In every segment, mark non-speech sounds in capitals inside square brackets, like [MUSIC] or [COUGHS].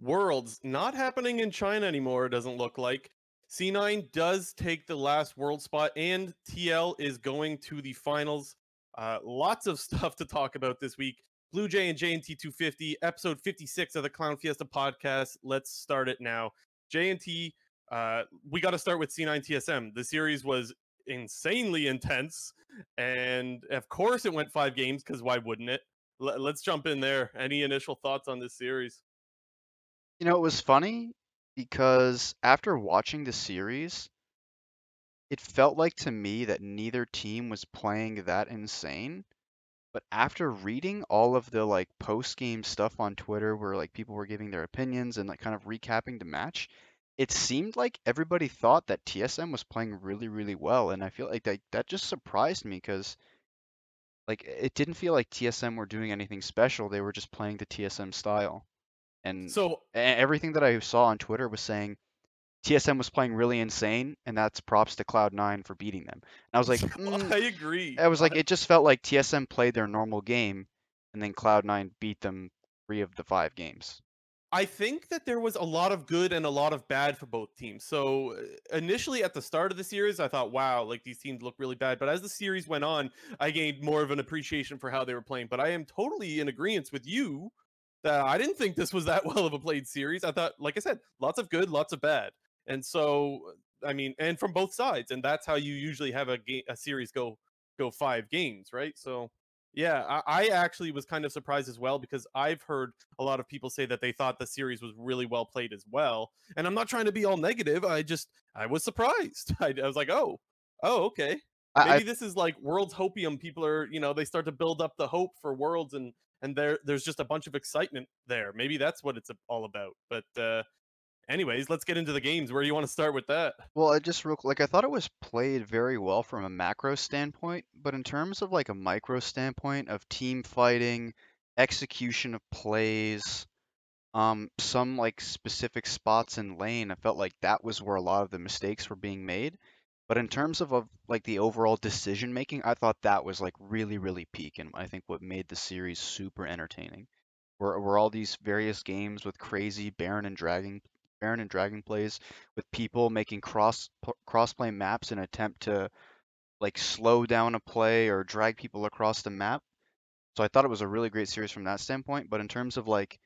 Worlds not happening in China anymore. It doesn't look like. C9 does take the last world spot, and TL is going to the finals. Uh, lots of [LAUGHS] stuff to talk about this week. Blue Jay and JNT 250, episode 56 of the Clown Fiesta podcast. Let's start it now. JNT, uh, we got to start with C9 TSM. The series was insanely intense, and of course it went five games because why wouldn't it? L- let's jump in there. Any initial thoughts on this series? You know, it was funny because after watching the series, it felt like to me that neither team was playing that insane. But after reading all of the like post-game stuff on Twitter where like people were giving their opinions and like kind of recapping the match, it seemed like everybody thought that TSM was playing really, really well. And I feel like that that just surprised me because like it didn't feel like TSM were doing anything special. They were just playing the TSM style. And So everything that I saw on Twitter was saying TSM was playing really insane, and that's props to Cloud9 for beating them. And I was like, [LAUGHS] mm, I agree. I was like, [LAUGHS] it just felt like TSM played their normal game, and then Cloud9 beat them three of the five games. I think that there was a lot of good and a lot of bad for both teams. So uh, initially at the start of the series, I thought, wow, like these teams look really bad. But as the series went on, I gained more of an appreciation for how they were playing. But I am totally in agreement with you that I didn't think this was that [LAUGHS] well of a played series. I thought, like I said, lots of good, lots of bad. And so, I mean, and from both sides, and that's how you usually have a game, a series go go five games, right? So yeah, I, I actually was kind of surprised as well because I've heard a lot of people say that they thought the series was really well played as well. And I'm not trying to be all negative. I just I was surprised. [LAUGHS] I, I was like, oh, oh, okay. Maybe I this is like Worlds Hopium. People are, you know, they start to build up the hope for Worlds, and and there there's just a bunch of excitement there. Maybe that's what it's all about. But uh anyways, let's get into the games. Where do you want to start with that? well, I just real like I thought it was played very well from a macro standpoint, but in terms of like a micro standpoint of team fighting, execution of plays, um, some like specific spots in lane, I felt like that was where a lot of the mistakes were being made. But in terms of, of like the overall decision making, I thought that was like really, really peak, and I think what made the series super entertaining. Were were all these various games with crazy Baron and Dragon Baron and Dragon plays with people making cross cross play maps in attempt to like slow down a play or drag people across the map. So I thought it was a really great series from that standpoint. But in terms of like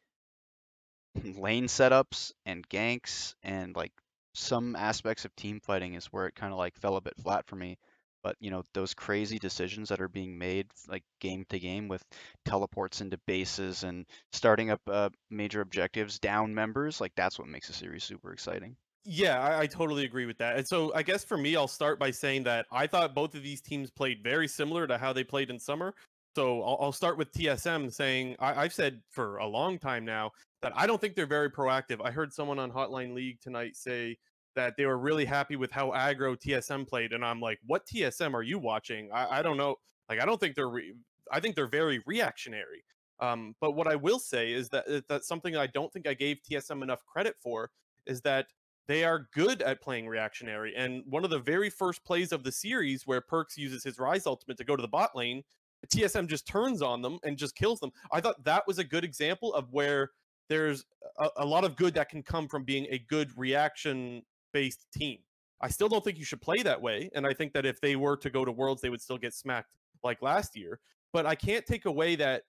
[LAUGHS] lane setups and ganks and like some aspects of team fighting is where it kind of like fell a bit flat for me. But you know, those crazy decisions that are being made like game to game with teleports into bases and starting up uh, major objectives down members, like that's what makes the series super exciting. Yeah, I, I totally agree with that. And so I guess for me, I'll start by saying that I thought both of these teams played very similar to how they played in summer. So I'll, I'll start with TSM saying I, I've said for a long time now that I don't think they're very proactive. I heard someone on Hotline League tonight say that they were really happy with how aggro TSM played, and I'm like, what TSM are you watching? I, I don't know. Like, I don't think they're. Re- I think they're very reactionary. Um, but what I will say is that uh, that's something I don't think I gave TSM enough credit for is that they are good at playing reactionary. And one of the very first plays of the series where Perkz uses his Ryze ultimate to go to the bot lane, TSM just turns on them and just kills them. I thought that was a good example of where there's a, a lot of good that can come from being a good reaction based team. I still don't think you should play that way. And I think that if they were to go to Worlds, they would still get smacked like last year. But I can't take away that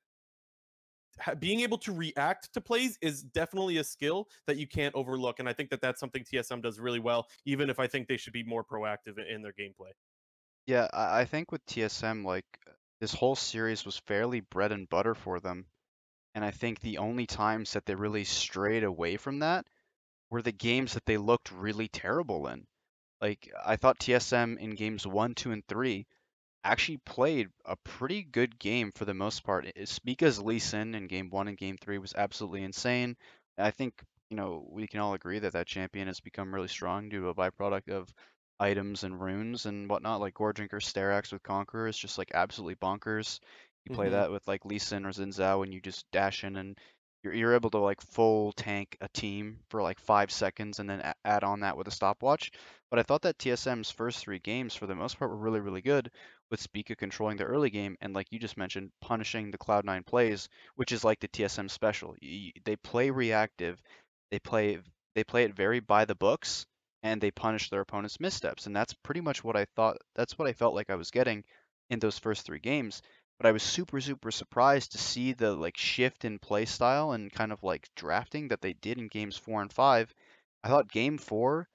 being able to react to plays is definitely a skill that you can't overlook. And I think that that's something TSM does really well, even if I think they should be more proactive in, their gameplay. Yeah, I think with TSM, like this whole series was fairly bread and butter for them. And I think the only times that they really strayed away from that were the games that they looked really terrible in. Like I thought TSM in games one, two, and three actually played a pretty good game for the most part. Spica's Lee Sin in game one and game three was absolutely insane. I think, you know, we can all agree that that champion has become really strong due to a byproduct of items and runes and whatnot. Like Goredrinker Sterak's with Conqueror is just like absolutely bonkers. You play Mhm. that with like Lee Sin or Xin Zhao and you just dash in and you're, you're able to like full tank a team for like five seconds and then a- add on that with a stopwatch. But I thought that TSM's first three games, for the most part, were really, really good, with Spica controlling the early game and, like you just mentioned, punishing the Cloud9 plays, which is like the TSM special. Y- y- They play reactive, They play they play it very by the books and they punish their opponent's missteps. And that's pretty much what I thought that's what I felt like I was getting in those first three games. But I was super, super surprised to see the like shift in play style and kind of like drafting that they did in games four and five. I thought game four,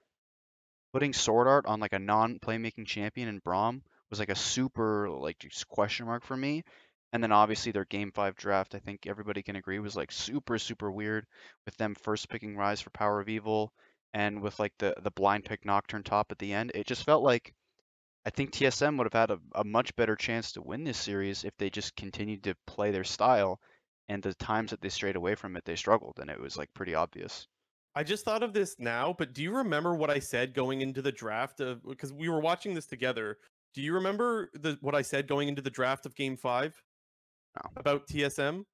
putting Sword Art on like a non playmaking champion in Braum was like a super like just question mark for me. And then obviously their game five draft, I think everybody can agree, was like super, super weird with them first picking Ryze for Power of Evil and with like the the blind pick Nocturne top at the end. It just felt like I think TSM would have had a, a much better chance to win this series if they just continued to play their style. And the times that they strayed away from it, they struggled, and it was like pretty obvious. I just thought of this now, but do you remember what I said going into the draft of because we were watching this together? Do you remember the what I said going into the draft of game 5? No. About TSM?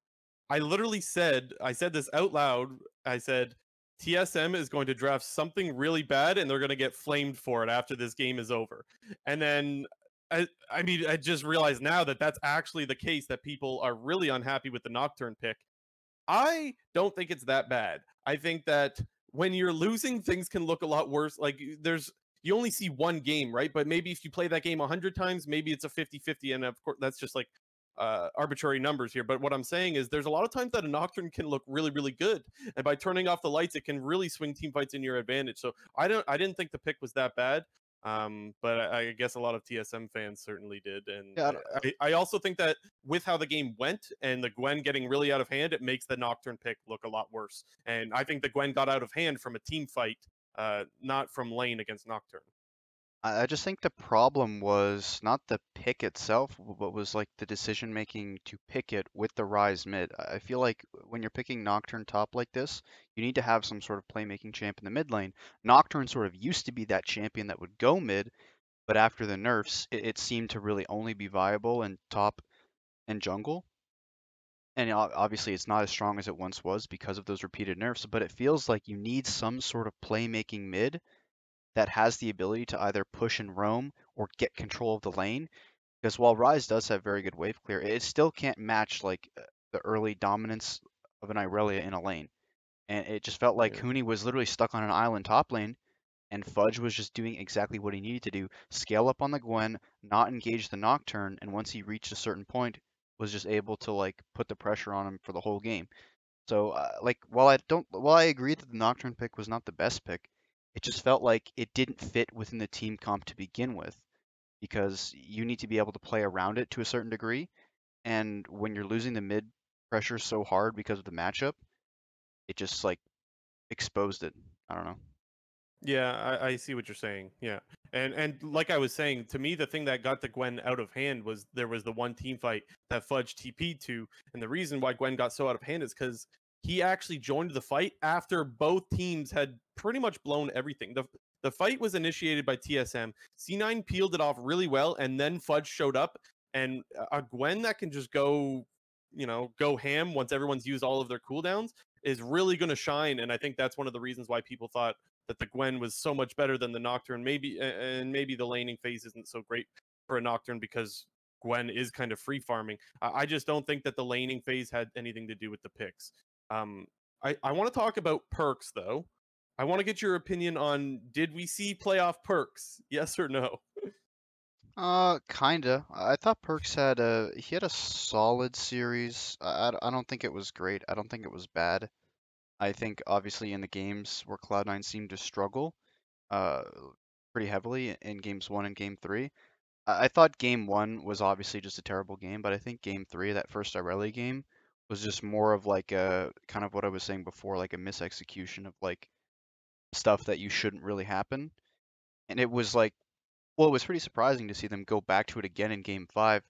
I literally said I said this out loud. I said TSM is going to draft something really bad and they're going to get flamed for it after this game is over. And then I, I mean, I just realized now that that's actually the case that people are really unhappy with the Nocturne pick. I don't think it's that bad. I think that when you're losing, things can look a lot worse. Like there's, you only see one game, right? But maybe if you play that game 100 times, maybe it's a 50 50. And of course, that's just like uh, arbitrary numbers here, but what I'm saying is there's a lot of times that a Nocturne can look really, really good, and by turning off the lights, it can really swing team fights in your advantage. So I don't, I didn't think the pick was that bad, um, but I, I guess a lot of TSM fans certainly did, and Yeah, I, I also think that with how the game went and the Gwen getting really out of hand, it makes the Nocturne pick look a lot worse. And I think the Gwen got out of hand from a team fight, uh, not from lane against Nocturne. I just think the problem was not the pick itself, but was like the decision making to pick it with the Ryze mid. I feel like when you're picking Nocturne top like this, you need to have some sort of playmaking champ in the mid lane. Nocturne sort of used to be that champion that would go mid, but after the nerfs, it, it seemed to really only be viable in top and jungle. And obviously, it's not as strong as it once was because of those repeated nerfs, but it feels like you need some sort of playmaking mid that has the ability to either push and roam or get control of the lane. Because while Ryze does have very good wave clear, it still can't match like uh, the early dominance of an Irelia in a lane. And it just felt like Yeah. Huni was literally stuck on an island top lane, and Fudge was just doing exactly what he needed to do: scale up on the Gwen, not engage the Nocturne, and once he reached a certain point, was just able to like put the pressure on him for the whole game. So uh, like while I don't while I agree that the Nocturne pick was not the best pick, it just felt like it didn't fit within the team comp to begin with because you need to be able to play around it to a certain degree. And when you're losing the mid pressure so hard because of the matchup, it just like exposed it. I don't know. Yeah, I, I see what you're saying. Yeah, and and like I was saying, to me, the thing that got the Gwen out of hand was there was the one team fight that Fudge TP'd to, and the reason why Gwen got so out of hand is because he actually joined the fight after both teams had pretty much blown everything. the The fight was initiated by TSM. C9 peeled it off really well, and then Fudge showed up, and a Gwen that can just go, you know, go ham once everyone's used all of their cooldowns is really going to shine. And I think that's one of the reasons why people thought that the Gwen was so much better than the Nocturne. Maybe and maybe the laning phase isn't so great for a Nocturne because Gwen is kind of free farming. I, just don't think that the laning phase had anything to do with the picks. Um, I I want to talk about Perkz though. I want to get your opinion on did we see playoff Perkz? [LAUGHS] Yes or no? Uh, kinda. I thought Perkz had a he had a solid series. I, I don't think it was great. I don't think it was bad. I think obviously in the games where Cloud9 seemed to struggle, uh, pretty heavily in games one and game three. I, I thought game one was obviously just a terrible game, but I think game three, that first Irelia game, was just more of like a kind of what I was saying before, like a misexecution of like stuff that you shouldn't really happen. And it was like, well, it was pretty surprising to see them go back to it again in game five.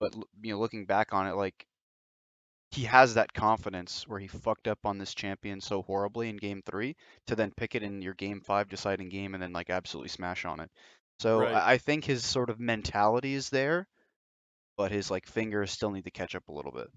But you know, looking back on it, like he has that confidence where he fucked up on this champion so horribly in game three to then pick it in your game five deciding game and then like absolutely smash on it. So Right. I I think his sort of mentality is there, but his like fingers still need to catch up a little bit.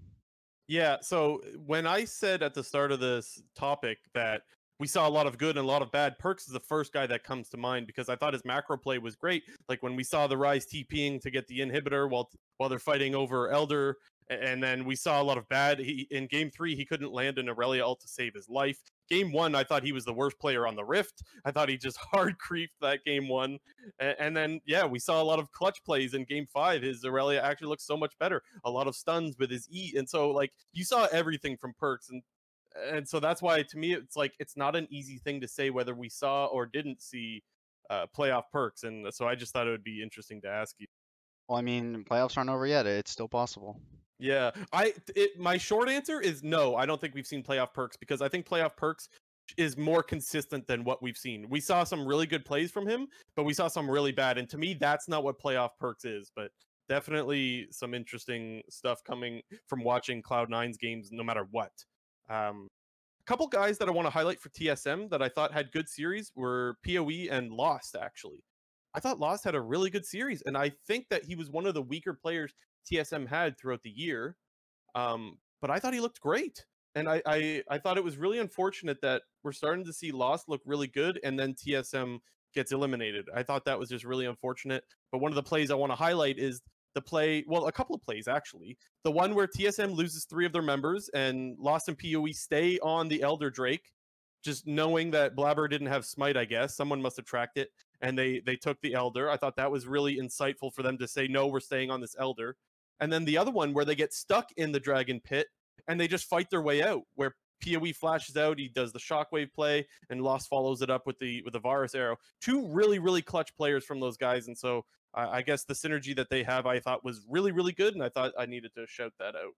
Yeah, so uh, when I said at the start of this topic that we saw a lot of good and a lot of bad, Perkz is the first guy that comes to mind because I thought his macro play was great. Like when we saw the Ryze TPing to get the inhibitor while while they're fighting over Elder And then we saw a lot of bad. He, in game three, he couldn't land an Irelia ult to save his life. Game one, I thought he was the worst player on the Rift. I thought he just [LAUGHS] hard creeped that game one. And, and then, yeah, we saw a lot of clutch plays in game five. His Irelia actually looks so much better. A lot of stuns with his E. And so, like, you saw everything from Perkz. And and so that's why to me it's like it's not an easy thing to say whether we saw or didn't see uh, playoff Perkz and so i just thought it would be interesting to ask you Well, I mean, playoffs aren't over yet. It's still possible. Yeah i it my short answer is no i don't think we've seen playoff Perkz because i think playoff Perkz is more consistent than what we've seen we saw some really good plays from him but we saw some really bad and to me that's not what playoff Perkz is but definitely some interesting stuff coming from watching cloud nine's games no matter what um, a couple guys that I want to highlight for TSM that I thought had good series were PoE and Lost. Actually, I thought Lost had a really good series, and I think that he was one of the weaker players TSM had throughout the year. Um, but I thought he looked great, and I, I I thought it was really unfortunate that we're starting to see Lost look really good, and then TSM gets eliminated. I thought that was just really unfortunate. But one of the plays I want to highlight is the play, well, a couple of plays actually. The one where TSM loses three of their members and Lost and PoE stay on the Elder Drake, just knowing that Blabber didn't have Smite, I guess. Someone must have tracked it and they they took the Elder. I thought that was really insightful for them to say, no, we're staying on this Elder. And then the other one where they get stuck in the Dragon Pit and they just fight their way out, where PoE flashes out, he does the shockwave play, and Lost follows it up with the with the Varus arrow. Two really, really clutch players from those guys. And so I, guess the synergy that they have, I thought was really, really good, and I thought I needed to shout that out.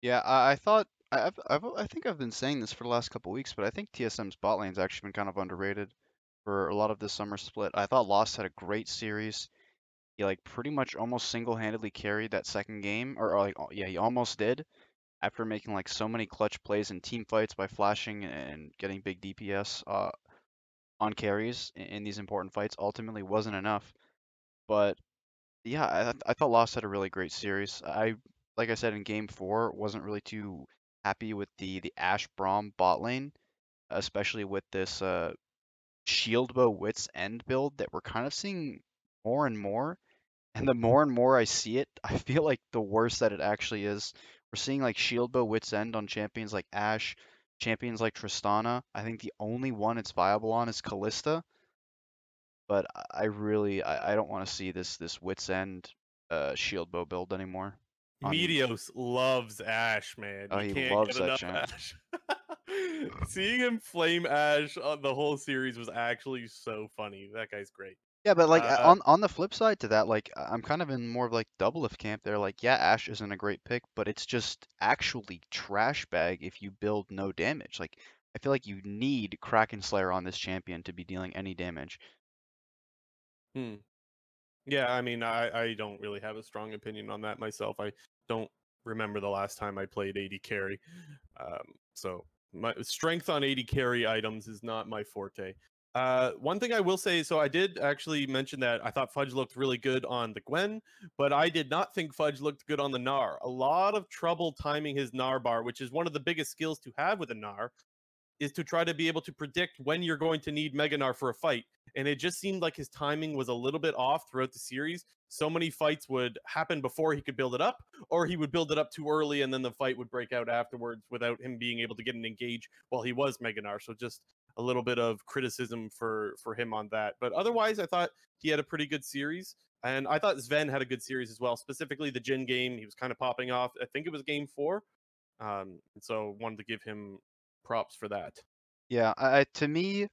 Yeah, I, I thought I've, I've I think I've been saying this for the last couple weeks, but I think TSM's bot lane's actually been kind of underrated for a lot of this summer split. I thought Lost had a great series. He like pretty much almost single-handedly carried that second game, or, or like yeah, he almost did after making like so many clutch plays in team fights by flashing and getting big DPS uh, on carries in, in these important fights. Ultimately, wasn't enough. But yeah, I, I thought Lost had a really great series. I like I said in game four, wasn't really too happy with the the Ashe Braum bot lane, especially with this uh shield bow Wit's End build that we're kind of seeing more and more. And the more and more I see it, I feel like the worse that it actually is. We're seeing like shield bow Wit's End on champions like Ashe, champions like Tristana. I think the only one it's viable on is Kalista. But I really I, I don't want to see this this Wit's End uh shield bow build anymore. on- Meteos loves Ashe, man. Oh, You he loves that champ. Ashe. [LAUGHS] Seeing him flame Ashe on the whole series was actually so funny. That guy's great. Yeah, but like uh, on on the flip side to that, like I- I'm kind of in more of like Doublelift camp there. Like, yeah, Ashe isn't a great pick, but it's just actually trash bag if you build no damage. Like, I feel like you need Kraken Slayer on this champion to be dealing any damage. Hmm. Yeah, I mean, I, I don't really have a strong opinion on that myself. I don't remember the last time I played AD carry. Um, so my strength on AD carry items is not my forte. Uh, one thing I will say, so I did actually mention that I thought Fudge looked really good on the Gwen, but I did not think Fudge looked good on the Gnar. A lot of trouble timing his Gnar bar, which is one of the biggest skills to have with a Gnar, is to try to be able to predict when you're going to need Mega Gnar for a fight. And it just seemed like his timing was a little bit off throughout the series. So many fights would happen before he could build it up, or he would build it up too early and then the fight would break out afterwards without him being able to get an engage while he was Mega Gnar. So just a little bit of criticism for for him on that. But otherwise, I thought he had a pretty good series. And I thought Zven had a good series as well, specifically the Jhin game. He was kind of popping off. I think it was game four. Um, and so wanted to give him props for that. Yeah, I- to me,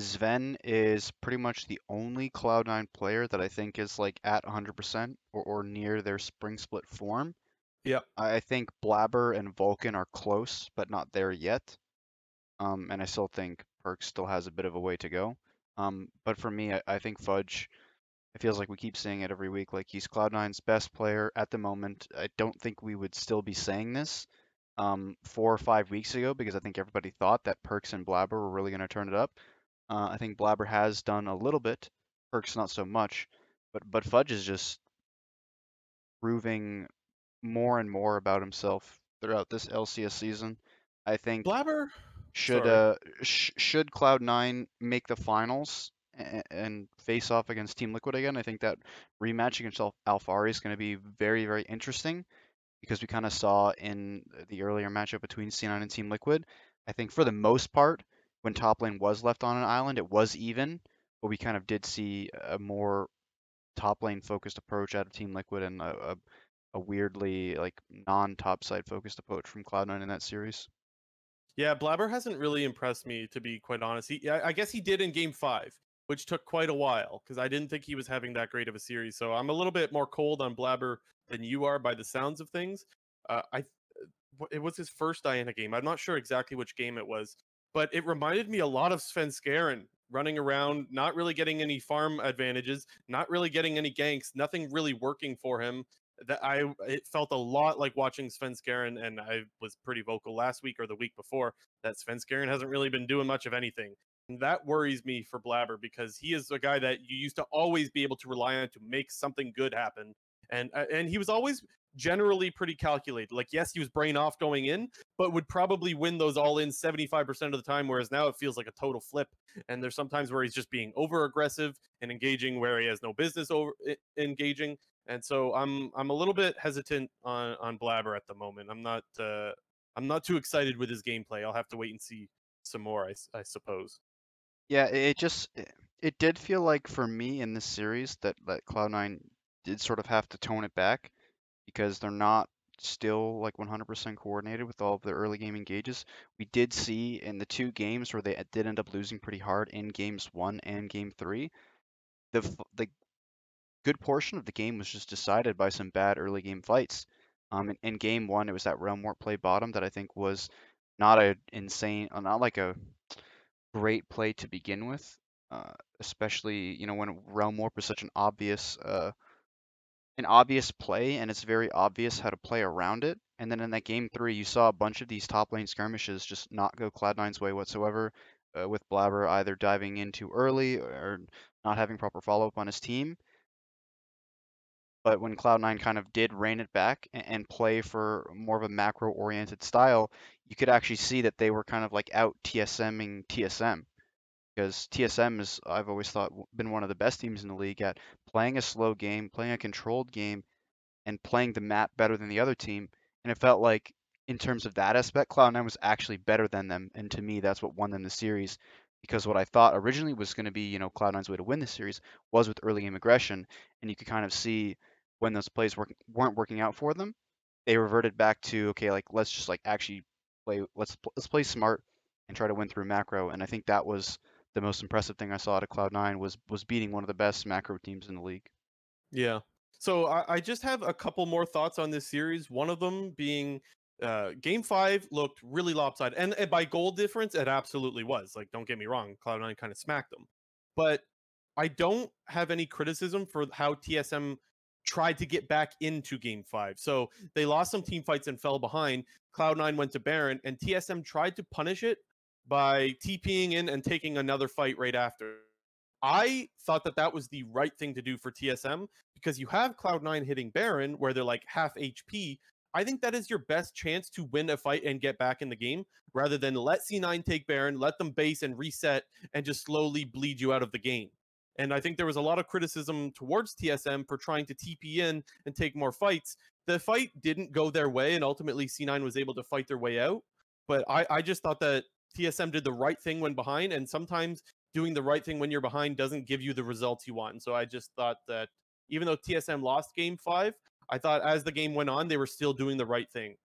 Zven is pretty much the only Cloud9 player that I think is like at 100% or, or near their spring split form. Yeah. I I think Blabber and Vulcan are close, but not there yet. Um, and I still think Perk still has a bit of a way to go. Um, but for me, I, I think Fudge, it feels like we keep saying it every week, like he's Cloud9's best player at the moment. I don't think we would still be saying this um, four or five weeks ago because I think everybody thought that Perkz and Blabber were really going to turn it up. Uh, I think Blabber has done a little bit, Perkz not so much, but but Fudge is just proving more and more about himself throughout this LCS season. I think Blabber, should uh sh- should Cloud9 make the finals and, and face off against Team Liquid again, I think that rematch against Al- Alphari is going to be very very interesting because we kind of saw in the earlier matchup between C9 and Team Liquid. I think for the most part, when top lane was left on an island, it was even, but we kind of did see a more top lane focused approach out of Team Liquid and a, a, a weirdly like non top side focused approach from Cloud9 in that series. Yeah, Blabber hasn't really impressed me to be quite honest. He, I guess he did in Game Five, which took quite a while because I didn't think he was having that great of a series. So I'm a little bit more cold on Blabber than you are by the sounds of things. Uh, I it was his first Diana game. I'm not sure exactly which game it was, but it reminded me a lot of Svenskeren running around, not really getting any farm advantages, not really getting any ganks, nothing really working for him. That I it felt a lot like watching Svenskeren, and I was pretty vocal last week or the week before that Svenskeren hasn't really been doing much of anything. And that worries me for Blabber because he is a guy that you used to always be able to rely on to make something good happen. And uh, and he was always generally pretty calculated. Like, yes, he was brain off going in, but would probably win those all in 75% of the time. Whereas now it feels like a total flip. And there's sometimes where he's just being over aggressive and engaging where he has no business over engaging. And so I'm I'm a little bit hesitant on on Blabber at the moment. I'm not uh, I'm not too excited with his gameplay. I'll have to wait and see some more, I, I suppose. Yeah, it just it did feel like for me in this series that that Cloud9 did sort of have to tone it back because they're not still like 100% coordinated with all of their early game engages. We did see in the two games where they did end up losing pretty hard in games 1 and game 3, the the good portion of the game was just decided by some bad early game fights. Um, in, in game 1 it was that Realm Warp play bottom that I think was not a insane, uh, not like a great play to begin with, uh, especially you know when Realm Warp is such an obvious uh, an obvious play and it's very obvious how to play around it. And then in that game three, you saw a bunch of these top lane skirmishes just not go Cloud9's way whatsoever, uh, with Blabber either diving in too early or not having proper follow up on his team. But when Cloud9 kind of did rein it back and, play for more of a macro oriented style, you could actually see that they were kind of like out TSMing TSM because TSM is I've always thought been one of the best teams in the league at playing a slow game, playing a controlled game, and playing the map better than the other team. And it felt like in terms of that aspect, Cloud9 was actually better than them. And to me, that's what won them the series. Because what I thought originally was going to be, you know, Cloud9's way to win the series was with early game aggression. And you could kind of see when those plays work, weren't working out for them, they reverted back to okay, like let's just like actually play, let's let's play smart and try to win through macro. And I think that was the most impressive thing I saw out of Cloud9 was was beating one of the best macro teams in the league. Yeah. So I, I just have a couple more thoughts on this series. One of them being uh, game five looked really lopsided. And, and, by goal difference, it absolutely was. Like, don't get me wrong, Cloud9 kind of smacked them. But I don't have any criticism for how TSM tried to get back into game five. So they lost some team fights and fell behind. Cloud9 went to Baron, and TSM tried to punish it by TPing in and taking another fight right after. I thought that that was the right thing to do for TSM because you have Cloud9 hitting Baron where they're like half HP. I think that is your best chance to win a fight and get back in the game rather than let C9 take Baron, let them base and reset and just slowly bleed you out of the game. And I think there was a lot of criticism towards TSM for trying to TP in and take more fights. The fight didn't go their way, and ultimately C9 was able to fight their way out. But I, I just thought that TSM did the right thing when behind, and sometimes doing the right thing when you're behind doesn't give you the results you want. And so I just thought that even though TSM lost game five, I thought as the game went on, they were still doing the right thing.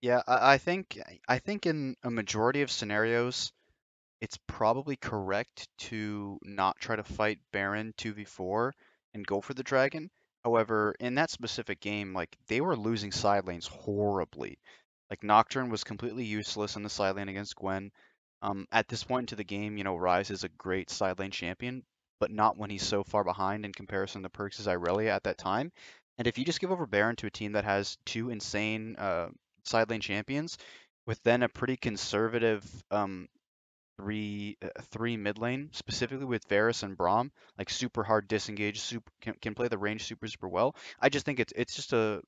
Yeah, I, think I think in a majority of scenarios, it's probably correct to not try to fight Baron 2v4 and go for the dragon. However, in that specific game, like they were losing side lanes horribly. Like Nocturne was completely useless in the side lane against Gwen. Um, at this point into the game, you know, Ryze is a great side lane champion, but not when he's so far behind in comparison to Perkz' Irelia at that time. And if you just give over Baron to a team that has two insane uh, side lane champions, with then a pretty conservative um, three uh, three mid lane, specifically with Varus and Braum, like super hard disengage, super can, can play the range super super well. I just think it's it's just a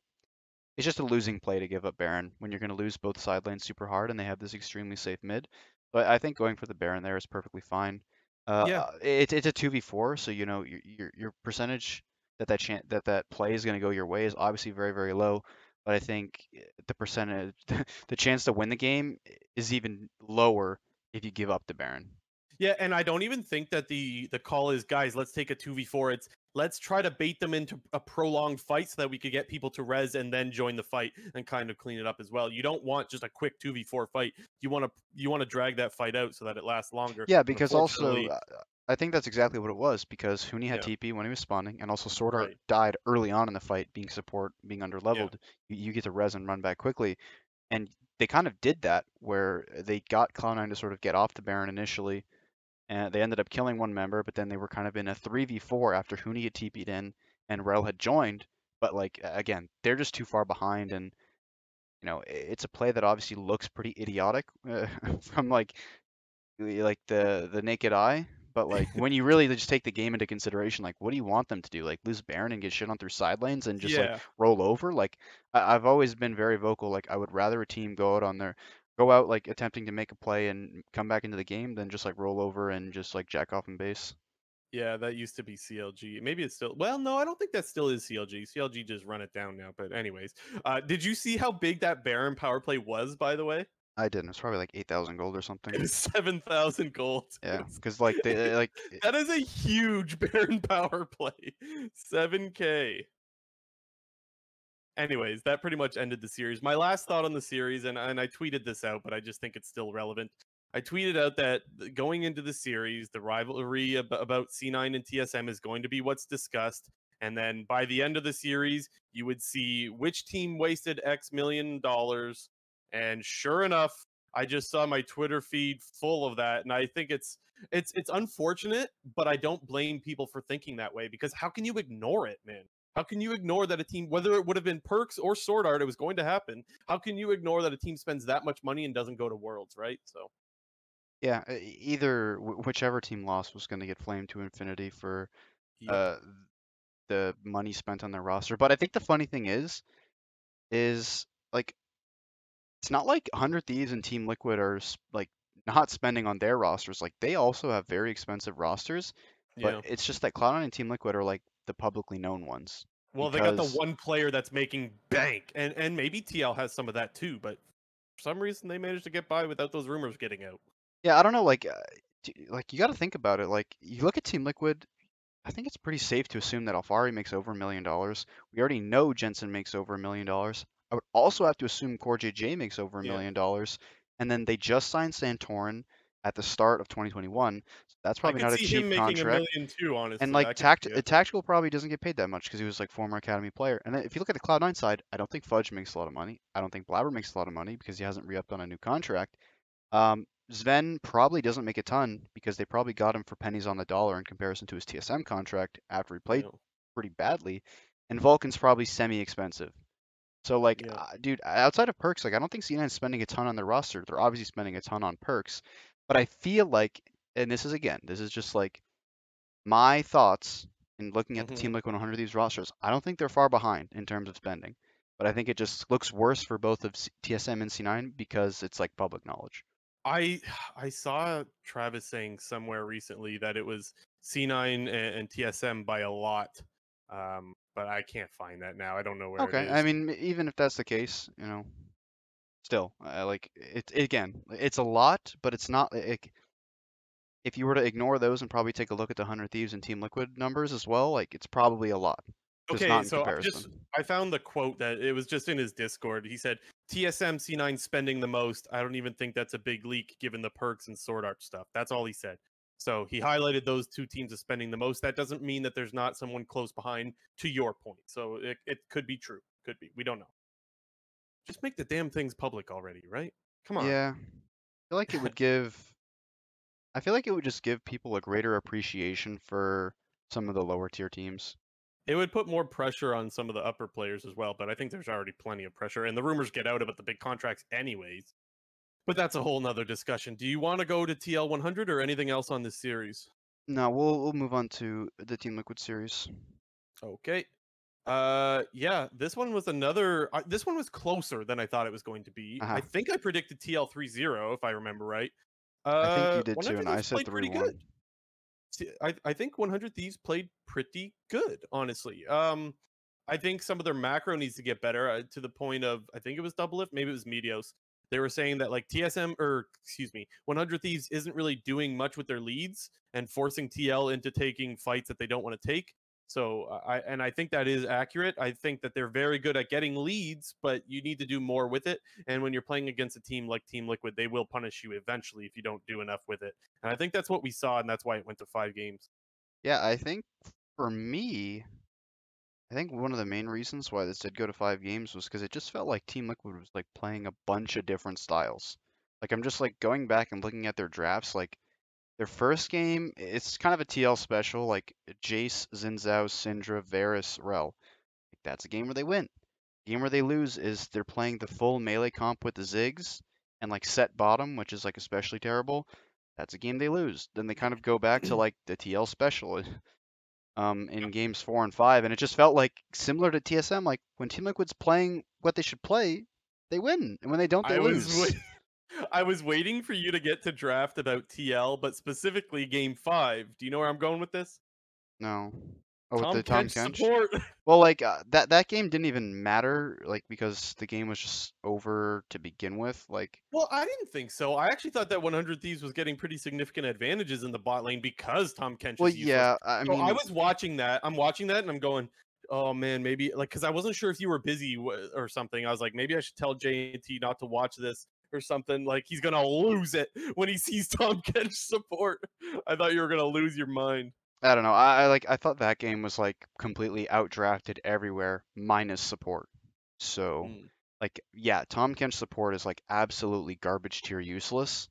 it's just a losing play to give up Baron when you're going to lose both side lanes super hard and they have this extremely safe mid. But I think going for the Baron there is perfectly fine. Uh, yeah. It's it's a two v four, so you know your your, your percentage that that chan- that that play is going to go your way is obviously very very low. but I think eh, the percentage, [LAUGHS] the chance to win the game is even lower if you give up the Baron. Yeah, and I don't even think that the the call is guys, let's take a 2v4. It's let's try to bait them into a prolonged fight so that we could get people to res and then join the fight and kind of clean it up as well. You don't want just a quick 2v4 fight. You want to you want to drag that fight out so that it lasts longer. Yeah, because also uh, I think that's exactly what it was because Huni had yeah. TP when he was spawning, and also Sword Art right. died early on in the fight, being support, being under leveled. Yeah. You, you, get to res and run back quickly, and they kind of did that where they got Cloud9 to sort of get off the Baron initially, and they ended up killing one member, but then they were kind of in a 3v4 after Huni had TP'd in and Rell had joined. But like again, they're just too far behind, and you know it's a play that obviously looks pretty idiotic [LAUGHS] uh, from like like the the naked eye. But like when you really just take the game into consideration, like what do you want them to do? Like lose Baron and get shit on through side lanes and just yeah. like roll over? Like I- I've always been very vocal. Like I would rather a team go out on their go out like attempting to make a play and come back into the game than just like roll over and just like jack off in base. Yeah, that used to be CLG. Maybe it's still. Well, no, I don't think that still is CLG. CLG just run it down now. But anyways, uh, did you see how big that Baron power play was? By the way, I didn't. It's probably like eight thousand gold or something. Seven thousand gold. [LAUGHS] Yeah, because like they uh, like [LAUGHS] that is a huge [LAUGHS] Baron power play. Seven k anyways, that pretty much ended the series. My last thought on the series, and, and I tweeted this out, but I just think it's still relevant. I tweeted out that going into the series, the rivalry about C9 and TSM is going to be what's discussed. And then by the end of the series, you would see which team wasted X million dollars. And sure enough, I just saw my Twitter feed full of that. And I think it's it's it's unfortunate, but I don't blame people for thinking that way because how can you ignore it, man? How can you ignore that a team, whether it would have been Perkz or Sword Art, it was going to happen? How can you ignore that a team spends that much money and doesn't go to Worlds, right? So, yeah, either whichever team lost was going to get flamed to infinity for yep. uh, the money spent on their roster. But I think the funny thing is, is like, it's not like 100 Thieves and Team Liquid are like not spending on their rosters. Like they also have very expensive rosters, but yeah. it's just that Cloud9 and Team Liquid are like the publicly known ones. Well, because... they got the one player that's making bank, and and maybe TL has some of that too, but for some reason they managed to get by without those rumors getting out. Yeah, I don't know. Like, uh, like you got to think about it. Like, you look at Team Liquid. I think it's pretty safe to assume that Alphari makes over a million dollars. We already know Jensen makes over a million dollars. I would also have to assume CoreJJ makes over a million dollars. And then they just signed Santorin at the start of 2021. So that's probably not a cheap contract. A too, honestly. And like tact- tactical probably doesn't get paid that much because he was like former academy player. And then if you look at the Cloud9 side, I don't think Fudge makes a lot of money. I don't think Blabber makes a lot of money because he hasn't re-upped on a new contract. Um, Zven probably doesn't make a ton because they probably got him for pennies on the dollar in comparison to his TSM contract after he played pretty badly. And Vulcan's probably semi-expensive. So like, yeah. uh, dude, outside of Perkz, like I don't think C9 is spending a ton on their roster. They're obviously spending a ton on Perkz, But I feel like, and this is again, this is just like my thoughts in looking at mm-hmm. the Team Liquid 100 Thieves rosters. I don't think they're far behind in terms of spending, but I think it just looks worse for both of TSM and C9 because it's like public knowledge. I I saw Travis saying somewhere recently that it was C9 and, and TSM by a lot, um, but I can't find that now. I don't know where. Okay, I mean, even if that's the case, you know, still uh, like it again it's a lot but it's not like if you were to ignore those and probably take a look at the 100 thieves and team liquid numbers as well like it's probably a lot okay so I just i found the quote that it was just in his discord he said tsm c9 spending the most i don't even think that's a big leak given the Perkz and sword art stuff that's all he said so he highlighted those two teams as spending the most that doesn't mean that there's not someone close behind to your point so it, it could be true could be we don't know just make the damn things public already, right? Come on. Yeah. I feel like it would give I feel like it would just give people a greater appreciation for some of the lower tier teams. It would put more pressure on some of the upper players as well, but I think there's already plenty of pressure, and the rumors get out about the big contracts anyways. But that's a whole nother discussion. Do you want to go to TL 100 or anything else on this series? No, we'll we'll move on to the Team Liquid series. Okay. Uh, yeah, this one was another. Uh, this one was closer than I thought it was going to be. Uh-huh. I think I predicted TL 3-0 if I remember right. Uh, I think you uh, did too, and I said three one. I I think 100 Thieves played pretty good, honestly. Um, I think some of their macro needs to get better uh, to the point of I think it was Doublelift, maybe it was Meteos. They were saying that like TSM or excuse me, 100 Thieves isn't really doing much with their leads and forcing TL into taking fights that they don't want to take. So I and I think that is accurate. I think that they're very good at getting leads, but you need to do more with it. And when you're playing against a team like Team Liquid, they will punish you eventually if you don't do enough with it. And I think that's what we saw, and that's why it went to five games. Yeah, I think for me, I think one of the main reasons why this did go to five games was because it just felt like Team Liquid was like playing a bunch of different styles. Like I'm just like going back and looking at their drafts, like their first game, it's kind of a TL special, like Jace, Xin Zhao, Syndra, Varus, Rell. Like that's a game where they win. The game where they lose is they're playing the full melee comp with the Ziggs and like Sett bottom, which is like especially terrible. That's a game they lose. Then they kind of go back to [CLEARS THROAT] like the TL special [LAUGHS] um, in games four and five, and it just felt like similar to TSM. Like when Team Liquid's playing what they should play, they win, and when they don't, they I lose. was [LAUGHS] [LAUGHS] I was waiting for you to get to draft about TL, but specifically game five. Do you know where I'm going with this? No. Oh, with Tom the Tahm Kench support. [LAUGHS] Well, like uh, that that game didn't even matter, like because the game was just over to begin with. Like, Well, I didn't think so. I actually thought that 100 Thieves was getting pretty significant advantages in the bot lane because Tahm Kench well, yeah, I I so mean, I was watching that. I'm watching that and I'm going, oh man, maybe like because I wasn't sure if you were busy or something. I was like, maybe I should tell JT not to watch this or something. Like he's gonna lose it [LAUGHS] when he sees Tahm Kench support. I thought you were gonna lose your mind. I don't know. I, I like I thought that game was like completely outdrafted everywhere minus support. So, Mm. like, yeah, Tahm Kench support is like absolutely garbage tier useless.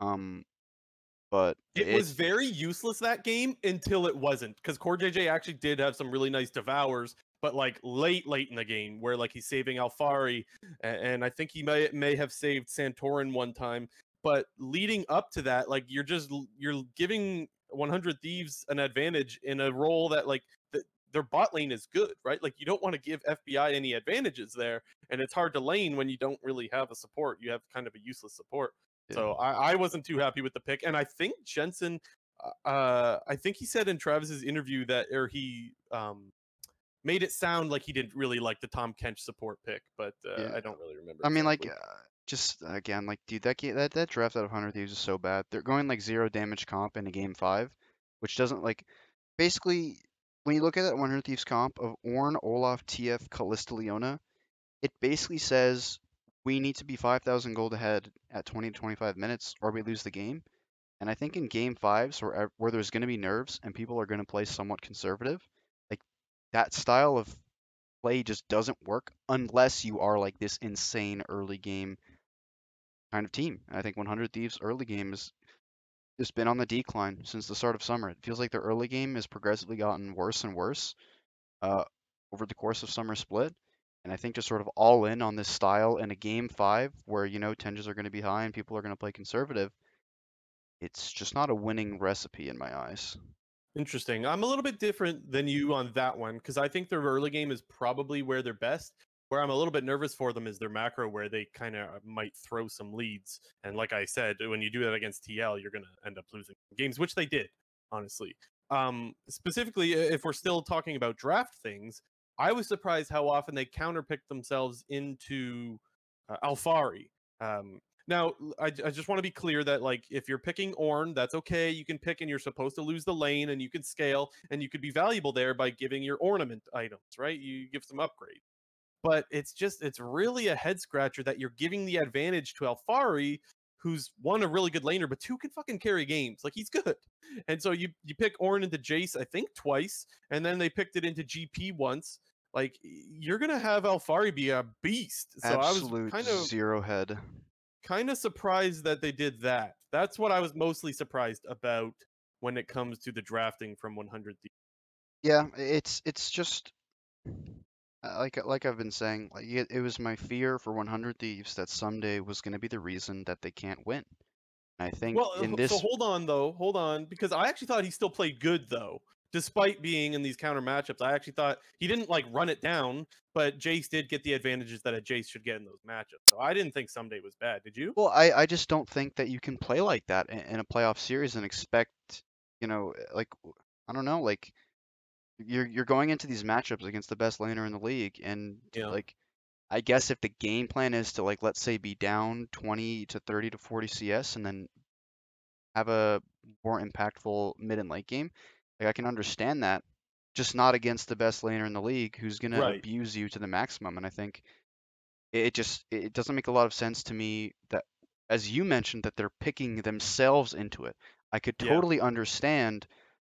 Um, but It, was very useless that game until it wasn't because CoreJJ actually did have some really nice devours, but like late, late in the game where like he's saving Alphari, a- and I think he may may have saved Santorin one time. But leading up to that, like you're just you're giving 100 Thieves an advantage in a role that like th- their bot lane is good, right? Like you don't want to give FBI any advantages there, and it's hard to lane when you don't really have a support. You have kind of a useless support. So I, I wasn't too happy with the pick, and I think Jensen, uh, uh, I think he said in Travis's interview that, or he um, made it sound like he didn't really like the Tahm Kench support pick, but uh, Yeah. I don't really remember. I mean, like, exactly. uh, just again, like, dude, that game, that that draft out of Hundred Thieves is so bad. They're going like zero damage comp into game five, which doesn't like, basically, when you look at that 100 Thieves comp of Ornn, Olaf, TF, Kalista, Leona, it basically says we need to be 5,000 gold ahead at 20 to 25 minutes, or we lose the game. And I think in game fives, where where there's going to be nerves and people are going to play somewhat conservative, like that style of play just doesn't work unless you are like this insane early game kind of team. I think 100 Thieves early game has been on the decline since the start of summer. It feels like their early game has progressively gotten worse and worse uh, over the course of summer split. And I think just sort of all in on this style in a game five where you know tensions are going to be high and people are going to play conservative. It's just not a winning recipe in my eyes. Interesting. I'm a little bit different than you on that one because I think their early game is probably where they're best. Where I'm a little bit nervous for them is their macro, where they kind of might throw some leads. And like I said, when you do that against TL, you're going to end up losing games, which they did, honestly. Um, specifically, if we're still talking about draft things, I was surprised how often they counterpicked themselves into uh, Alphari. Um, now, I just want to be clear that like if you're picking Ornn, that's okay. You can pick and you're supposed to lose the lane and you can scale and you could be valuable there by giving your ornament items, right? You give some upgrade. But it's just it's really a head scratcher that you're giving the advantage to Alphari, who's one a really good laner, but two can fucking carry games. Like he's good. And so you you pick Ornn into Jace, I think twice, and then they picked it into GP once. Like you're gonna have Alphari be a beast. So Absolute I was kind of zero head. kind of surprised that they did that. That's what I was mostly surprised about when it comes to the drafting from 100 Thieves. Yeah, it's it's just Uh, like like I've been saying, like it, it was my fear for 100 Thieves that Ssumday was going to be the reason that they can't win. I think Well, in this so hold on though, hold on, because I actually thought he still played good though, despite being in these counter matchups. I actually thought he didn't like run it down, but Jace did get the advantages that a Jace should get in those matchups. So I didn't think Ssumday was bad. Did you? Well, I, I just don't think that you can play like that in, in a playoff series and expect, you know, like I don't know, like you're you're going into these matchups against the best laner in the league, and Yeah. like, I guess if the game plan is to like, let's say, be down 20 to 30 to 40 CS, and then have a more impactful mid and late game, like I can understand that. Just not against the best laner in the league, who's gonna Right. abuse you to the maximum. And I think it, just it doesn't make a lot of sense to me that, as you mentioned, that they're picking themselves into it. I could Yeah. totally understand,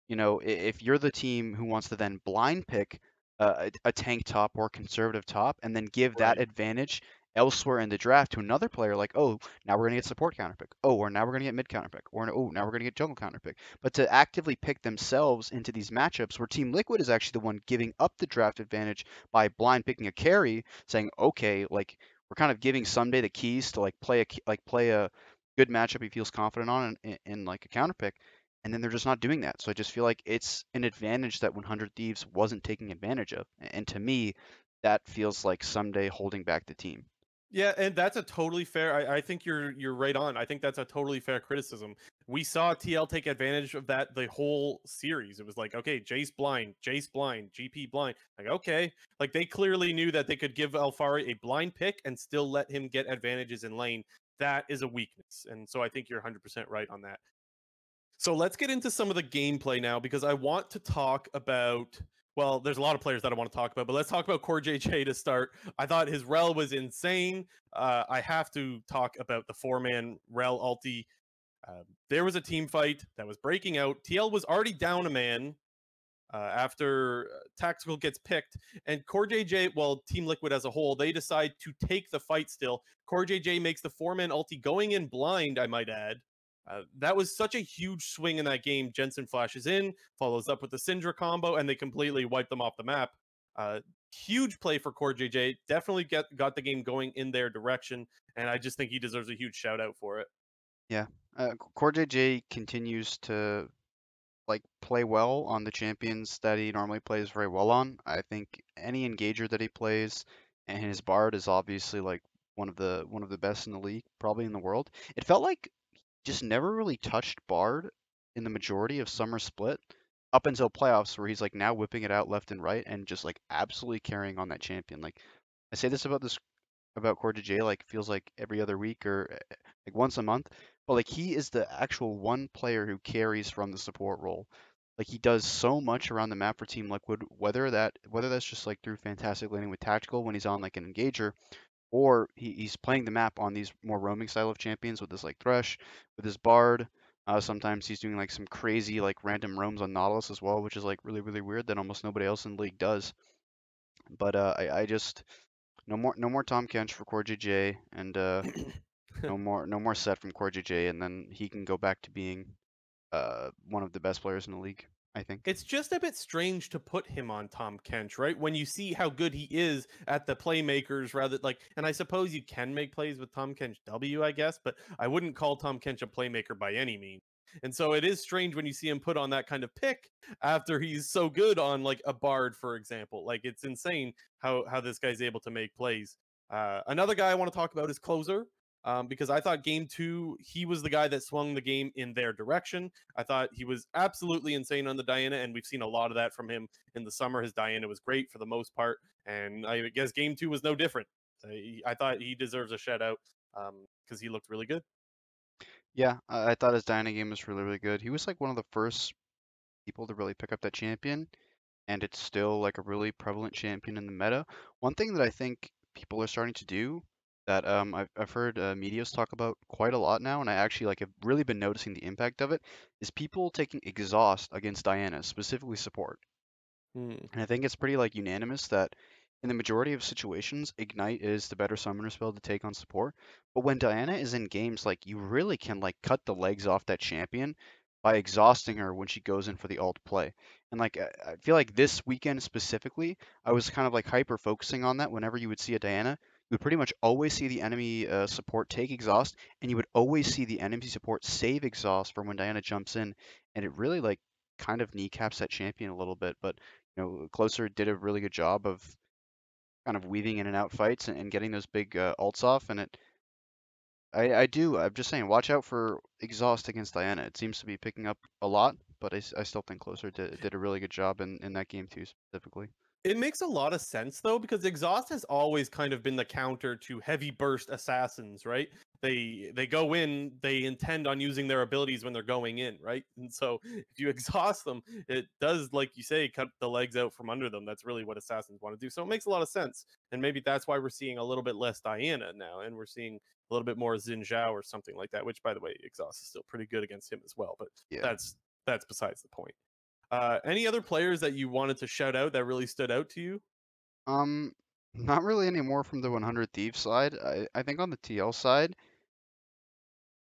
you know, if you're the team who wants to then blind pick uh, a, a tank top or conservative top and then give that advantage elsewhere in the draft to another player, like, oh, now we're gonna get support counter pick. Oh, or now we're gonna get mid counter pick. Or oh, now we're gonna get jungle counter pick. But to actively pick themselves into these matchups where Team Liquid is actually the one giving up the draft advantage by blind picking a carry, saying, okay, like we're kind of giving Ssumday the keys to like play a like play a good matchup he feels confident on in, in, in like a counter pick, and then they're just not doing that. So I just feel like it's an advantage that 100 Thieves wasn't taking advantage of, and to me, that feels like Ssumday holding back the team. Yeah, and that's a totally fair. I, I think you're you're right on. I think that's a totally fair criticism. We saw TL take advantage of that the whole series. It was like, okay, Jace blind, Jace blind, GP blind. Like, okay, like they clearly knew that they could give Alphari a blind pick and still let him get advantages in lane. That is a weakness, and so I think you're 100% right on that. So let's get into some of the gameplay now because I want to talk about. Well, there's a lot of players that I want to talk about, but let's talk about CoreJJ to start. I thought his Rell was insane. Uh, I have to talk about the four man Rell ulti. Uh, there was a team fight that was breaking out. TL was already down a man uh, after uh, Tactical gets picked, and CoreJJ, well, Team Liquid as a whole, they decide to take the fight still. CoreJJ makes the four man ulti going in blind, I might add. Uh, that was such a huge swing in that game. Jensen flashes in, follows up with the Syndra combo, and they completely wipe them off the map. Uh, huge play for CoreJJ. Definitely get, got the game going in their direction, and I just think he deserves a huge shout out for it. Yeah, uh, CoreJJ continues to like play well on the champions that he normally plays very well on. I think any engager that he plays, and his Bard is obviously like one of the one of the best in the league, probably in the world. It felt like just never really touched Bard in the majority of summer split up until playoffs where he's like now whipping it out left and right and just like absolutely carrying on that champion. Like I say this about this about Core J, like feels like every other week or eh, like once a month, but like he is the actual one player who carries from the support role. Like he does so much around the map for Team Liquid, whether that whether that's just like through fantastic laning with tactical when he's on like an engager, or he, he's playing the map on these more roaming style of champions with this like Thresh, with his Bard. Uh, sometimes he's doing like some crazy like random roams on Nautilus as well, which is like really really weird that almost nobody else in the league does. But uh, I, I just no more no more Tahm Kench for CoreJJ and uh, [COUGHS] no more no more Sett from CoreJJ and then he can go back to being uh, one of the best players in the league. I think. It's just a bit strange to put him on Tahm Kench, right? When you see how good he is at the playmakers, rather like, and I suppose you can make plays with Tahm Kench W, I guess, but I wouldn't call Tahm Kench a playmaker by any means. And so it is strange when you see him put on that kind of pick after he's so good on like a Bard, for example. Like it's insane how how this guy's able to make plays. Uh, another guy I want to talk about is Closer. Um, because I thought game two, he was the guy that swung the game in their direction. I thought he was absolutely insane on the Diana, and we've seen a lot of that from him in the summer. His Diana was great for the most part, and I guess game two was no different. So he, I thought he deserves a shout out because he looked really good. Yeah, I, I thought his Diana game was really really good. He was like one of the first people to really pick up that champion, and it's still like a really prevalent champion in the meta. One thing that I think people are starting to do that um, I've, I've heard uh, Meteos talk about quite a lot now, and I actually like have really been noticing the impact of it, is people taking exhaust against Diana, specifically support. Hmm. And I think it's pretty like unanimous that in the majority of situations, Ignite is the better summoner spell to take on support. But when Diana is in games, like you really can like cut the legs off that champion by exhausting her when she goes in for the ult play. And like I feel like this weekend specifically, I was kind of like hyper focusing on that. Whenever you would see a Diana, you would pretty much always see the enemy uh, support take exhaust, and you would always see the enemy support save exhaust for when Diana jumps in, and it really like kind of kneecaps that champion a little bit. But you know, Closer did a really good job of kind of weaving in and out fights and, and getting those big uh, ults off. And it, I, I do. I'm just saying, watch out for exhaust against Diana. It seems to be picking up a lot, but I, I still think Closer did, did a really good job in, in that game too, specifically. It makes a lot of sense though, because exhaust has always kind of been the counter to heavy burst assassins, right? They they go in, they intend on using their abilities when they're going in, right? And so if you [LAUGHS] exhaust them, it does, like you say, cut the legs out from under them. That's really what assassins want to do. So it makes a lot of sense. And maybe that's why we're seeing a little bit less Diana now, and we're seeing a little bit more Xin Zhao or something like that, which by the way, exhaust is still pretty good against him as well. But Yeah. that's that's besides the point. Uh, any other players that you wanted to shout out that really stood out to you? Um, not really any more from the 100 Thieves side. I, I think on the TL side,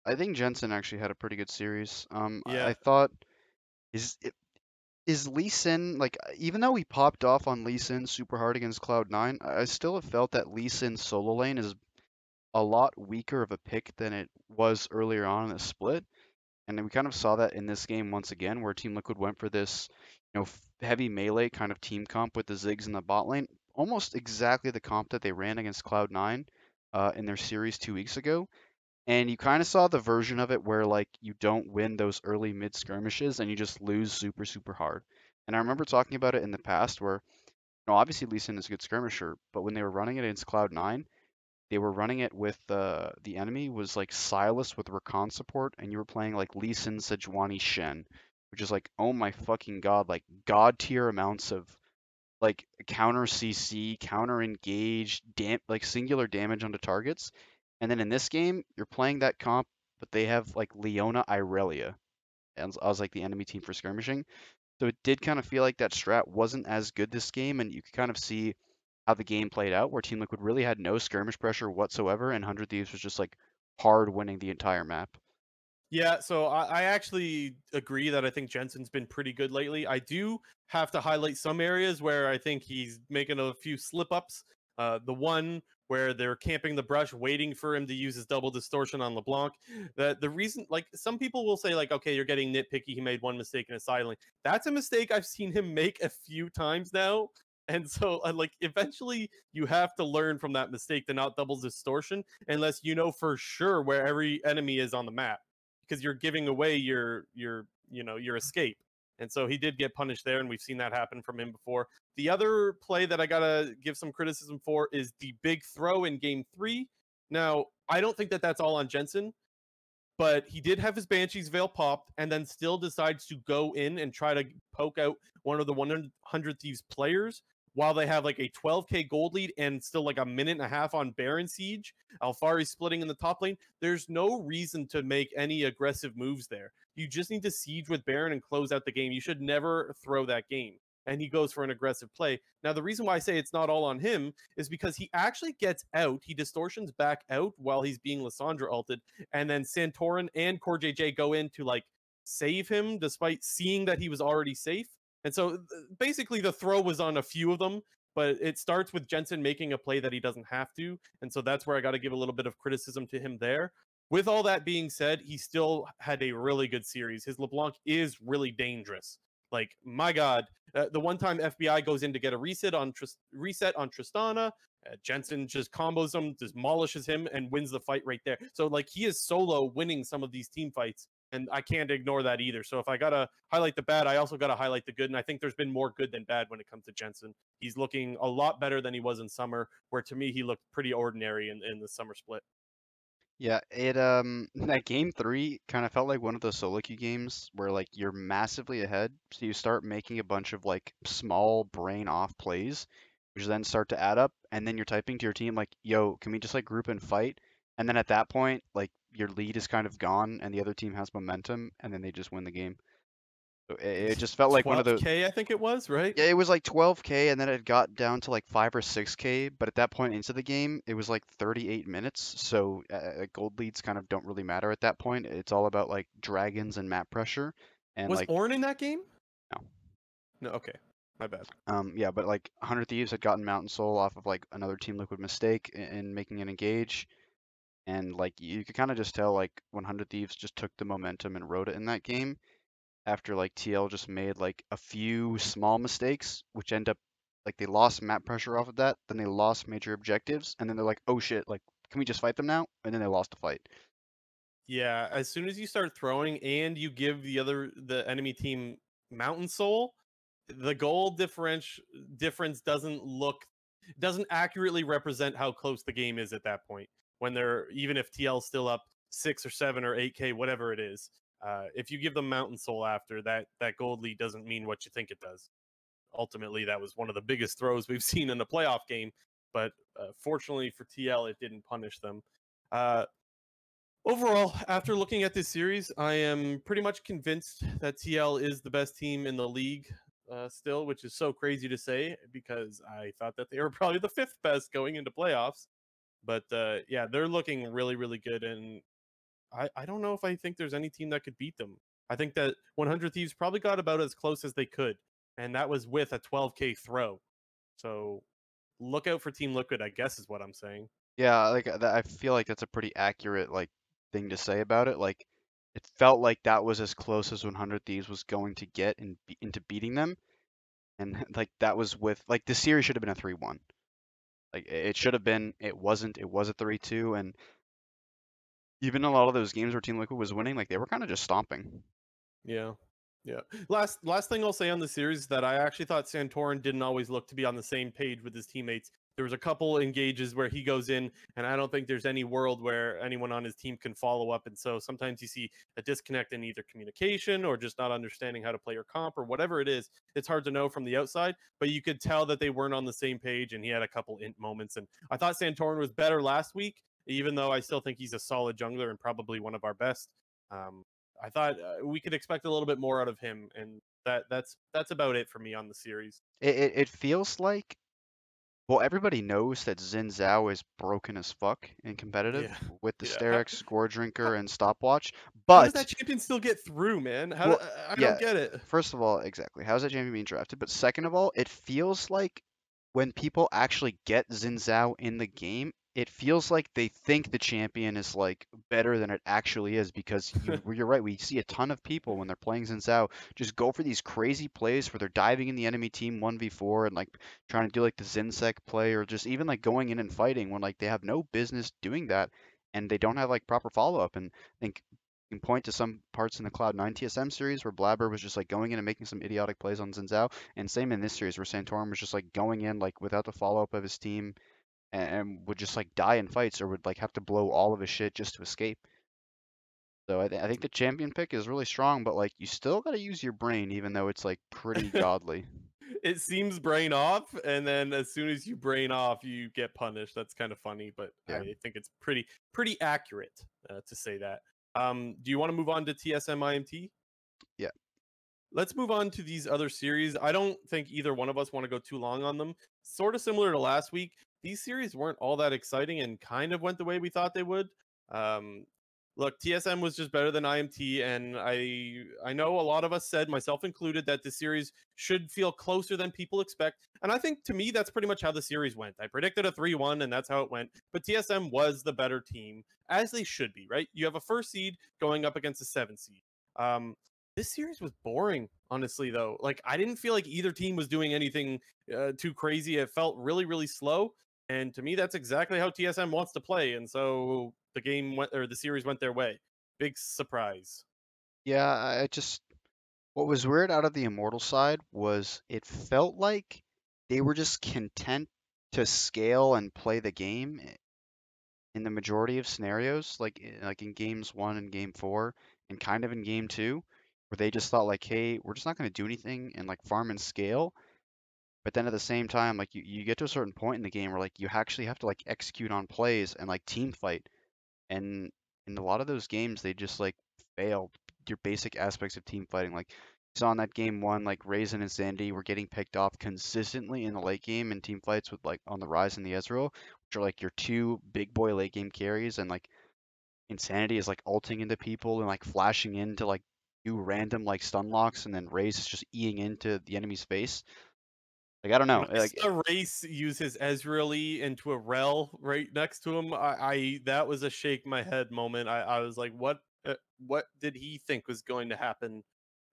I think Jensen actually had a pretty good series. Um, I- Yeah. I thought is it, is Lee Sin like even though he popped off on Lee Sin super hard against Cloud9, I I still have felt that Lee Sin's solo lane is a lot weaker of a pick than it was earlier on in the split. And we kind of saw that in this game once again, where Team Liquid went for this, you know, heavy melee kind of team comp with the Ziggs in the bot lane, almost exactly the comp that they ran against Cloud9 uh, in their series two weeks ago. And you kind of saw the version of it where like you don't win those early mid skirmishes and you just lose super super hard. And I remember talking about it in the past where, you know, obviously Lee Sin is a good skirmisher, but when they were running it against Cloud9, they were running it with uh, the enemy was like Sylas with Rakan support, and you were playing like Lee Sin Sejuani Shen, which is like, oh my fucking god, like god tier amounts of like counter CC, counter engage, dam- like singular damage onto targets. And then in this game, you're playing that comp, but they have like Leona Irelia as, as like the enemy team for skirmishing. So it did kind of feel like that strat wasn't as good this game, and you could kind of see how the game played out, where Team Liquid really had no skirmish pressure whatsoever, and Hundred Thieves was just like hard winning the entire map. Yeah, so I, I actually agree that I think Jensen's been pretty good lately. I do have to highlight some areas where I think he's making a few slip ups. Uh, the one where they're camping the brush, waiting for him to use his double distortion on LeBlanc. That the reason, like some people will say, like, okay, you're getting nitpicky. He made one mistake in a side lane. That's a mistake I've seen him make a few times now. And so, uh, like, eventually you have to learn from that mistake to not double distortion unless you know for sure where every enemy is on the map because you're giving away your your you know your escape. And so he did get punished there and we've seen that happen from him before. The other play that i gotta give some criticism for is the big throw in game three. Now i don't think that that's all on jensen but he did have his banshee's veil popped and then still decides to go in and try to poke out one of the 100 thieves players while they have like a 12k gold lead and still like a minute and a half on baron siege Alphari splitting in the top lane there's no reason to make any aggressive moves there you just need to siege with baron and close out the game you should never throw that game and he goes for an aggressive play. Now, the reason why I say it's not all on him is because he actually gets out. He distortions back out while he's being Lissandra ulted, and then Santorin and CoreJJ go in to like save him despite seeing that he was already safe. And so basically, the throw was on a few of them, but it starts with Jensen making a play that he doesn't have to. And so that's where I got to give a little bit of criticism to him there. With all that being said, he still had a really good series. His LeBlanc is really dangerous. Like my God, uh, the one time FBI goes in to get a reset on reset on Tristana, uh, Jensen just combos him, demolishes him, and wins the fight right there. So like he is solo winning some of these team fights, and I can't ignore that either. So if I gotta highlight the bad, I also gotta highlight the good, and I think there's been more good than bad when it comes to Jensen. He's looking a lot better than he was in summer, where to me he looked pretty ordinary in, in the summer split. Yeah, it um [LAUGHS] that game three kind of felt like one of those solo queue games where like you're massively ahead, so you start making a bunch of like small brain off plays, which then start to add up, and then you're typing to your team like, "Yo, can we just like group and fight?" And then at that point, like your lead is kind of gone, and the other team has momentum, and then they just win the game. So it, it just felt like one of those. 12K, I think it was, right? Yeah, it was like 12k, and then it got down to like five or 6k. But at that point into the game, it was like 38 minutes. So uh, uh, gold leads kind of don't really matter at that point. It's all about like dragons and map pressure. And was like, Ornn in that game? No. No, okay. My bad. um, yeah, but like 100 Thieves had gotten Mountain Soul off of like another Team Liquid mistake in making an engage. And like you could kind of just tell like 100 Thieves just took the momentum and rode it in that game after like TL just made like a few small mistakes, which end up like they lost map pressure off of that, then they lost major objectives, and then they're like, oh shit, like can we just fight them now? And then they lost the fight. Yeah, as soon as you start throwing and you give the other the enemy team mountain soul, the goal differential difference doesn't look doesn't accurately represent how close the game is at that point. When they're even if TL's still up six or seven or eight K, whatever it is. Uh, if you give them mountain soul after that, that gold lead doesn't mean what you think it does. Ultimately, that was one of the biggest throws we've [LAUGHS] seen in a playoff game, but uh, fortunately for TL, it didn't punish them. Uh, overall, after looking at this series, I am pretty much convinced that TL is the best team in the league uh, still, which is so crazy to say because I thought that they were [LAUGHS] probably the fifth best going into playoffs. But uh, yeah, they're looking really, really good, and I, I don't know if I think there's any team that could beat them. I think that 100 Thieves probably got about as close as they could, and that was with a 12k throw. So look out for Team Liquid, I guess is what I'm saying. Yeah, like I feel like that's a pretty accurate like thing to say about it. Like it felt like that was as close as 100 Thieves was going to get in, into beating them, and [LAUGHS] like that was with like the series should have been a 3-1. Like it should have been. It wasn't. It was a 3-2, and even a lot of those games where Team Liquid was winning, like they were kind of just stomping. Yeah. Yeah. Last last thing I'll say on the series that I actually thought Santorin didn't always look to be on the same page with his teammates. There was a couple engages where he goes in, and I don't think there's any world where anyone on his team can follow up. And so sometimes you see a disconnect in either communication or just not understanding how to play your comp or whatever it is. It's hard to know from the outside, but you could tell that they weren't on the same page. And he had a couple int moments. And I thought Santorin was better last week, even though I still think he's a solid jungler and probably one of our best. Um, I thought uh, we could expect a little bit more out of him, and that that's that's about it for me on the series. It it, it feels like, well, everybody knows that Xin Zhao is broken as fuck in competitive Yeah. with the Yeah. Sterak's, Score Drinker, and Stopwatch. But How does that champion still get through, man? How Well, do, I yeah. don't get it. First of all, exactly. How's that champion being drafted? But second of all, it feels like when people actually get Xin Zhao in the game, it feels like they think the champion is like better than it actually is because [LAUGHS] you, you're right. We see a ton of people when they're playing Xin Zhao just go for these crazy plays where they're diving in the enemy team 1v4 and like trying to do like the Zinsec play or just even like going in and fighting when like they have no business doing that and they don't have like proper follow up. And I think you can point to some parts in the Cloud9 TSM series where Blabber was just like going in and making some idiotic plays on Xin Zhao, and same in this series where Santorin was just like going in like without the follow up of his team and, and would just like die in fights or would like have to blow all of his shit just to escape. So I, th- I think the champion pick is really strong, but like you still got to use your brain even though it's like pretty [LAUGHS] godly. It seems brain off, and then as soon as you brain off, you get punished. That's kind of funny, but Yeah. I think it's pretty pretty accurate uh, to say that. Um, do you want to move on to TSM IMT? Yeah. Let's move on to these other series. I don't think either one of us want to go too long on them. Sort of similar to last week, these series weren't all that exciting and kind of went the way we thought they would. Um, look, TSM was just better than IMT, and I I know a lot of us said, myself included, that the series should feel closer than people expect. And I think to me that's pretty much how the series went. I predicted a 3-1 and that's how it went. But TSM was the better team, as they should be, right? You have a first seed going up against a 7 seed. Um this series was boring, honestly though. Like I didn't feel like either team was doing anything uh, too crazy. It felt really really slow. And to me that's exactly how TSM wants to play. And so the game went or the series went their way. Big surprise. Yeah, I just what was weird out of the Immortal side was it felt like they were just content to scale and play the game in the majority of scenarios, like like in games one and game four, and kind of in game two, where they just thought like, hey, we're just not going to do anything and like farm and scale. But then at the same time, like you, you get to a certain point in the game where like you actually have to like execute on plays and like team fight. And in a lot of those games, they just like failed your basic aspects of team fighting. Like you saw in that game one, like Raisin and Sandy were getting picked off consistently in the late game and team fights with like on the Ryze and the Ezreal, which are like your two big boy late game carries, and like Insanity is like ulting into people and like flashing in to like do random like stun locks, and then Raes is just eating into the enemy's face. Like I don't know, When like saw Raes use his Ezreal into a Rell right next to him. I, I that was a shake my head moment. I, I was like, what uh, what did he think was going to happen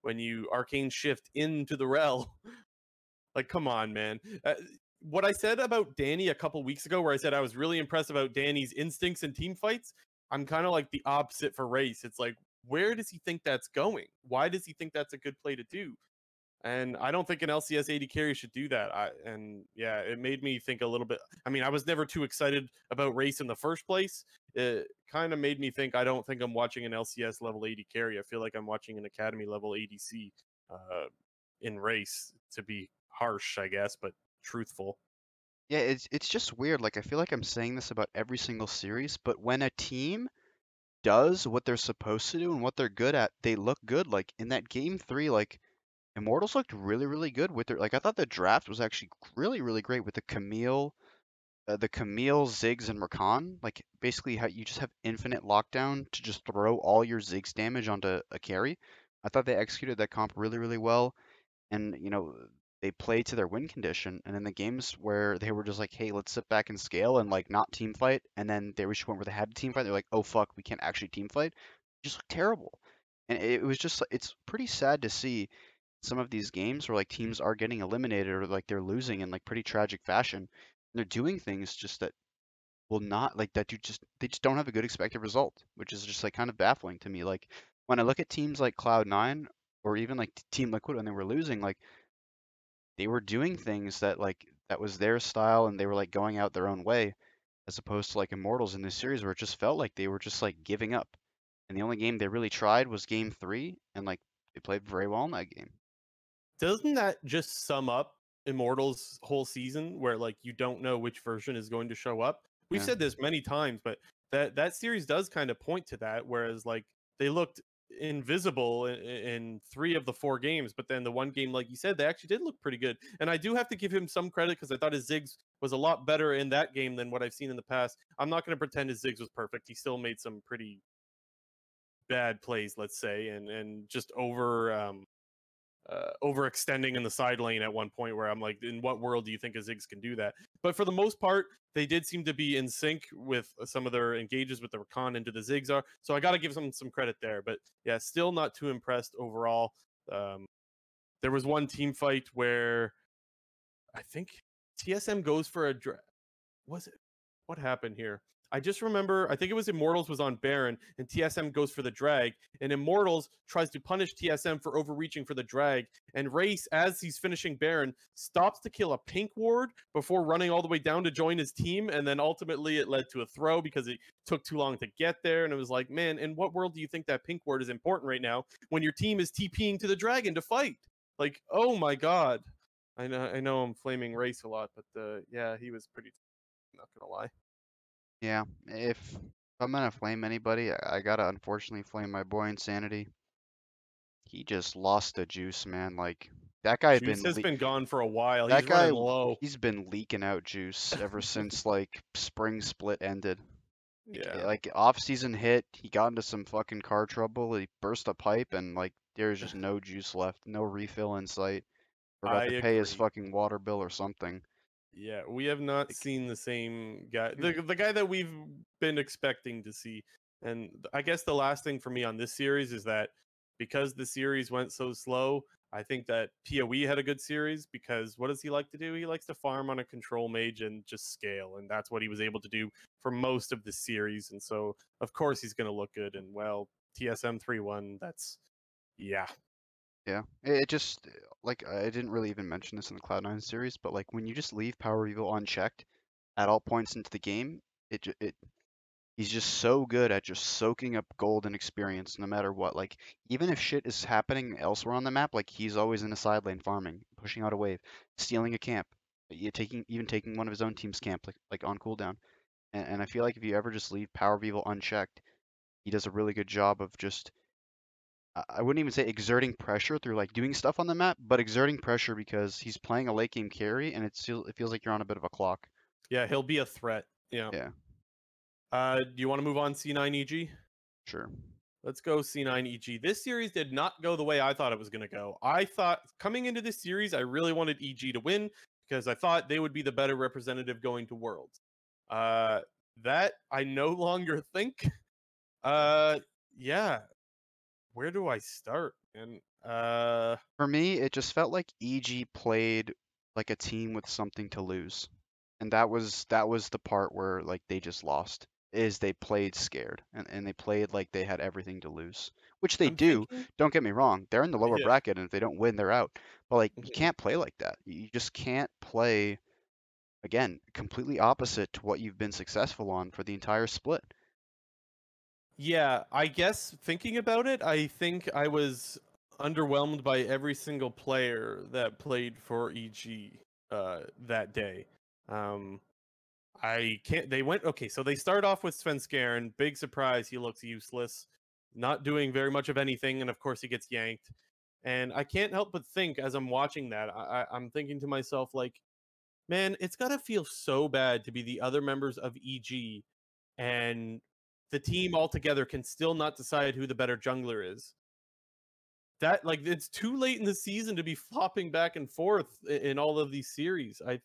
when you arcane shift into the Rell? [LAUGHS] like, come on, man. Uh, what I said about Danny a couple weeks ago, where I said I was really impressed about Danny's instincts in team fights, I'm kind of like the opposite for Raes. It's like, where does he think that's going? Why does he think that's a good play to do? And I don't think an LCS AD carry should do that. I, and yeah, it made me think a little bit. I mean, I was never too excited about Raes in the first place. It kind of made me think I don't think I'm watching an LCS level AD carry. I feel like I'm watching an academy level ADC uh, in Raes to be harsh, I guess, but truthful. Yeah, it's it's just weird. Like I feel like I'm saying this about every single series, but when a team does what they're supposed to do and what they're good at, they look good. Like in that game three, like Immortals looked really, really good with their like I thought the draft was actually really, really great with the Camille, uh, the Camille, Ziggs, and Rakan. Like basically how you just have infinite lockdown to just throw all your Ziggs damage onto a carry. I thought they executed that comp really, really well. And you know, they play to their win condition. And in the games where they were just like, hey, let's sit back and scale and like not team fight, and then they reached a point where they had to team fight, they're like, oh fuck, we can't actually team fight. It just looked terrible. And it was just it's pretty sad to see some of these games where like teams are getting eliminated or like they're losing in like pretty tragic fashion. they're doing things just that will not like that you just they just don't have a good expected result, which is just like kind of baffling to me. Like when I look at teams like Cloud9 or even like Team Liquid when they were losing, like they were doing things that like that was their style and they were like going out their own way as opposed to like Immortals in this series where it just felt like they were just like giving up. And the only game they really tried was game three and like they played very well in that game. Doesn't that just sum up Immortals whole season where like you don't know which version is going to show up? We've yeah. said this many times, but that that series does kind of point to that whereas like they looked invisible in, in, three of the four games, but then the one game, like you said, they actually did look pretty good. And I do have to give him some credit because I thought his Ziggs was a lot better in that game than what I've seen in the past. I'm not going to pretend his Ziggs was perfect. He still made some pretty bad plays, let's say, and and just over um, uh, overextending in the side lane at one point where I'm like, in what world do you think a Ziggs can do that? But for the most part, they did seem to be in sync with some of their engages with the Rakan into the Ziggs are. So I got to give them some credit there. But yeah, still not too impressed overall. Um, there was one team fight where I think TSM goes for a dra- was it what happened here? I just remember, I think it was Immortals was on Baron, and TSM goes for the drag, and Immortals tries to punish TSM for overreaching for the drag, and Raes, as he's finishing Baron, stops to kill a pink ward before running all the way down to join his team, and then ultimately it led to a throw because it took too long to get there, and it was like, man, in what world do you think that pink ward is important right now when your team is TPing to the dragon to fight? Like, oh my god. I know, I know I'm flaming Raes a lot, but uh, yeah, he was pretty. Not gonna lie. Yeah, if I'm gonna flame anybody, I, gotta unfortunately flame my boy Insanity. He just lost the juice, man. Like that guy Juice been has le- been gone for a while. that He's guy running low. he's been leaking out juice ever since like spring split ended. Yeah. Eh, like off season hit, he got into some fucking car trouble. He burst a pipe and like there's just [LAUGHS] no juice left, no refill in sight. Forgot I to pay his agree. fucking water bill or something. Yeah, we have not seen the same guy, the the guy that we've been expecting to see. And I guess the last thing for me on this series is that because the series went so slow, I think that PoE had a good series because what does he like to do? He likes to farm on a control mage and just scale, and that's what he was able to do for most of the series. And so, of course, he's going to look good. And well, TSM three one, that's yeah, Yeah, it, just like I didn't really even mention this in the Cloud9 series, but like when you just leave Power Evil unchecked at all points into the game, it it he's just so good at just soaking up gold and experience no matter what. Like even if shit is happening elsewhere on the map, like he's always in a side lane farming, pushing out a wave, stealing a camp, taking even taking one of his own team's camp like like on cooldown. And, and I feel like if you ever just leave Power Evil unchecked, he does a really good job of just I- I wouldn't even say exerting pressure through like doing stuff on the map, but exerting pressure because he's playing a late game carry and it feels it feels like you're on a bit of a clock. yeah, he'll be a threat. Yeah. Yeah. Uh, do you want to move on C9 EG? Sure. Let's go C9 EG. This series did not go the way I thought it was going to go. I thought coming into this series, I really wanted EG to win because I thought they would be the better representative going to Worlds. Uh, that I no [LAUGHS] longer think. Uh, yeah. Where do I start? And uh, For me, it just felt like EG played like a team with something to lose. And that was that was the part where like they just lost. is they played scared and, and they played like they had everything to lose, which they I'm do. thinking, Don't get me wrong, they're in the lower yeah. bracket, and if they don't win, they're out. But like, you mhm. can't play like that. You just can't play again completely opposite to what you've been successful on for the entire split. Yeah, I guess thinking about it, I think I was underwhelmed by every single player that played for EG uh, that day. Um, I can't. They went okay. So they start off with Sven Svenskeren. Big surprise. He looks useless, not doing very much of anything, and of course he gets yanked. And I can't help but think as I'm watching that, I, I'm thinking to myself like, man, it's gotta feel so bad to be the other members of EG, and the team altogether can still not decide who the better jungler is. That like it's too late in the season to be [LAUGHS] flopping back and forth in all of these series. I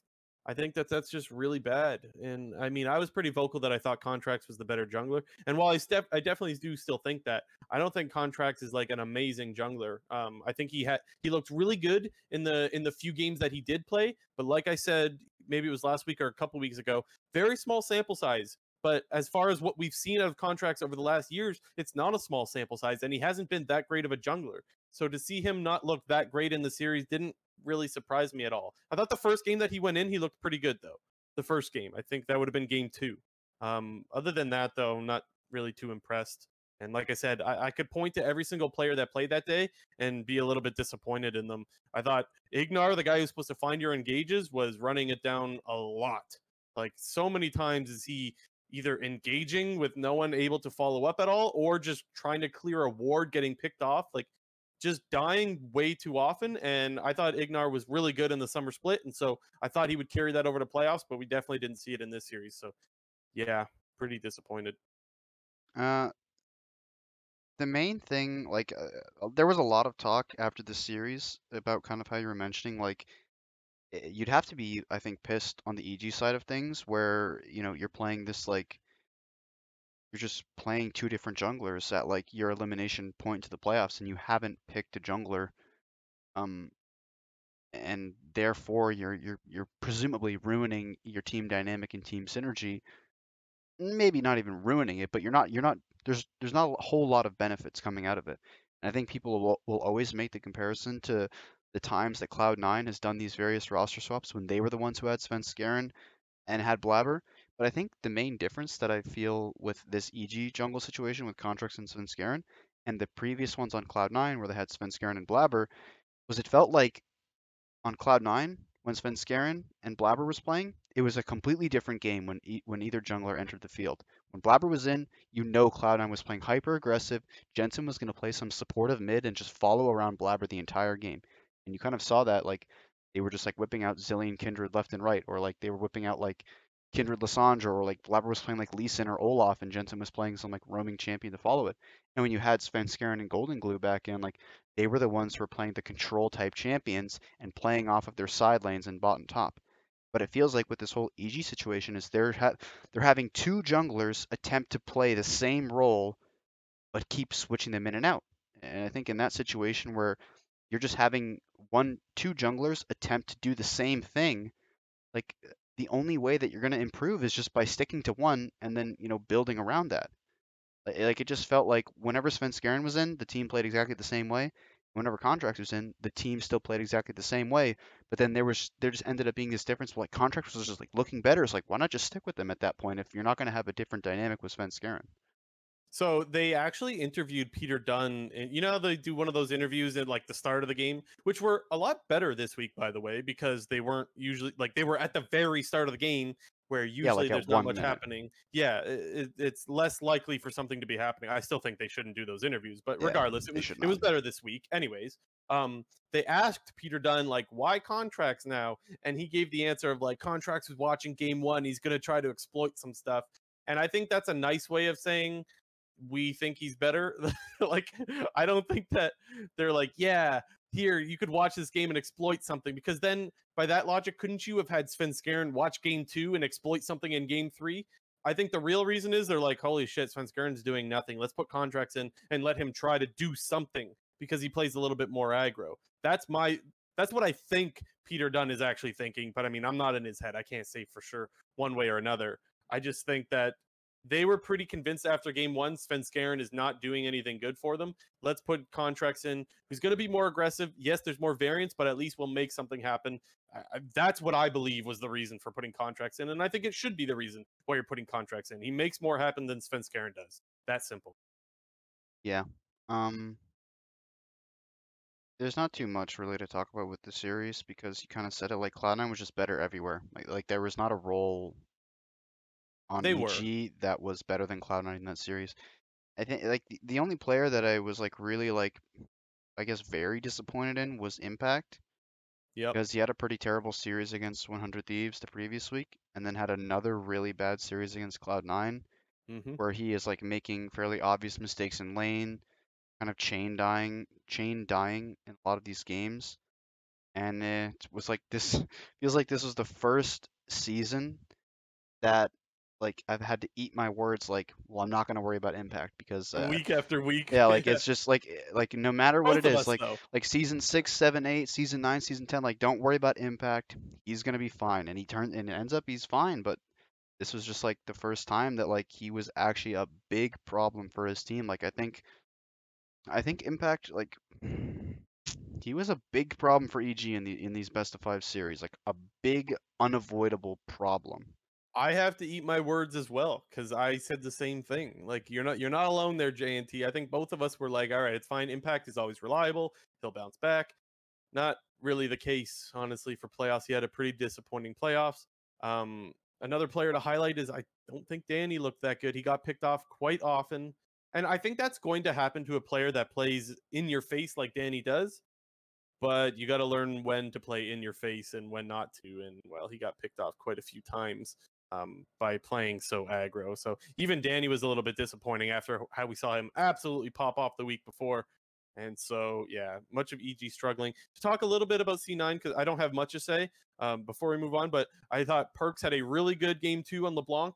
I think that that's just really bad. And I mean, I was pretty vocal that I thought Contracts was the better jungler. And while I step, I definitely do still think that. I don't think Contracts is like an amazing jungler. Um, I think he had he looked really good in the in the few games that he did play. But like I said, maybe it was last week or a couple weeks ago, very small sample size. But as far as what we've seen out of contracts over the last years, it's not a small sample size, and he hasn't been that great of a jungler. So to see him not look that great in the series didn't really surprise me at all. I thought the first game that he went in, he looked pretty good though. The first game, I think that would have been game two. Um, other than that, though, not really too impressed. And like I said, I, I could point to every single player that played that day and be a little bit disappointed in them. I thought Ignar, the guy who's supposed to find your engages, was running it down a lot. Like so many times is he either engaging with no one able to follow up at all, or just trying to clear a ward getting picked off. Like just dying way too often. And I thought Ignar was really good in the summer split. And so I thought he would carry that over to playoffs, but we definitely didn't see it in this series. So yeah, pretty disappointed. Uh, the main thing, like, uh, there was a lot of talk after the series about kind of how you were mentioning, like, you'd have to be, I think, pissed on the EG side of things, where, you know, you're playing this, like, you're just playing two different junglers at, like, your elimination point to the playoffs, and you haven't picked a jungler, um, and therefore you're you're you're presumably ruining your team dynamic and team synergy maybe not even ruining it, but you're not you're not there's there's not a whole lot of benefits coming out of it. And I think people will will always make the comparison to the times that Cloud9 has done these various roster swaps when they were the ones who had Sven Svenskeren and had Blabber. But I think the main difference that I feel with this EG jungle situation with Contracts and Sven Svenskeren and the previous ones on Cloud9 where they had Sven Svenskeren and Blabber was it felt like on Cloud9 when Sven Svenskeren and Blabber was playing, it was a completely different game when e- when either jungler entered the field. When Blabber was in, you know Cloud9 was playing hyper aggressive. Jensen was going to play some supportive mid and just follow around Blabber the entire game. And you kind of saw that like they were just like whipping out Zillion Kindred left and right, or like they were whipping out like Kindred Lissandra, or like Blabber was playing like Lee Sin or Olaf, and Jensen was playing some like roaming champion to follow it. And when you had Svenskeren and Goldenglue back in, like they were the ones who were playing the control type champions and playing off of their side lanes and bot and top. But it feels like with this whole EG situation is they're ha- they're having two junglers attempt to play the same role, but keep switching them in and out. And I think in that situation where you're just having one two junglers attempt to do the same thing, like uh, the only way that you're going to improve is just by sticking to one and then you know building around that. Like eh, like, it just felt like whenever Svenskeren was in, the team played exactly the same way. Whenever Contracts was in, the team still played exactly the same way. But then there was there just ended up being this difference. Like Contracts was just like looking better. It's like why not just stick with them at that point if you're not going to have a different dynamic with Svenskeren? So they actually interviewed Peter Dun, and you know how they do one of those interviews at like the start of the game, which were a lot better this week, by the way, because they weren't usually like they were at the very start of the game, where usually like, there's not much minute. happening. Yeah, it, it's less likely for something to be happening. I still think they shouldn't do those interviews, but Yeah, regardless, it was, it was better this week. Anyways, um, they asked Peter Dun like why contracts now, and he gave the answer of like contracts was watching game one. He's gonna try to exploit some stuff, and I think that's a nice way of saying we think he's better. [LAUGHS] like, I don't think that they're like, yeah, here you could watch this game and exploit something because then by that logic, couldn't you have had Svenskeren watch game two and exploit something in game three? I think the real reason is they're like, holy shit, Svenskeren's doing nothing. Let's put contracts in and let him try to do something because he plays a little bit more aggro. That's my that's what I think Peter Dun is actually thinking, but I mean, I'm not in his head. I can't say for sure one way or another. I just think that they were pretty convinced after game one, Svenskeren is not doing anything good for them. Let's put contracts in who's going to be more aggressive. Yes, there's more variance, but at least we'll make something happen. I, that's what I believe was the reason for putting contracts in. And I think it should be the reason why you're putting contracts in. He makes more happen than Svenskeren does. That simple. Yeah. Um, there's not too much really to talk about with the series because you kind of said it like Cloud9 was just better everywhere. Like like there was not a role on They were. EG that was better than Cloud9 in that series. I think like the, only player that I was like really like I guess very disappointed in was Impact Yeah. because he had a pretty terrible series against 100 Thieves the previous week and then had another really bad series against Cloud9 hmm where he is like making fairly obvious mistakes in lane, kind of chain dying, chain dying in a lot of these games. And it was like this [LAUGHS] feels like this was the first season that like I've had to eat my words like, well, I'm not going to worry about impact because uh, week after week. yeah, like [LAUGHS] it's just like eh, like no matter what Both it is, us, like though. like season six, seven, eight, season nine, season ten, like don't worry about impact. He's gonna be fine. And he turns and it ends up he's fine, but this was just like the first time that like he was actually a big problem for his team. Like I think I think impact like [SNIFFS] he was a big problem for EG in the in these best of five series. Like a big unavoidable problem. I have to eat my words as well because I said the same thing. Like you're not you're not alone there, JNT. I think both of us were like, all right, it's fine. Impact is always reliable. He'll bounce back. Not really the case, honestly, for playoffs. He had a pretty disappointing playoffs. Um, another player to highlight is I don't think Danny looked that good. He got picked off quite often. And I think that's going to happen to a player that plays in your face like Danny does. But you got to learn when to play in your face and when not to. And well, he got picked off quite a few times um, by playing so aggro. So even Danny was a little bit disappointing after how we saw him absolutely pop off the week before. And so, yeah, much of EG struggling. To talk a little bit about C9, because I don't have much to say um, before we move on, but I thought Perkz had a really good game two on LeBlanc.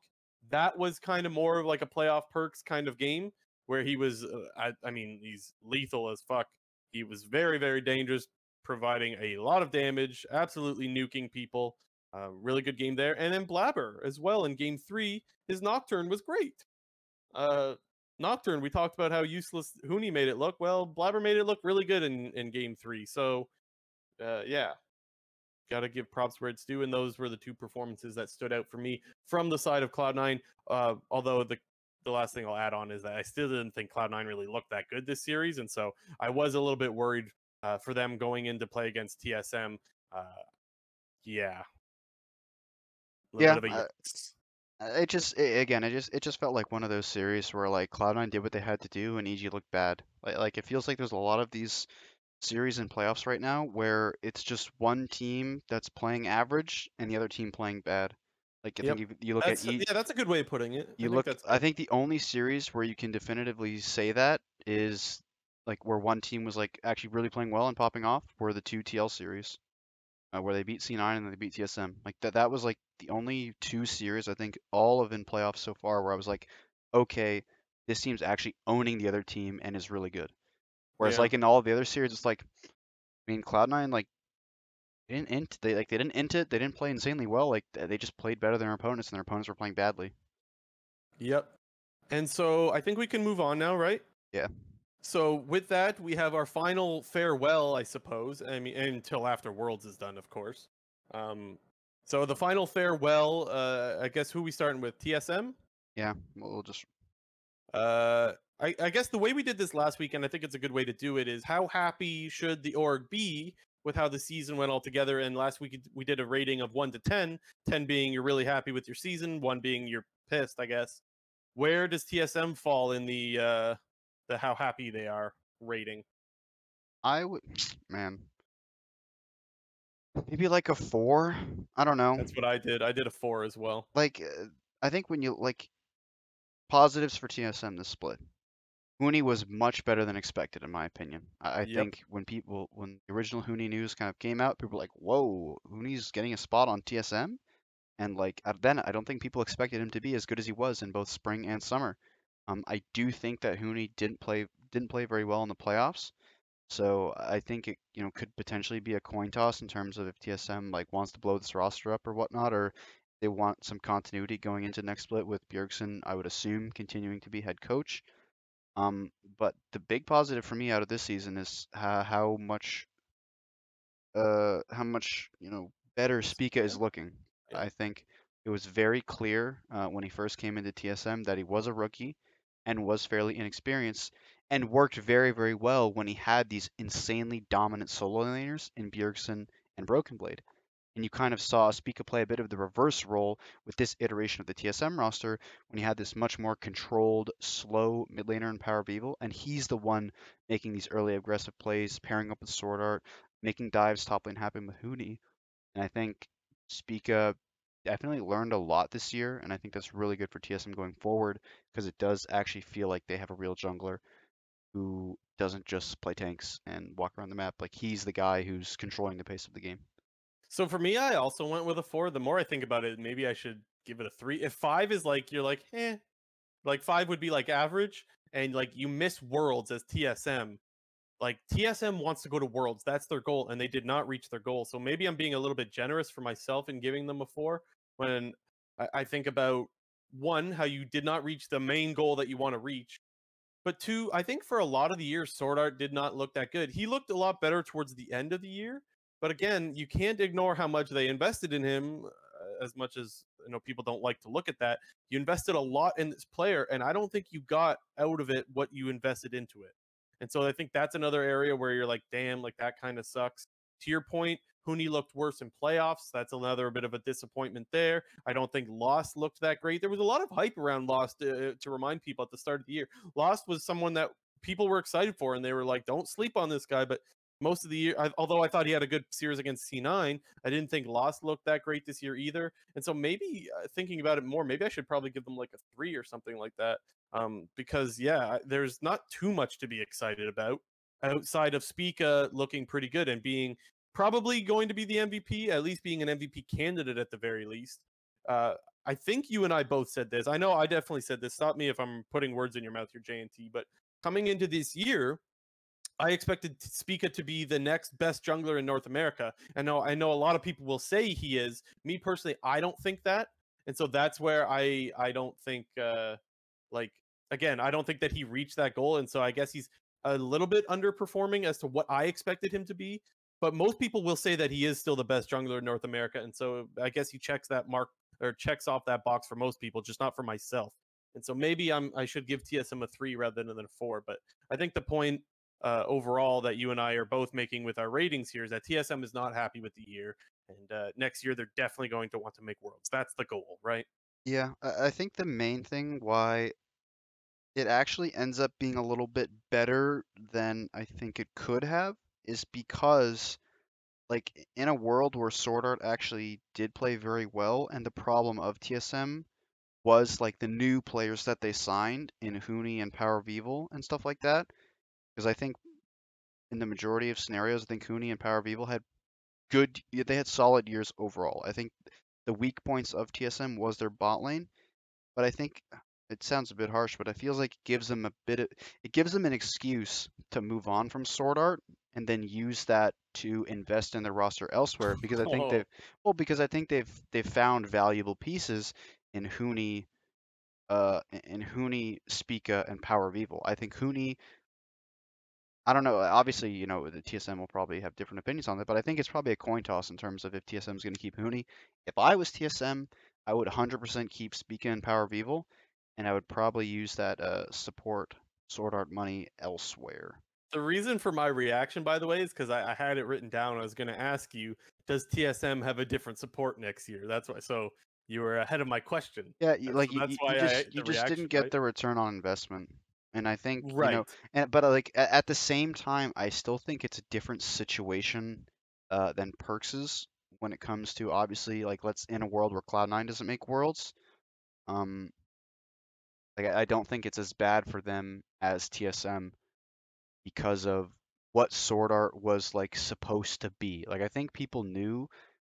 That was kind of more of like a playoff Perkz kind of game where he was, uh, I, I mean, he's lethal as fuck. He was very, very dangerous, providing a lot of damage, absolutely nuking people. Uh, really good game there. And then Blabber as well in game three. His Nocturne was great. Uh, Nocturne, we talked about how useless Huni made it look. Well, Blabber made it look really good in, in game three. So, uh, yeah, got to give props where it's due. And those were the two performances that stood out for me from the side of Cloud9. Uh, although the the last thing I'll add on is that I still didn't think Cloud9 really looked that good this series. And so I was a little bit worried uh, for them going into play against TSM. Uh, yeah. Yeah, bit of a uh. Uh, It just i again, it just it just felt like one of those series where like Cloud9 did what they had to do and EG looked bad. Like like it feels like there's a lot of these series in playoffs right now where it's just one team that's playing average and the other team playing bad. Like I Yep. think you, you look That's, at yeah, that's a good way of putting it. You think look that's I think the only series where you can definitively say that is like where one team was like actually really playing well and popping off were the two TL series. Uh, where they beat C9 and then they beat TSM. Like that that was like the only two series I think all of in playoffs so far where I was like, okay, this team's actually owning the other team and is really good. Whereas Yeah. like in all of the other series it's like I mean Cloud9 like they didn't int they like they didn't int it, they didn't play insanely well, like they just played better than their opponents and their opponents were playing badly. Yep. And so I think we can move on now, right? Yeah. So with that, we have our final farewell, I suppose. I mean, until after Worlds is done, of course. Um, so the final farewell. Uh, I guess who we starting with? TSM. Yeah, we'll just Uh, I, I guess the way we did this last week, and I think it's a good way to do it, is how happy should the org be with how the season went all together? And last week we did a rating of one to 10, 10 being you're really happy with your season, one being you're pissed, I guess. Where does TSM fall in the uh, the how happy they are rating? I would [SNIFFS] man. Maybe like a 4? I don't know. That's what I did. I did a four as well. like uh, I think when you like positives for TSM this split, Huni was much better than expected in my opinion. I, I Yep. think when people when the original Huni news kind of came out, people were like, "Whoa, Huni's getting a spot on TSM," and like then I don't think people expected him to be as good as he was in both spring and summer. Um, I do think that Huni didn't play didn't play very well in the playoffs. So I think it, you know, could potentially be a coin toss in terms of if TSM like wants to blow this roster up or whatnot, or they want some continuity going into next split with Bjergsen, I would assume, continuing to be head coach. Um, but the big positive for me out of this season is how, how much, uh, how much you know better Spica is looking. I think it was very clear uh, when he first came into TSM that he was a rookie and was fairly inexperienced and worked very, very well when he had these insanely dominant solo laners in Bjergsen and Broken Blade. And you kind of saw Spica play a bit of the reverse role with this iteration of the TSM roster when he had this much more controlled, slow mid laner in Power of Evil, and he's the one making these early aggressive plays, pairing up with Sword Art, making dives top lane happen with Huni. And I think Spica definitely learned a lot this year, and I think that's really good for TSM going forward because it does actually feel like they have a real jungler who doesn't just play tanks and walk around the map. Like he's the guy who's controlling the pace of the game. So for me, I also went with a four. The more I think about it, maybe I should give it a three. If five is like you're like, eh, like five would be like average, and like you miss worlds as TSM. Like TSM wants to go to worlds. That's their goal, and they did not reach their goal. So maybe I'm being a little bit generous for myself in giving them a four when I, I think about one, how you did not reach the main goal that you want to reach. But two, I think for a lot of the year, Sword Art did not look that good. He looked a lot better towards the end of the year. But again, you can't ignore how much they invested in him. Uh, as much as you know, people don't like to look at that. You invested a lot in this player, and I don't think you got out of it what you invested into it. And so I think that's another area where you're like, damn, like that kind of sucks. To your point, Huni looked worse in playoffs. That's another bit of a disappointment there. I don't think Lost looked that great. There was a lot of hype around Lost uh, to remind people at the start of the year. Lost was someone that people were excited for, and they were like, "Don't sleep on this guy." But most of the year, I, although I thought he had a good series against C9, I didn't think Lost looked that great this year either. And so maybe uh, thinking about it more, maybe I should probably give them like a three or something like that. Um, because yeah, there's not too much to be excited about outside of Spica looking pretty good and being probably going to be the MVP, at least being an MVP candidate at the very least. Uh, I think you and I both said this. I know I definitely said this. Stop me if I'm putting words in your mouth here, JNT. But coming into this year, I expected Spica to be the next best jungler in North America. And I know a lot of people will say he is. Me personally, I don't think that. And so that's where I I don't think uh like again, I don't think that he reached that goal. And so I guess he's a little bit underperforming as to what I expected him to be. But most people will say that he is still the best jungler in North America. And so I guess he checks that mark or checks off that box for most people, just not for myself. And so maybe I'm I should give TSM a three rather than a four. But I think the point uh, overall that you and I are both making with our ratings here is that TSM is not happy with the year, and uh, next year they're definitely going to want to make worlds. That's the goal, right? Yeah, I think the main thing why it actually ends up being a little bit better than I think it could have is because like in a world where Sword Art actually did play very well, and the problem of TSM was like the new players that they signed in Huni and Power of Evil and stuff like that. Because I think in the majority of scenarios, I think Huni and Power of Evil had good, they had solid years overall. I think the weak points of TSM was their bot lane, but I think it sounds a bit harsh, but it feels like it gives them a bit of, it gives them an excuse to move on from Sword Art and then use that to invest in their roster elsewhere because I think Oh. they've well because I think they've they've found valuable pieces in Huni uh in Huni, Spica, and Power of Evil. I think Huni I don't know. Obviously, you know, the TSM will probably have different opinions on that, but I think it's probably a coin toss in terms of if TSM is going to keep Huni. If I was TSM, I would 100% keep Spica and Power of Evil, and I would probably use that uh, support Sword Art money elsewhere. The reason for my reaction, by the way, is because I, I had it written down. I was going to ask you, does TSM have a different support next year? That's why. So you were ahead of my question. Yeah, you, like so you, you why you I- just you just didn't get right? the return on investment, and I think you Right. know, and but uh, like at, at the same time, I still think it's a different situation uh, than Perkz's when it comes to obviously like let's in a world where Cloud Nine doesn't make worlds. Um, like I I don't think it's as bad for them as TSM because of what Sword Art was like supposed to be. Like I think people knew,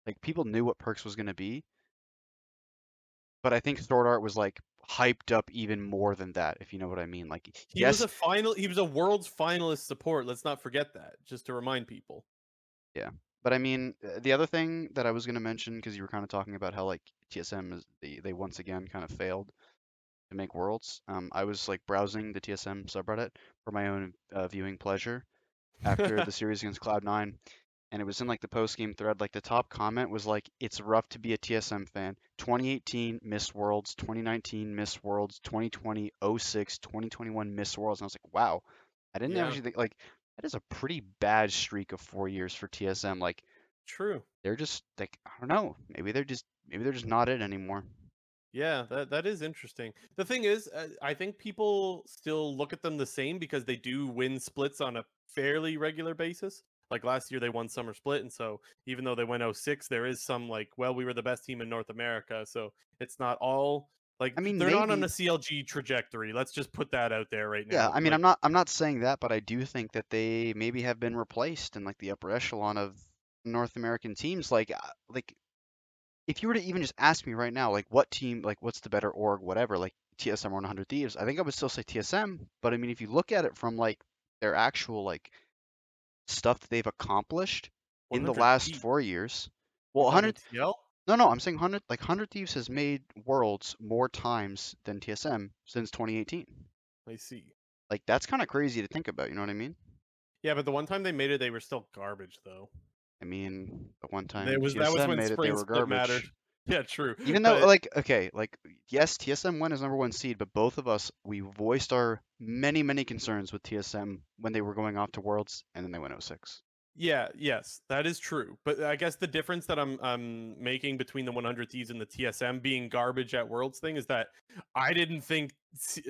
like people knew what Perkz was gonna be, but I think Sword Art was like hyped up even more than that, if you know what I mean. Like He yes, was a final. He was a world's finalist support. Let's not forget that. Just to remind people. Yeah. But I mean, uh, the other thing that I was going to mention, because you were kind of talking about how like TSM is they, they once again kind of failed to make worlds. Um, I was like browsing the TSM subreddit for my own uh, viewing pleasure after [LAUGHS] the series against Cloud9, and it was in like the post game thread. Like the top comment was like, "It's rough to be a TSM fan. 2018 Miss Worlds, 2019 Miss Worlds, 2020 06, 2021 Miss Worlds." And I was like, "Wow, I didn't Yeah. actually think like that is a pretty bad streak of four years for TSM. Like True. they're just like I don't know. Maybe they're just maybe they're just not it anymore. Yeah, that that is interesting. The thing is, uh, I think people still look at them the same because they do win splits on a fairly regular basis. Like last year, they won summer split, and so even though they went 06, there is some like, well, we were the best team in North America, so it's not all like I mean, they're not on maybe- a CLG trajectory. Let's just put that out there right now. Yeah, I mean, Like, I'm not I'm not saying that, but I do think that they maybe have been replaced in like the upper echelon of North American teams. Like uh, like if you were to even just ask me right now, like what team, like what's the better org, whatever, like TSM or 100 Thieves, I think I would still say TSM. But I mean, if you look at it from like their actual like stuff that they've accomplished in the last Thieves- four years, well, 100 No, no, I'm saying 100 like 100 Thieves has made worlds more times than TSM since 2018. I see. Like that's kind of crazy to think about, you know what I mean? Yeah, but the one time they made it, they were still garbage though. I mean, the one time It was that was when made it, they were garbage. mattered. Yeah, true. Even though, but- like, okay, like, yes, TSM one is number one seed, but both of us, we voiced our many, many concerns with TSM when they were going off to Worlds, and then they went 06. Yeah, yes, that is true. But I guess the difference that I'm I'm making between the 100 Thieves and the TSM being garbage at Worlds thing is that I didn't think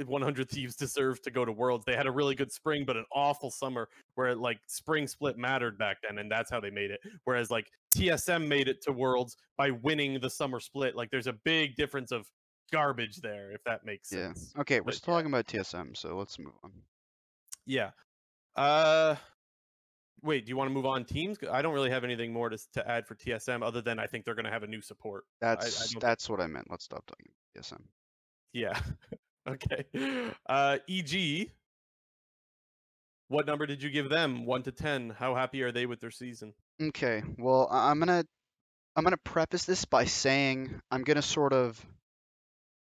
100 Thieves deserved to go to Worlds. They had a really good spring, but an awful summer where like spring split mattered back then, and that's how they made it. Whereas like TSM made it to Worlds by winning the summer split. Like there's a big difference of garbage there, if that makes Yeah. sense. Okay, we're But still talking about TSM, so let's move on. Yeah. Uh wait, do you want to move on teams? I don't really have anything more to to add for TSM other than I think they're going to have a new support. That's don't- that's what I meant. Let's stop talking about TSM. Yeah. [LAUGHS] okay. Uh EG What number did you give them? 1 to 10. How happy are they with their season? Okay, well, I'm gonna I'm gonna preface this by saying I'm gonna sort of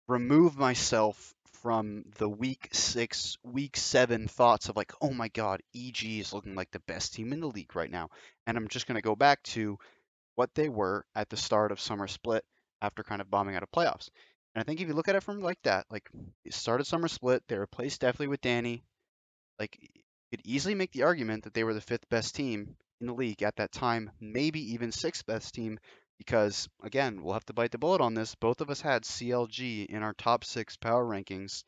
remove myself from the week six, week seven thoughts of like, oh my god, EG is looking like the best team in the league right now, and I'm just gonna go back to what they were at the start of summer split after kind of bombing out of playoffs. And I think if you look at it from like that, like it started summer split, they replaced Deftly with Danny. Like you could easily make the argument that they were the fifth best team in the league at that time, maybe even sixth best team, because again, we'll have to bite the bullet on this. Both of us had CLG in our top six power rankings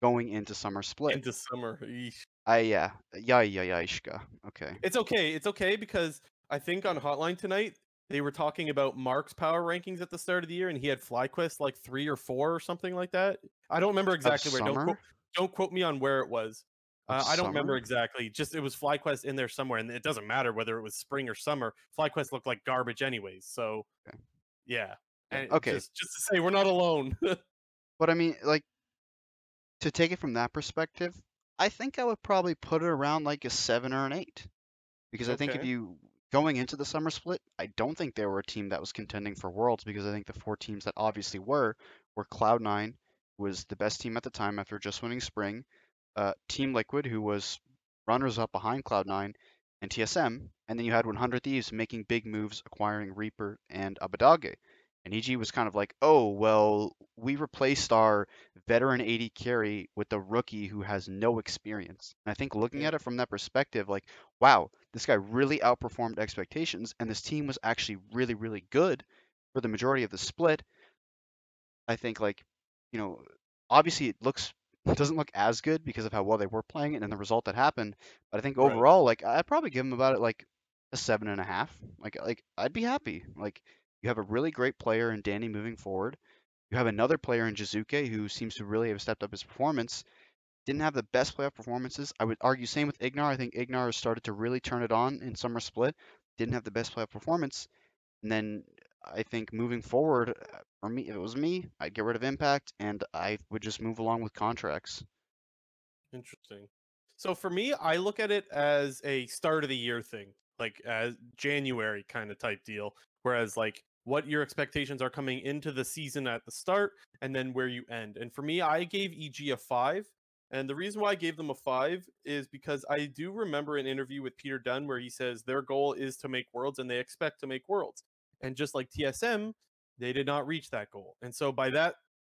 going into summer split. Into summer. Eesh. I ah, yeah, yeah, yeah, yeah, Okay. It's okay. It's okay because I think on Hotline tonight they were talking about Mark's power rankings at the start of the year, and he had FlyQuest like three or four or something like that. I don't remember exactly where. Don't quote, don't quote me on where it was. Uh, I don't remember exactly. Just it was FlyQuest in there somewhere, and it doesn't matter whether it was spring or summer. FlyQuest looked like garbage anyways. So, Okay. yeah. And Okay. Just, just to say, we're not alone. [LAUGHS] But I mean, like, to take it from that perspective, I think I would probably put it around like a seven or an eight. Because I think if you going into the summer split, I don't think they were a team that was contending for worlds because I think the four teams that obviously were were Cloud9, was the best team at the time after just winning spring, uh, Team Liquid, who was runners up behind Cloud9, and TSM, and then you had 100 Thieves making big moves, acquiring Reaper and Abbedagge. And EG was kind of like, oh, well, we replaced our veteran AD carry with a rookie who has no experience. And I think looking at it from that perspective, like, wow, this guy really outperformed expectations, and this team was actually really, really good for the majority of the split. I think, like, you know, obviously it looks it doesn't look as good because of how well they were playing it and the result that happened. But I think Right. overall, like, I'd probably give them about it like a seven and a half. Like, like I'd be happy. Like, you have a really great player in Danny moving forward. You have another player in Jiizuke who seems to really have stepped up his performance. Didn't have the best playoff performances. I would argue same with Ignar. I think Ignar has started to really turn it on in summer split. Didn't have the best playoff performance. And then I think moving forward, uh, me, if it was me, I'd get rid of Impact and I would just move along with Contractz. Interesting. So for me, I look at it as a start of the year thing. like as January kind of type deal. Whereas like what your expectations are coming into the season at the start and then where you end. And for me, I gave EG a five. And the reason why I gave them a five is because I do remember an interview with Peter Dun where he says their goal is to make worlds and they expect to make worlds. And just like TSM, they did not reach that goal. And so by that,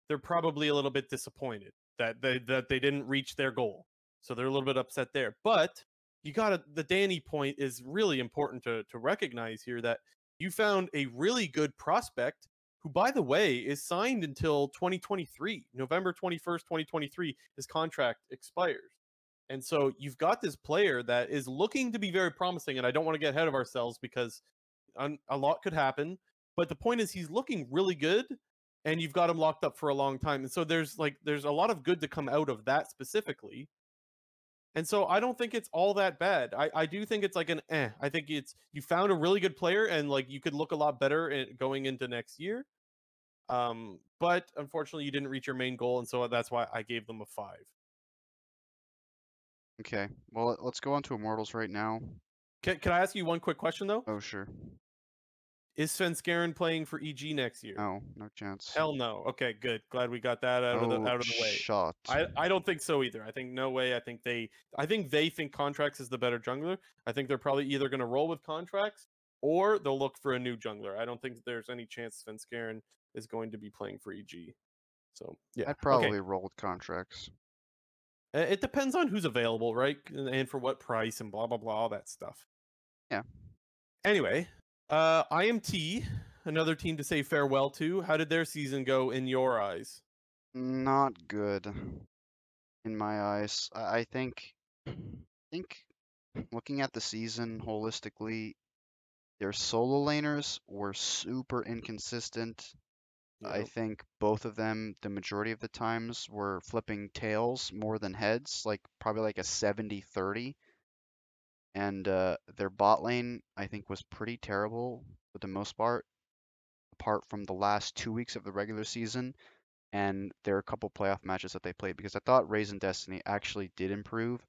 they're probably a little bit disappointed that they that they didn't reach their goal. So they're a little bit upset there. But you gotta the Danny point is really important to to recognize here that you found a really good prospect who by the way is signed until 2023 november 21st 2023 his contract expires and so you've got this player that is looking to be very promising and i don't want to get ahead of ourselves because a lot could happen but the point is he's looking really good and you've got him locked up for a long time and so there's like there's a lot of good to come out of that specifically and so I don't think it's all that bad. I, I do think it's like an eh. I think it's you found a really good player and like you could look a lot better in, going into next year. Um, but unfortunately you didn't reach your main goal, and so that's why I gave them a five. Okay. Well, let's go on to Immortals right now. Can, can I ask you one quick question though? Oh sure. Is Svenskeren playing for EG next year? No, no chance. Hell no. Okay, good. Glad we got that out of the oh, out of the way. Shot. I, I don't think so either. I think no way. I think they I think they think Contractz is the better jungler. I think they're probably either going to roll with Contractz or they'll look for a new jungler. I don't think there's any chance Svenskeren is going to be playing for EG. So yeah, I'd probably okay. roll with Contractz. It depends on who's available, right? And for what price and blah blah blah, all that stuff. Yeah. Anyway, uh, IMT, another team to say farewell to. How did their season go in your eyes? Not good, in my eyes. I think, I think, looking at the season holistically, their solo laners were super inconsistent. Yep. I think both of them, the majority of the times, were flipping tails more than heads, like probably like a 70 30 and uh, their bot lane I think was pretty terrible for the most part, apart from the last two weeks of the regular season and there are a couple playoff matches that they played because I thought Raes and Destiny actually did improve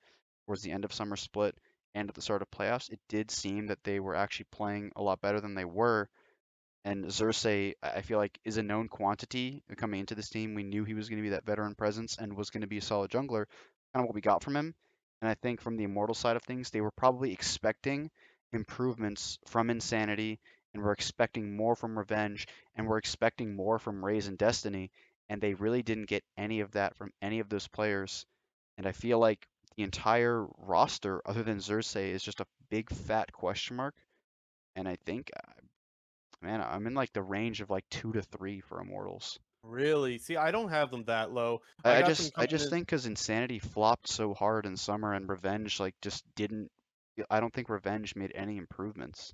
towards the end of summer split and at the start of playoffs. It did seem that they were actually playing a lot better than they were. And Xerxe, I feel like, is a known quantity coming into this team. We knew he was going to be that veteran presence and was going to be a solid jungler. Kind of what we got from him. And I think from the Immortal side of things, they were probably expecting improvements from Insanity and were expecting more from Revenge and were expecting more from Raes and Destiny. And they really didn't get any of that from any of those players. And I feel like the entire roster, other than Xerxe, is just a big fat question mark. And I think, uh, man, I'm in like the range of like two to three for Immortals. Really? See, I don't have them that low. I, I just I just in... think because Insanity flopped so hard in summer and Revenge like just didn't. I don't think Revenge made any improvements.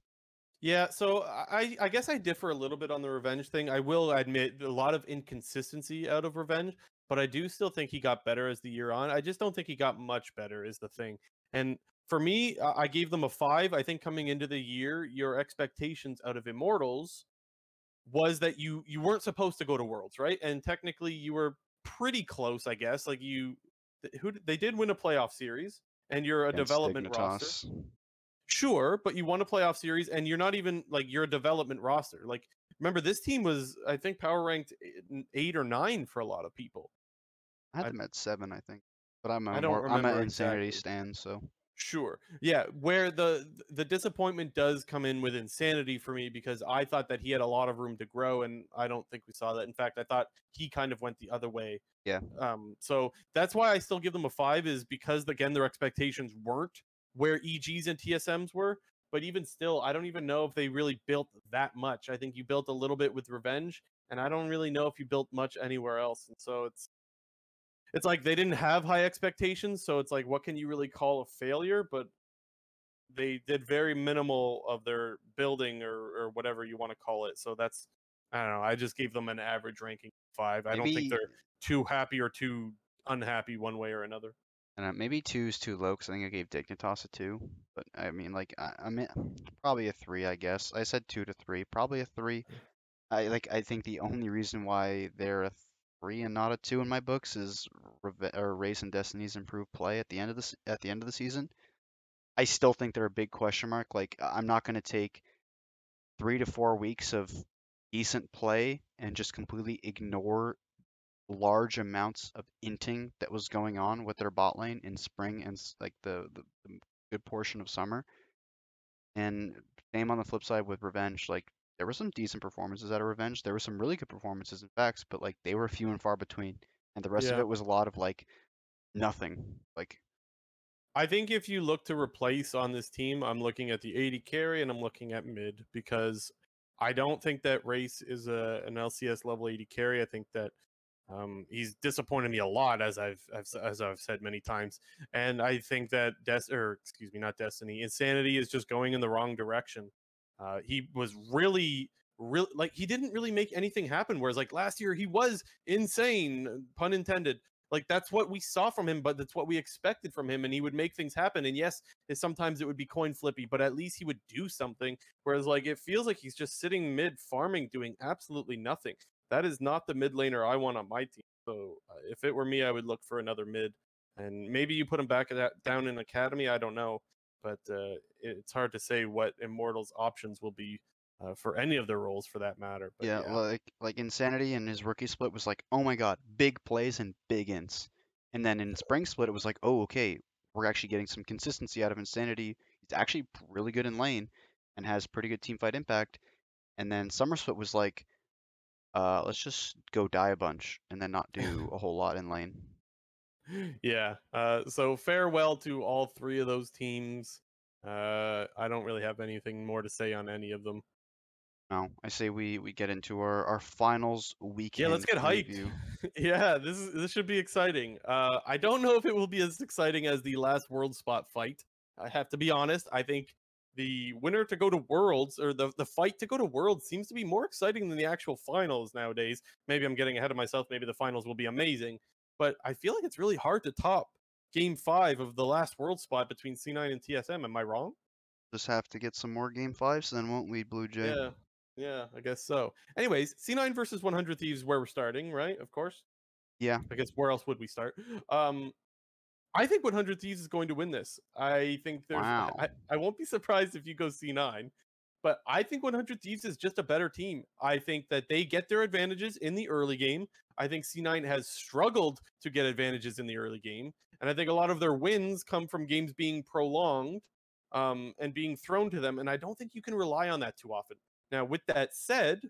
Yeah, so I I guess I differ a little bit on the Revenge thing. I will admit a lot of inconsistency out of Revenge, but I do still think he got better as the year on. I just don't think he got much better is the thing. And for me, I gave them a five. I think coming into the year, your expectations out of Immortals was that you you weren't supposed to go to Worlds, right? And technically you were pretty close, I guess. Like you who they did win a playoff series and you're a Against development roster. Sure, but you won a playoff series and you're not even like you're a development roster. Like remember this team was I think power ranked 8 or 9 for a lot of people. I had them at 7, I think. But I'm a I don't more, I'm an insanity exactly. stand, so Sure. Yeah, where the the disappointment does come in with insanity for me because I thought that he had a lot of room to grow and I don't think we saw that. In fact, I thought he kind of went the other way. Yeah. Um so that's why I still give them a 5 is because again their expectations weren't where EGs and TSMs were, but even still I don't even know if they really built that much. I think you built a little bit with Revenge and I don't really know if you built much anywhere else. And so it's it's like they didn't have high expectations, so it's like what can you really call a failure? But they did very minimal of their building or or whatever you want to call it. So that's I don't know. I just gave them an average ranking five. Maybe, I don't think they're too happy or too unhappy one way or another. And maybe two is too low because I think I gave Dignitas a two. But I mean, like I, I mean, probably a three, I guess. I said two to three, probably a three. I like. I think the only reason why they're a three and not a two in my books is Raes and Destiny's improved play at the end of the at the end of the season. I still think they're a big question mark. Like I'm not going to take three to four weeks of decent play and just completely ignore large amounts of inting that was going on with their bot lane in spring and like the, the, the good portion of summer. And same on the flip side with Revenge. Like there were some decent performances out of Revenge. There were some really good performances in Vex, but like they were few and far between. And the rest yeah. of it was a lot of like nothing. Like I think if you look to replace on this team, I'm looking at the AD carry and I'm looking at mid because I don't think that Raes is a an LCS level AD carry. I think that um, he's disappointed me a lot, as I've, I've, as I've said many times, and I think that Des or excuse me, not Destiny, Insanity is just going in the wrong direction. Uh, he was really, really like he didn't really make anything happen. Whereas like last year, he was insane, pun intended. Like that's what we saw from him, but that's what we expected from him, and he would make things happen. And yes, sometimes it would be coin flippy, but at least he would do something. Whereas like it feels like he's just sitting mid farming, doing absolutely nothing that is not the mid laner I want on my team. So uh, if it were me, I would look for another mid, and maybe you put him back that, down in academy. I don't know, but uh, it's hard to say what Immortals' options will be uh, for any of their roles, for that matter. But yeah, yeah, like like Insanity in his rookie split was like, oh my god, big plays and big ints, and then in Spring split it was like, oh okay, we're actually getting some consistency out of Insanity. He's actually really good in lane and has pretty good team fight impact. And then Summer split was like, uh, let's just go die a bunch and then not [LAUGHS] do a whole lot in lane. Yeah. Uh, so farewell to all three of those teams. Uh, I don't really have anything more to say on any of them. No, I say we we get into our our finals weekend. Yeah, let's get hyped. [LAUGHS] yeah, this is this should be exciting. Uh, I don't know if it will be as exciting as the last world spot fight. I have to be honest. I think the winner to go to Worlds or the, the fight to go to Worlds seems to be more exciting than the actual finals nowadays. Maybe I'm getting ahead of myself. Maybe the finals will be amazing, but I feel like it's really hard to top game five of the last World spot between C9 and TSM. Am I wrong? Just have to get some more game fives, then won't we, Blue Jay? Yeah, yeah, I guess so. Anyways, C9 versus 100 Thieves, where we're starting, right? Of course. Yeah. I guess where else would we start? Um, I think 100 Thieves is going to win this. I think there's. Wow. I, I won't be surprised if you go C9, but I think 100 Thieves is just a better team. I think that they get their advantages in the early game. I think C9 has struggled to get advantages in the early game, and I think a lot of their wins come from games being prolonged um, and being thrown to them. And I don't think you can rely on that too often. Now, with that said,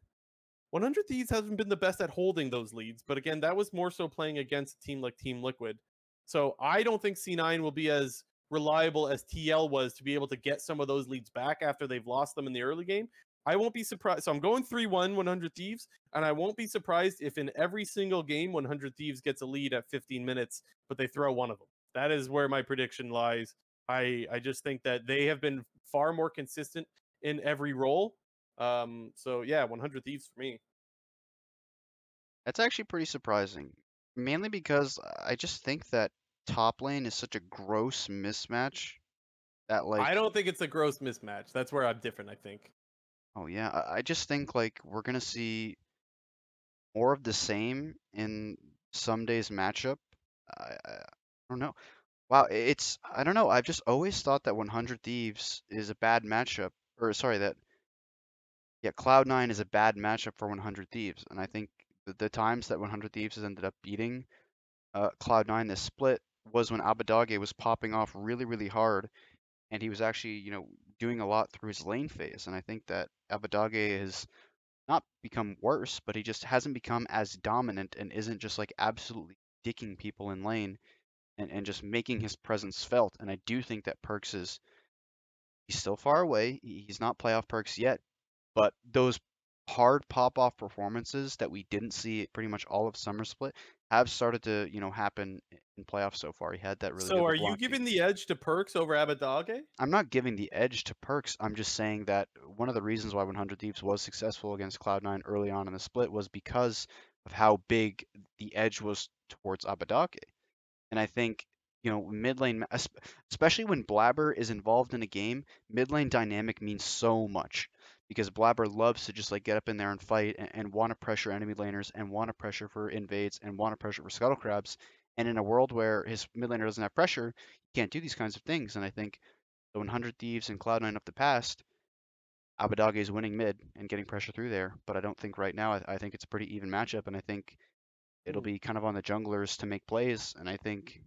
100 Thieves hasn't been the best at holding those leads, but again, that was more so playing against a team like Team Liquid. So I don't think C9 will be as reliable as TL was to be able to get some of those leads back after they've lost them in the early game. I won't be surprised. So I'm going 3 1, 100 Thieves, and I won't be surprised if in every single game 100 Thieves gets a lead at 15 minutes, but they throw one of them. That is where my prediction lies. I, I just think that they have been far more consistent in every role. Um, so yeah, 100 Thieves for me. That's actually pretty surprising mainly because I just think that top lane is such a gross mismatch that like I don't think it's a gross mismatch. That's where I'm different. I think. Oh yeah, I, I just think like we're gonna see more of the same in Ssumday's matchup. I, I, I don't know. Wow, it's I don't know. I've just always thought that 100 Thieves is a bad matchup, or sorry, that yeah, Cloud9 is a bad matchup for 100 Thieves, and I think the, the times that 100 Thieves has ended up beating uh, Cloud9 this split was when Abbedagge was popping off really, really hard, and he was actually, you know, doing a lot through his lane phase. And I think that Abbedagge has not become worse, but he just hasn't become as dominant and isn't just like absolutely dicking people in lane and, and just making his presence felt. And I do think that Perkz is he's still far away. He's not playoff Perkz yet, but those hard pop off performances that we didn't see pretty much all of summer split have started to you know happen in playoffs so far. He had that really. So are you giving the edge to Perkz over Abbedagge? I'm not giving the edge to Perkz. I'm just saying that one of the reasons why 100 Thieves was successful against Cloud9 early on in the split was because of how big the edge was towards Abbedagge. And I think you know, mid lane, especially when Blabber is involved in a game, mid lane dynamic means so much because Blabber loves to just like get up in there and fight and, and want to pressure enemy laners and want to pressure for invades and want to pressure for scuttle crabs. And in a world where his mid laner doesn't have pressure, he can't do these kinds of things. And I think the 100 Thieves and Cloud9 of the past, Abbedagge is winning mid and getting pressure through there. But I don't think right now, I, I think it's a pretty even matchup. And I think it'll Mm. be kind of on the junglers to make plays. And I think,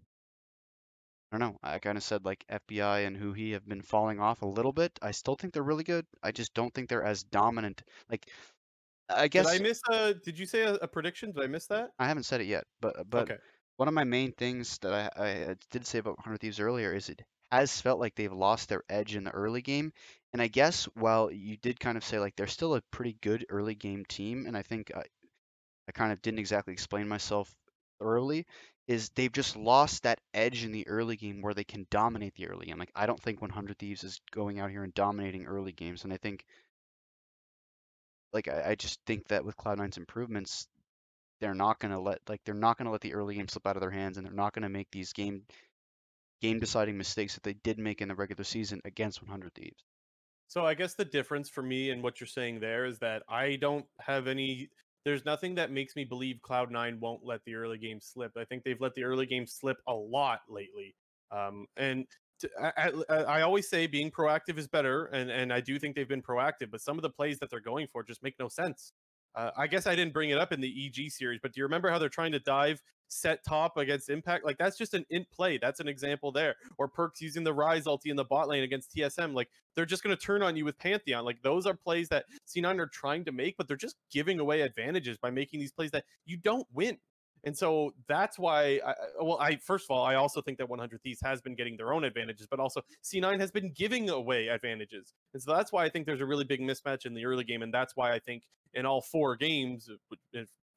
I don't know, I kind of said like FBI and Huhi have been falling off a little bit. I still think they're really good. I just don't think they're as dominant. Like, I guess. Did I miss a? Did you say a, a prediction? Did I miss that? I haven't said it yet, but but okay. one of my main things that I, I did say about 100 Thieves earlier is it has felt like they've lost their edge in the early game. And I guess while you did kind of say like they're still a pretty good early game team, and I think I, I kind of didn't exactly explain myself thoroughly, is they've just lost that edge in the early game where they can dominate the early game. Like I don't think 100 Thieves is going out here and dominating early games, and I think like I, I just think that with Cloud9's improvements, they're not gonna let like they're not gonna let the early game slip out of their hands, and they're not gonna make these game game deciding mistakes that they did make in the regular season against 100 Thieves. So I guess the difference for me and what you're saying there is that I don't have any. There's nothing that makes me believe Cloud9 won't let the early game slip. I think they've let the early game slip a lot lately. Um, and to, I, I, I always say being proactive is better, and and I do think they've been proactive. But some of the plays that they're going for just make no sense. Uh, I guess I didn't bring it up in the EG series, but do you remember how they're trying to dive set top against Impact? Like that's just an int play. That's an example there. Or Perkz using the Ryze ulti in the bot lane against TSM. Like they're just going to turn on you with Pantheon. Like those are plays that C9 are trying to make, but they're just giving away advantages by making these plays that you don't win. And so that's why, I, well, I first of all, I also think that 100 Thieves has been getting their own advantages, but also C9 has been giving away advantages. And so that's why I think there's a really big mismatch in the early game. And that's why I think in all four games,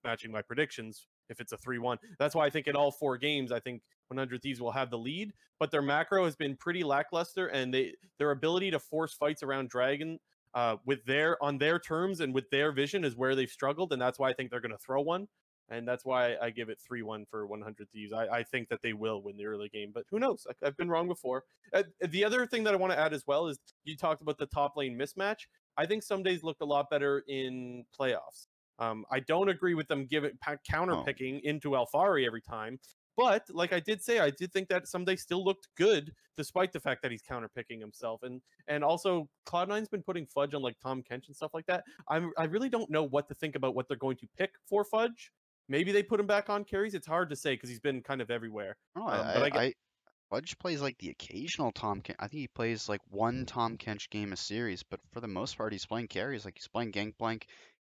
matching my predictions, if it's a 3 1, that's why I think in all four games, I think 100 Thieves will have the lead. But their macro has been pretty lackluster, and they their ability to force fights around Dragon. Uh, with their on their terms and with their vision is where they've struggled, and that's why I think they're going to throw one and that's why I give it three one for 100 Thieves. I, I think that they will win the early game, but who knows? I, have been wrong before. Uh, the other thing that I want to add as well is you talked about the top lane mismatch. I think Ssumday's looked a lot better in playoffs. Um, I don't agree with them giving counter picking oh. into Alphari every time. But like I did say, I did think that Ssumday still looked good despite the fact that he's counter picking himself. And and also Cloud9's been putting Fudge on like Tahm Kench and stuff like that. I'm I really don't know what to think about what they're going to pick for Fudge. Maybe they put him back on carries. It's hard to say because he's been kind of everywhere. Oh, um, I, I, I, Fudge plays like the occasional Tom. Ken- I think he plays like one Tahm Kench game a series, but for the most part, he's playing carries. Like he's playing Gangplank,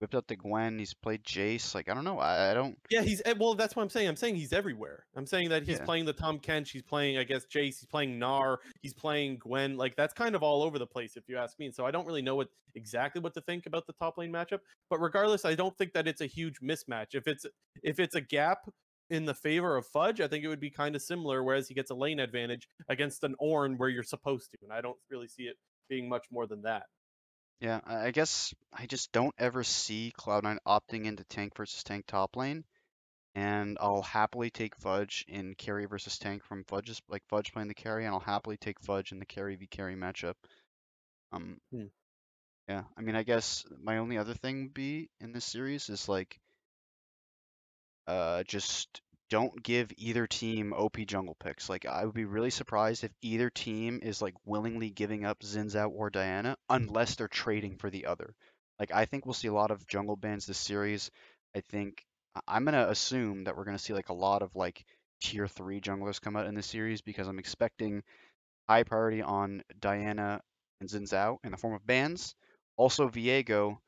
whipped out the Gwen. He's played Jace. Like I don't know. I, I, don't. Yeah, he's eh, well. That's what I'm saying. I'm saying he's everywhere. I'm saying that he's yeah. playing the Tahm Kench. He's playing, I guess, Jace. He's playing Gnar. He's playing Gwen. Like that's kind of all over the place, if you ask me. And so I don't really know what exactly what to think about the top lane matchup. But regardless, I don't think that it's a huge mismatch. If it's if it's a gap in the favor of Fudge, I think it would be kind of similar. Whereas he gets a lane advantage against an Ornn where you're supposed to, and I don't really see it being much more than that. Yeah, I guess I just don't ever see Cloud9 opting into tank versus tank top lane. And I'll happily take Fudge in carry versus tank from Fudge's like Fudge playing the carry, and I'll happily take Fudge in the carry v carry matchup. Um, hmm. yeah, I mean, I guess my only other thing would be in this series is like, uh, just don't give either team OP jungle picks. Like I would be really surprised if either team is like willingly giving up Xin Zhao or Diana unless they're trading for the other. Like I think we'll see a lot of jungle bans this series. I think I'm gonna assume that we're gonna see like a lot of like tier three junglers come out in this series because I'm expecting high priority on Diana and Xin Zhao in the form of bans. Also Viego,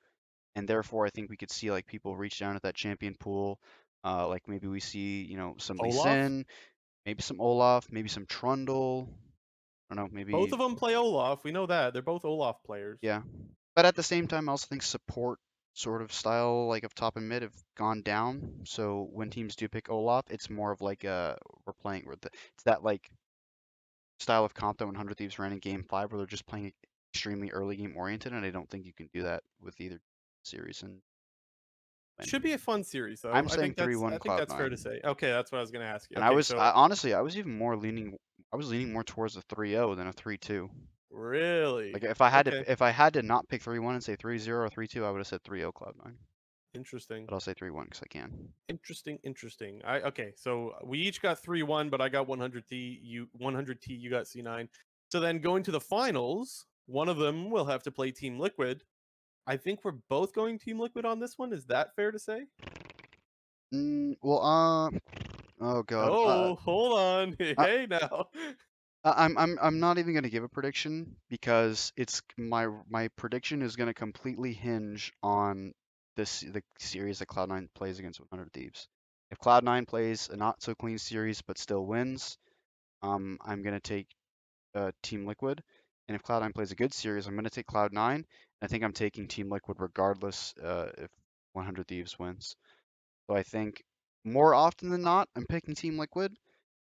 and therefore I think we could see like people reach down at that champion pool uh, like maybe we see, you know, some Lee Sin, maybe some Olaf, maybe some Trundle. I don't know, maybe both of them play Olaf. We know that they're both Olaf players. Yeah, but at the same time, I also think support sort of style like of top and mid have gone down. So when teams do pick Olaf, it's more of like a we're playing with the, it's that like style of comp that 100 Thieves ran in Game Five, where they're just playing extremely early game oriented, and I don't think you can do that with either series. And should be a fun series, though. I'm I saying think three one. I think that's fair to say. Okay, that's what I was going to ask you. And okay, I was so... I, honestly, I was even more leaning. I was leaning more towards a 3-0 than a 3-2. Really? Like if I had okay. to, if I had to not pick 3-1 and say 3-0 or 3-2, I would have said 3-0 Cloud9. Interesting. But I'll say 3-1 because I can. Interesting, interesting. I okay. So uh, we each got 3-1, but I got 100T. You 100T. You got C9. So then going to the finals, one of them will have to play Team Liquid. I think we're both going Team Liquid on this one. Is that fair to say? Mm, well, uh, oh god. uh, Oh, hold on. [LAUGHS] hey now. [LAUGHS] I- I'm I'm I'm not even gonna give a prediction because it's my my prediction is gonna completely hinge on this the series that Cloud9 plays against 100 Thieves. If Cloud9 plays a not so clean series but still wins, um, I'm gonna take uh, Team Liquid. And if Cloud9 plays a good series, I'm gonna take Cloud9. I think I'm taking Team Liquid regardless uh, if 100 Thieves wins. So I think more often than not, I'm picking Team Liquid.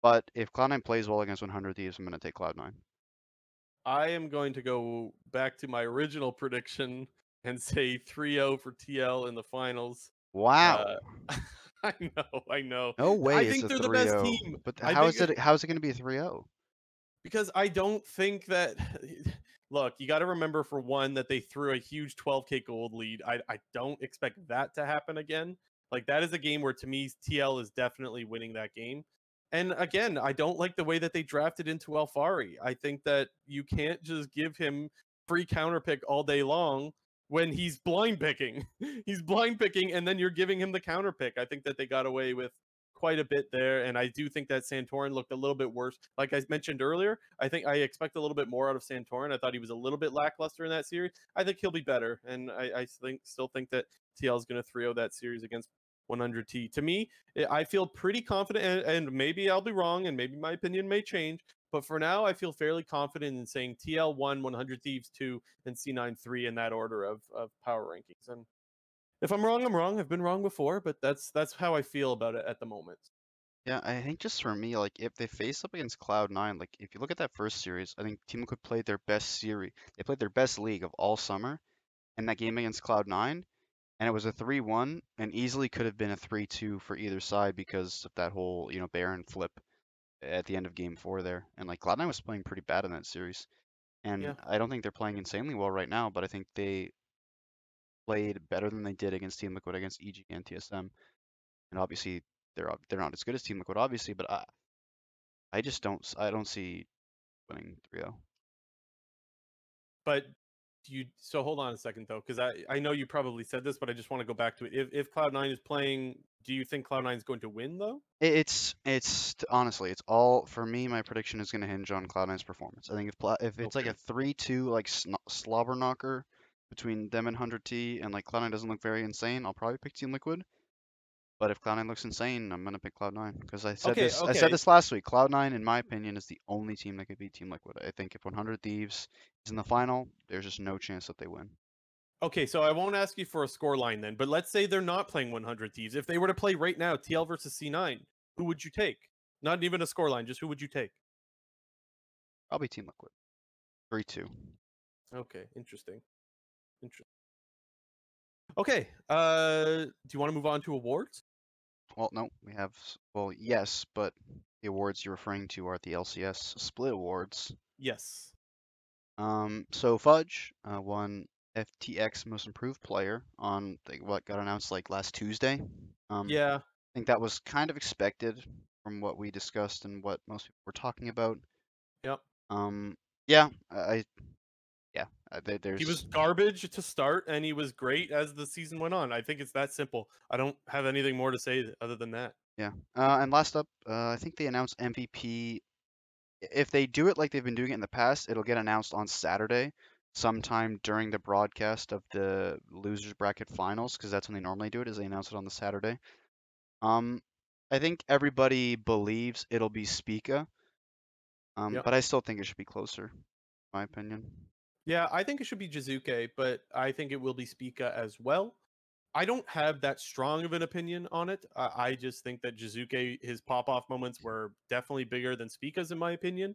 But if Cloud9 plays well against 100 Thieves, I'm going to take Cloud9. I am going to go back to my original prediction and say 3 0 for TL in the finals. Wow. Uh, [LAUGHS] I know, I know. No way. I think they're the best oh. team. But how is it how is it going to be 3 0? Because I don't think that. [LAUGHS] Look, you got to remember for one that they threw a huge 12k gold lead. I I don't expect that to happen again. Like that is a game where to me TL is definitely winning that game. And again, I don't like the way that they drafted into Alphari. I think that you can't just give him free counter pick all day long when he's blind picking. [LAUGHS] he's blind picking and then you're giving him the counter pick. I think that they got away with quite a bit there and I do think that Santorin looked a little bit worse. Like I mentioned earlier, I think I expect a little bit more out of Santorin. I thought he was a little bit lackluster in that series. I think he'll be better and I, I think still think that TL is going to 3-0 that series against 100T. To me, eh, I feel pretty confident, and, and, maybe I'll be wrong, and maybe my opinion may change. But for now, I feel fairly confident in saying TL one, 100 Thieves two, and C9 three in that order of of power rankings. And if I'm wrong, I'm wrong. I've been wrong before, but that's that's how I feel about it at the moment. Yeah, I think just for me, like if they face up against Cloud9, like if you look at that first series, I think Team Liquid played their best series. They played their best league of all summer, in that game against Cloud9, and it was a 3-1 and easily could have been a 3-2 for either side because of that whole, you know, Baron flip at the end of game 4 there. And like Cloud9 was playing pretty bad in that series. And Yeah. I don't think they're playing insanely well right now, but I think they played better than they did against Team Liquid against EG and TSM. And obviously they're they're not as good as Team Liquid obviously, but I I just don't I don't see winning oh. 3-0. But you so hold on a second though, because I I know you probably said this, but I just want to go back to it. If if Cloud Nine is playing, do you think Cloud Nine is going to win though? It's it's honestly it's all for me. My prediction is going to hinge on Cloud9's performance. I think if if it's like a three-two like sn- slobber knocker between them and Hundred T, and like Cloud9 doesn't look very insane, I'll probably pick Team Liquid. But if Cloud9 looks insane, I'm gonna pick Cloud9 because I said Okay, this. I said this last week. Cloud9, in my opinion, is the only team that could beat Team Liquid. I think if 100 Thieves is in the final, there's just no chance that they win. Okay, so I won't ask you for a score line then, but let's say they're not playing 100 Thieves. If they were to play right now, TL versus C9, who would you take? Not even a score line, just who would you take? Probably Team Liquid. Three-two. Okay, interesting. Interesting. Okay, uh, do you want to move on to awards? Well, no, we have. Well, yes, but the awards you're referring to are the LCS split awards. Yes. Um, so Fudge uh, won FTX Most Improved Player on like, what got announced like last Tuesday. Um, Yeah. I think that was kind of expected from what we discussed and what most people were talking about. Yep. Um, yeah, I- yeah, uh, there, there's He was garbage to start, and he was great as the season went on. I think it's that simple. I don't have anything more to say other than that. Yeah. Uh, and last up, uh, I think they announced MVP. If they do it like they've been doing it in the past, it'll get announced on Saturday, sometime during the broadcast of the losers bracket finals, because that's when they normally do it. Is they announce it on the Saturday. Um, I think everybody believes it'll be Spica. Um, Yep. but I still think it should be closer, in my opinion. Yeah, I think it should be Jiizuke, but I think it will be Spica as well. I don't have that strong of an opinion on it. I, I just think that Jiizuke, his pop off moments were definitely bigger than Spica's, in my opinion.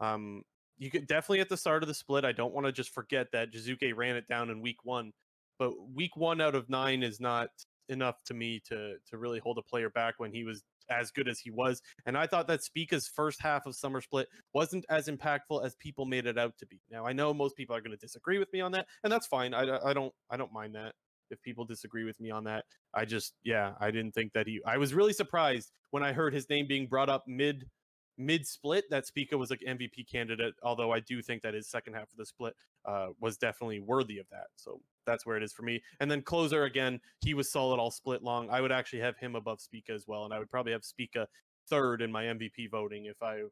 Um, you could definitely at the start of the split. I don't want to just forget that Jiizuke ran it down in week one, but week one out of nine is not enough to me to to really hold a player back when he was as good as he was. And I thought that Spica's first half of summer split wasn't as impactful as people made it out to be. Now I know most people are going to disagree with me on that, and that's fine. I, I don't I don't mind that if people disagree with me on that. I just yeah I didn't think that he. I was really surprised when I heard his name being brought up mid mid split that Spica was like MVP candidate, although I do think that his second half of the split uh, was definitely worthy of that. So that's where it is for me. And then closer again, he was solid all split long. I would actually have him above Spica as well, and I would probably have Spica third in my MVP voting if I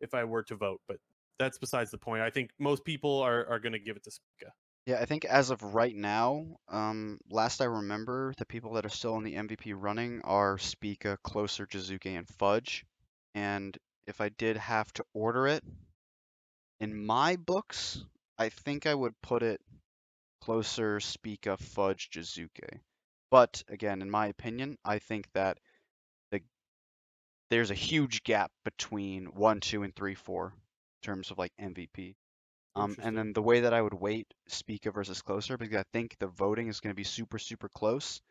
if I were to vote. But that's besides the point. I think most people are are going to give it to Spica. Yeah, I think as of right now, um, last I remember, the people that are still in the MVP running are Spica, Closer, Jiizuke, and Fudge. And if I did have to order it, in my books, I think I would put it Closer, Spica, Fudge, Jiizuke. But again, in my opinion, I think that the there's a huge gap between one, two, and three, four in terms of like MVP. Um, and then the way that I would weight Spica versus Closer, because I think the voting is going to be super, super close.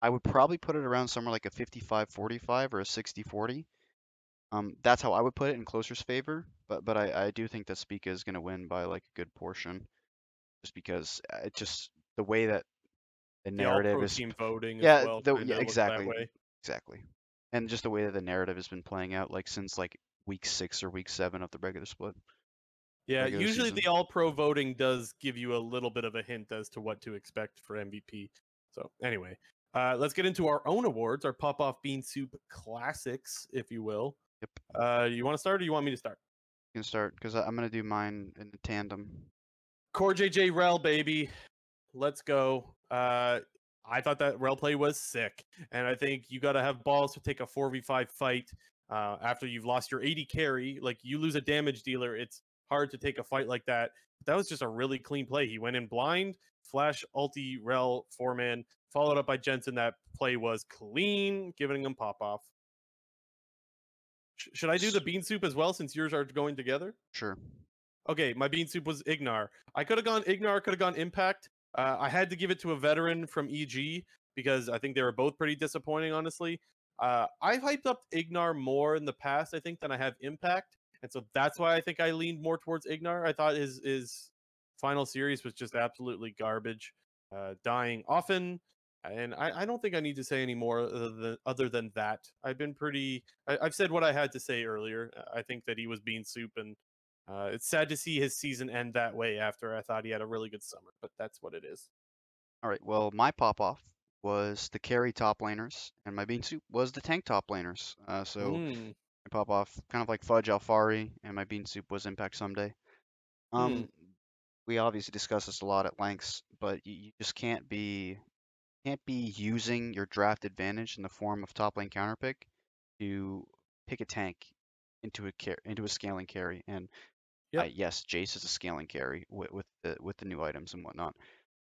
I would probably put it around somewhere like a 55-45 or a 60-40. Um, that's how I would put it in Closer's favor. But but I, I do think that Spica is going to win by like a good portion, just because uh, it just the way that the The narrative all-pro is team voting yeah, as well. the- yeah, exactly. exactly, and just the way that the narrative has been playing out like since like week six or week seven of the regular split. Yeah, regular usually season. the all pro voting does give you a little bit of a hint as to what to expect for MVP. So, anyway, uh, let's get into our own awards, our Pop Off Bean Soup classics, if you will. Yep. Uh, you want to start or you want me to start? You can start because I'm gonna do mine in tandem. CoreJJ Rell, baby. Let's go. Uh, I thought that Rell play was sick. And I think you got to have balls to take a 4v5 fight uh, after you've lost your AD carry. Like, you lose a damage dealer, it's hard to take a fight like that. That was just a really clean play. He went in blind, flash, ulti, Rell, four man, followed up by Jensen. That play was clean, giving him pop off. Sh- should I do the bean soup as well since yours are going together? Sure. Okay, my bean soup was Ignar. I could have gone Ignar, could have gone Impact. Uh, I had to give it to a veteran from EG because I think they were both pretty disappointing, honestly. Uh, I've hyped up Ignar more in the past, I think, than I have Impact, and so that's why I think I leaned more towards Ignar. I thought his his final series was just absolutely garbage, uh, dying often, and I, I don't think I need to say any more other than, other than that. I've been pretty. I, I've said what I had to say earlier. I think that he was bean soup and uh, it's sad to see his season end that way after I thought he had a really good summer, but that's what it is. All right. Well, my pop off was the carry top laners, and my bean soup was the tank top laners. Uh, so Mm, my pop off, kind of like Fudge Alphari, and my bean soup was Impact Ssumday. Um, we obviously discussed this a lot at lengths, but you, you just can't be can't be using your draft advantage in the form of top lane counter pick to pick a tank into a car- into a scaling carry. And Yep. uh, yes, Jace is a scaling carry with, with the with the new items and whatnot.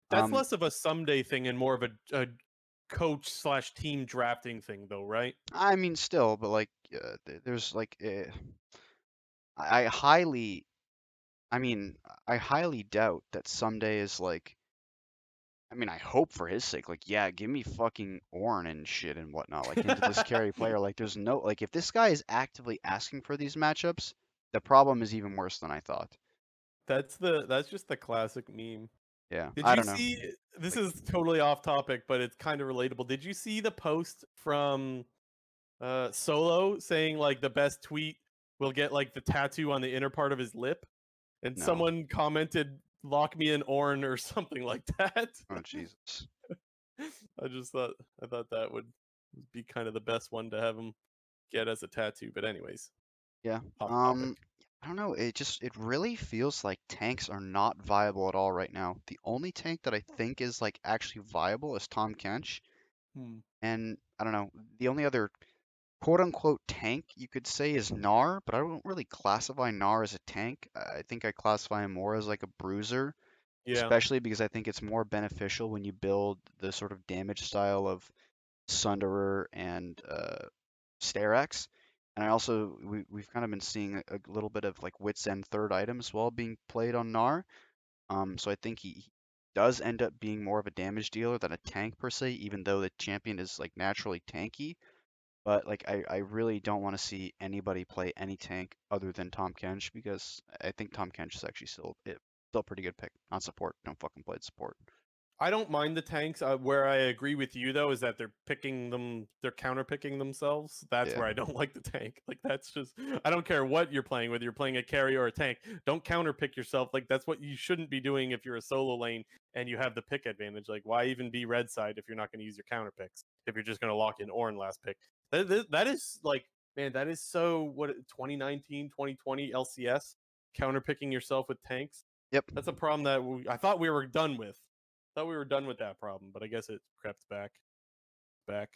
that's Um, less of a Ssumday thing and more of a, a coach slash team drafting thing, though, right? I mean, still, but like, uh, there's like, uh, I I highly, I mean, I highly doubt that Ssumday is like, I mean, I hope for his sake, like, yeah, give me fucking Ornn and shit and whatnot, like into this carry [LAUGHS] player. Like, there's no, like, if this guy is actively asking for these matchups, the problem is even worse than I thought. That's the that's just the classic meme. Yeah, Did I you don't know. see? This is totally off topic, but it's kind of relatable. Did you see the post from uh, Solo saying like the best tweet will get like the tattoo on the inner part of his lip, and No. someone commented "lock me in Ornn" or [LAUGHS] something like that. Oh Jesus. [LAUGHS] I just thought I thought that would be kind of the best one to have him get as a tattoo. But anyways, Yeah. topic. Um, I don't know. It just it really feels like tanks are not viable at all right now. The only tank that I think is like actually viable is Tahm Kench, Hmm. and I don't know. The only other quote unquote tank you could say is Gnar, but I don't really classify Gnar as a tank. I I think I classify him more as like a bruiser, yeah, especially because I think it's more beneficial when you build the sort of damage style of Sunderer and uh. And I also we we've kind of been seeing a, a little bit of like Wit's End third item as well being played on Gnar. Um, so I think he, does end up being more of a damage dealer than a tank per se, even though the champion is like naturally tanky. But like I, I really don't want to see anybody play any tank other than Tahm Kench because I think Tahm Kench is actually still it, still a pretty good pick on support. Don't fucking play support. I don't mind the tanks. Uh, where I agree with you though is that they're picking them, they're counter picking themselves. That's Yeah. where I don't like the tank. Like that's just I don't care what you're playing, whether you're playing a carry or a tank. Don't counter pick yourself. Like that's what you shouldn't be doing if you're a solo lane and you have the pick advantage. Like why even be red side if you're not going to use your counter picks? If you're just going to lock in Ornn last pick. That, that, that is like man, that is so what 2019, 2020 LCS counter picking yourself with tanks. Yep. That's a problem that we, I thought we were done with. Thought we were done with that problem, but I guess it crept back. Back.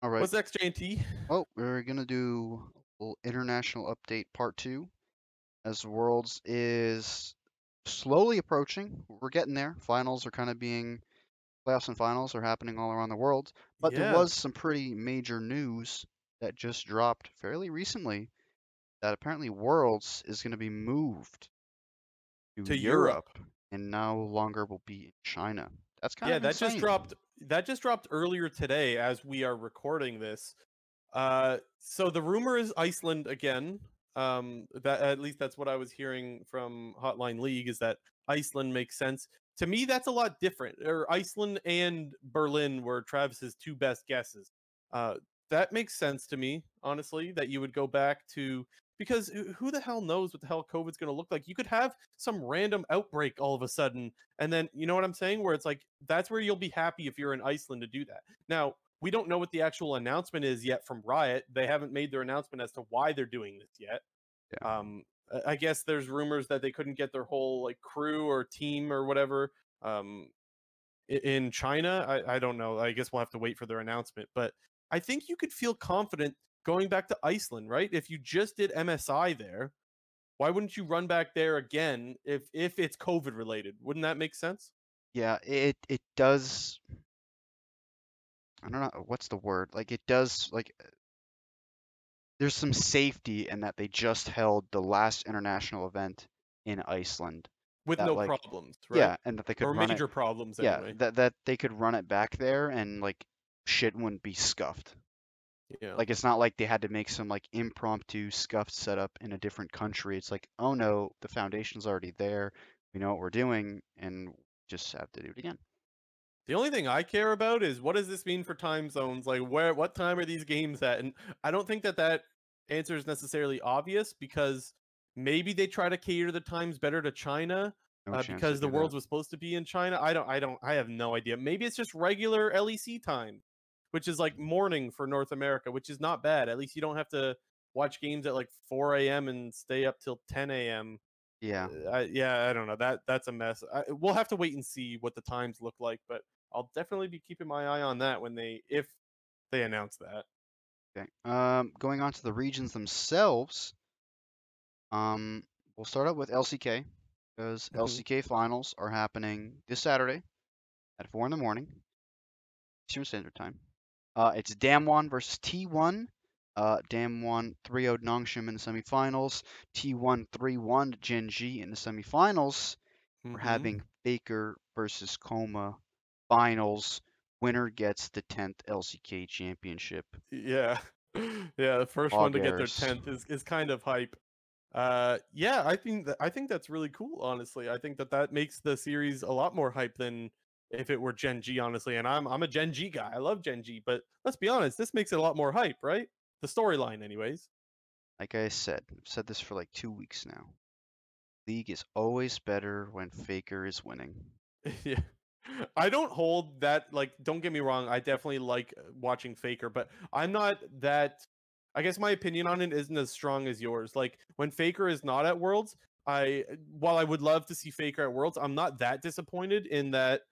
All right. What's next, JT? Oh, we're gonna do a little international update part two, as Worlds is slowly approaching. We're getting there. Finals are kind of being playoffs and finals are happening all around the world. But there was some pretty major news that just dropped fairly recently that apparently Worlds is going to be moved to, To Europe. And no longer will be in China. That's kind Yeah, of yeah. that just dropped. That just dropped earlier today as we are recording this. Uh, so the rumor is Iceland again. Um, that at least that's what I was hearing from Hotline League is that Iceland makes sense. To me, that's a lot different. Or Iceland and Berlin were Travis's two best guesses. Uh, that makes sense to me, honestly, that you would go back to because who the hell knows what the hell COVID's going to look like? You could have some random outbreak all of a sudden, and then you know what I'm saying? Where it's like that's where you'll be happy if you're in Iceland to do that. Now we don't know what the actual announcement is yet from Riot. They haven't made their announcement as to why they're doing this yet. Yeah. Um, I- I guess there's rumors that they couldn't get their whole like crew or team or whatever um, in China. I, I don't know. I guess we'll have to wait for their announcement. But I think you could feel confident going back to Iceland, right? If you just did MSI there, why wouldn't you run back there again if if it's COVID related? Wouldn't that make sense? Yeah, it it does. I don't know what's the word. Like it does like uh, there's some safety in that they just held the last international event in Iceland. With That, no like- problems, right? Yeah, and that they could or run major it. problems Yeah, that that they could run it back there and like shit wouldn't be scuffed. Yeah. Like it's not like they had to make some like impromptu scuffed setup in a different country. It's like, oh no, the foundation's already there. We know what we're doing, and just have to do it again. The only thing I care about is what does this mean for time zones? Like where what time are these games at? And I don't think that that answer is necessarily obvious because maybe they try to cater the times better to China No uh, because the worlds was supposed to be in China. I don't I don't I have no idea. Maybe it's just regular LEC time, which is like morning for North America, which is not bad. At least you don't have to watch games at like 4 a.m. and stay up till 10 a.m. Yeah. Uh, I, yeah, I don't know. That that's a mess. I, we'll have to wait and see what the times look like, but I'll definitely be keeping my eye on that when they if they announce that. Okay. Um, going on to the regions themselves. Um, we'll start out with LCK because Mhm. LCK finals are happening this Saturday at four in the morning, Eastern Standard Time. Uh, it's Damwon versus T1. Uh, Damwon 3-0 Nongshim in the semifinals. T1 3-1 Gen G in the semifinals. We're Mhm. having Faker versus kkOma finals. Winner gets the 10th LCK championship. Yeah. [LAUGHS] Yeah, the first one to get their 10th is, is kind of hype. Uh yeah, I think that I think that's really cool honestly. I think that that makes the series a lot more hype than if it were Gen G honestly. And I'm I'm a Gen G guy. I love Gen G, but let's be honest, this makes it a lot more hype, right? The storyline anyways. Like I said, I've said this for like two weeks now. League is always better when Faker is winning. [LAUGHS] yeah. I don't hold that like don't get me wrong, I definitely like uh, watching Faker, but I'm not that I guess my opinion on it isn't as strong as yours. Like when Faker is not at Worlds, I while I would love to see Faker at Worlds, I'm not that disappointed in that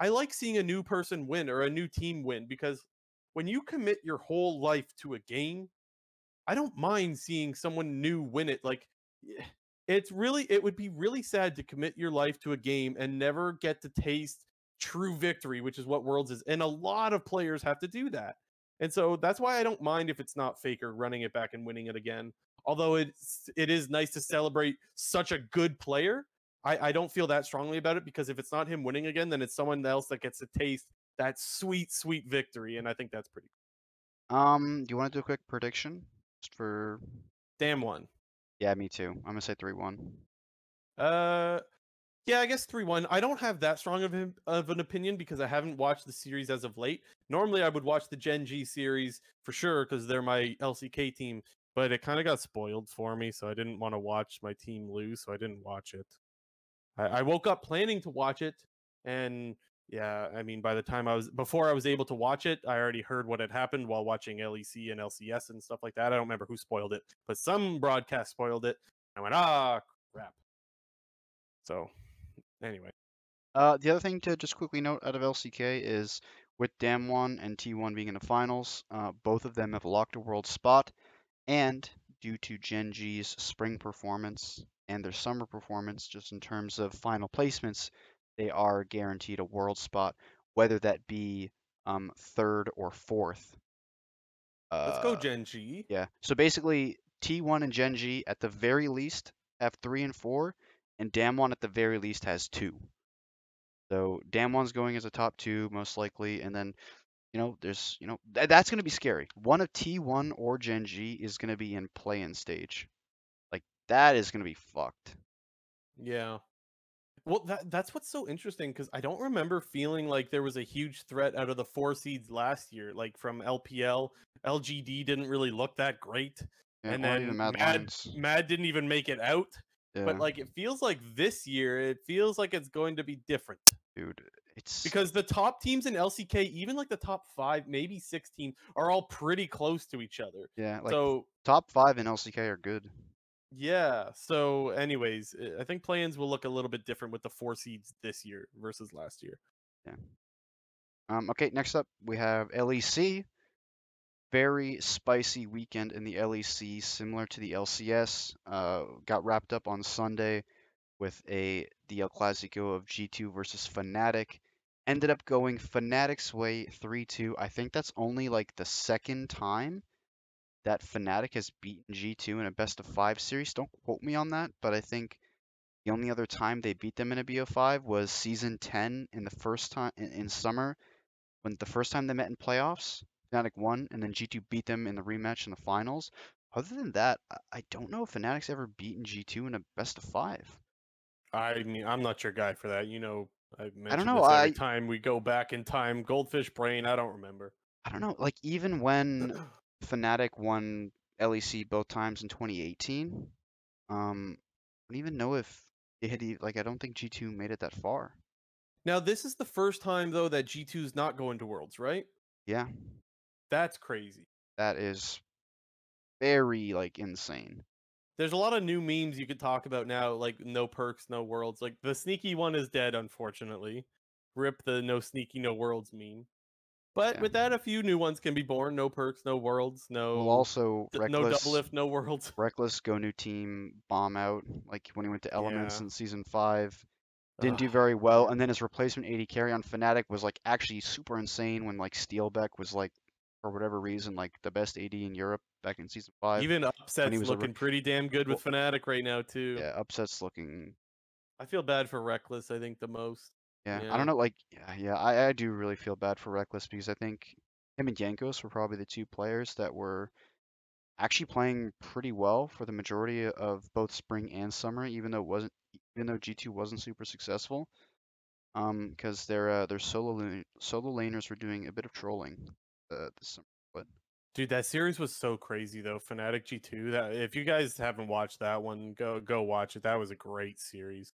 I like seeing a new person win or a new team win because when you commit your whole life to a game, I don't mind seeing someone new win it. Like eh, it's really it would be really sad to commit your life to a game and never get to taste true victory, which is what Worlds is. And a lot of players have to do that. And so that's why I don't mind if it's not Faker running it back and winning it again. Although it's it is nice to celebrate such a good player. I, I don't feel that strongly about it because if it's not him winning again, then it's someone else that gets to taste that sweet, sweet victory. And I think that's pretty Um, do you want to do a quick prediction? Just for Damwon. yeah, me too. I'm gonna say three one. Uh Yeah, I guess 3 1. I don't have that strong of, him, of an opinion because I haven't watched the series as of late. Normally, I would watch the Gen G series for sure because they're my LCK team, but it kind of got spoiled for me. So I didn't want to watch my team lose. So I didn't watch it. I, I woke up planning to watch it. And yeah, I mean, by the time I was, before I was able to watch it, I already heard what had happened while watching LEC and LCS and stuff like that. I don't remember who spoiled it, but some broadcast spoiled it. I went, ah, crap. So Anyway. Uh, the other thing to just quickly note out of LCK is with Damwon and T1 being in the finals, uh, both of them have locked a world spot, and due to Gen G's spring performance and their summer performance, just in terms of final placements, they are guaranteed a world spot, whether that be um, third or fourth. Uh, Let's go Gen G. Yeah. So basically, T1 and Gen G at the very least have three and four, and Damwon at the very least has two. So Damwon's going as a top two most likely, and then you know there's you know th- that's going to be scary. One of T1 or Gen G is going to be in play-in stage. That is going to be fucked. Yeah. Well, that that's what's so interesting because I don't remember feeling like there was a huge threat out of the four seeds last year. Like from LPL, LGD didn't really look that great, yeah, and then Mad, Mad, Mad didn't even make it out. Yeah. But like it feels like this year, it feels like it's going to be different. Dude, it's because the top teams in LCK, even like the top five, maybe six teams, are all pretty close to each other. Yeah. Like so top five in LCK are good. Yeah. So, anyways, I think play-ins will look a little bit different with the four seeds this year versus last year. Yeah. Um. Okay. Next up, we have LEC very spicy weekend in the LEC, similar to the LCS. Uh, got wrapped up on Sunday with a the El Clasico of G2 versus Fnatic. Ended up going Fnatic's way 3-2. I think that's only like the second time that Fnatic has beaten G2 in a best of five series. Don't quote me on that, but I think the only other time they beat them in a BO5 was season 10 in the first time in, in summer when the first time they met in playoffs. Fnatic won, and then G2 beat them in the rematch in the finals. Other than that, I don't know if Fnatic's ever beaten G2 in a best of five. I mean, I'm not your guy for that. You know, I've mentioned I don't know, this every I, time we go back in time. Goldfish Brain, I don't remember. I don't know. Like even when [CLEARS THROAT] Fnatic won LEC both times in 2018, um, I don't even know if they had like I don't think G2 made it that far. Now this is the first time though that G2's not going to Worlds, right? Yeah. That's crazy. That is very like insane. There's a lot of new memes you could talk about now, like no Perkz, no worlds. Like the sneaky one is dead, unfortunately. Rip the no sneaky, no worlds meme. But yeah. with that, a few new ones can be born. No Perkz, no worlds, no. Well, also d- no Doublelift, no worlds. [LAUGHS] Rekkles, go new team bomb out, like when he went to Elements yeah. in season five. Didn't Ugh. do very well, and then his replacement AD carry on Fnatic was like actually super insane when like Steelback was like for whatever reason, like the best AD in Europe back in season five. Even upsets looking pretty damn good with well, Fnatic right now too. Yeah, upsets looking. I feel bad for Rekkles. I think the most. Yeah, yeah. I don't know. Like, yeah, yeah, I, I do really feel bad for Rekkles because I think him and Jankos were probably the two players that were actually playing pretty well for the majority of both spring and summer, even though it wasn't, even though G2 wasn't super successful. Um, because their uh, their solo solo laners were doing a bit of trolling uh, this summer. But dude, that series was so crazy though. Fnatic G two. That if you guys haven't watched that one, go go watch it. That was a great series.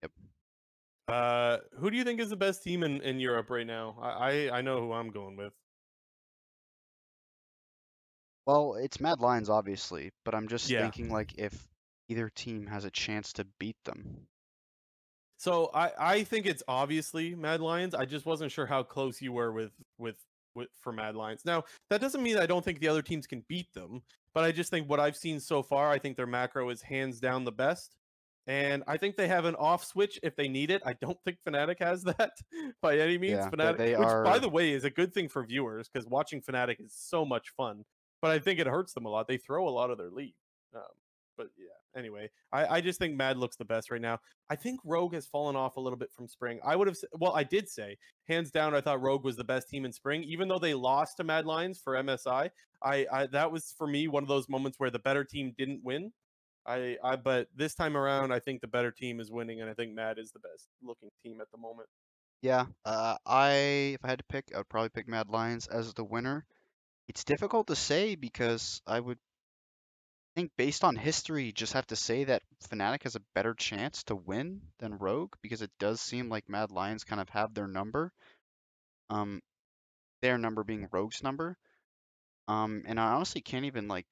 Yep. Uh, who do you think is the best team in, in Europe right now? I, I I know who I'm going with. Well, it's Mad Lions, obviously, but I'm just yeah. thinking like if either team has a chance to beat them. So I, I think it's obviously Mad Lions. I just wasn't sure how close you were with with with, for Mad Lions. Now, that doesn't mean I don't think the other teams can beat them, but I just think what I've seen so far, I think their macro is hands down the best. And I think they have an off switch if they need it. I don't think Fnatic has [LAUGHS] that by any means. Yeah, Fnatic, which are... by the way is a good thing for viewers because watching Fnatic is so much fun. But I think it hurts them a lot. They throw a lot of their lead. Um, but yeah, anyway, I, I just think Mad looks the best right now. I think Rogue has fallen off a little bit from spring. I would have, well, I did say hands down, I thought Rogue was the best team in spring, even though they lost to Mad Lions for MSI. I, I that was for me one of those moments where the better team didn't win. I, I, but this time around, I think the better team is winning, and I think Mad is the best looking team at the moment. Yeah, uh, I if I had to pick, I would probably pick Mad Lions as the winner. It's difficult to say because I would think based on history, just have to say that Fnatic has a better chance to win than Rogue because it does seem like Mad Lions kind of have their number. Um, their number being Rogue's number. Um, and I honestly can't even like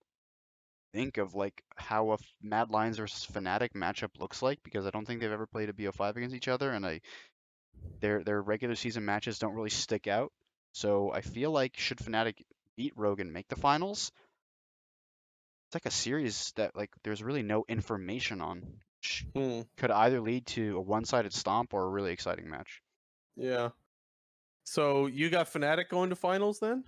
think of like how a Mad Lions versus Fnatic matchup looks like because I don't think they've ever played a BO5 against each other, and I their their regular season matches don't really stick out. So I feel like should Fnatic beat Rogue and make the finals, it's like a series that like there's really no information on. Which Hmm. could either lead to a one-sided stomp or a really exciting match. Yeah. So you got Fnatic going to finals then?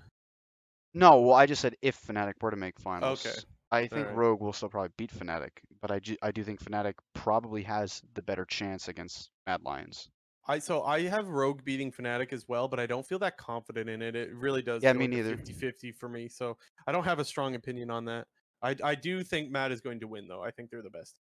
No, well, I just said if Fnatic were to make finals. Okay. I think Alright. Rogue will still probably beat Fnatic, but I, ju- I do think Fnatic probably has the better chance against Mad Lions. I so I have Rogue beating Fnatic as well, but I don't feel that confident in it. It really does. Yeah, me like neither. 50-50 for me. So I don't have a strong opinion on that. I I do think Mad is going to win though. I think they're the best.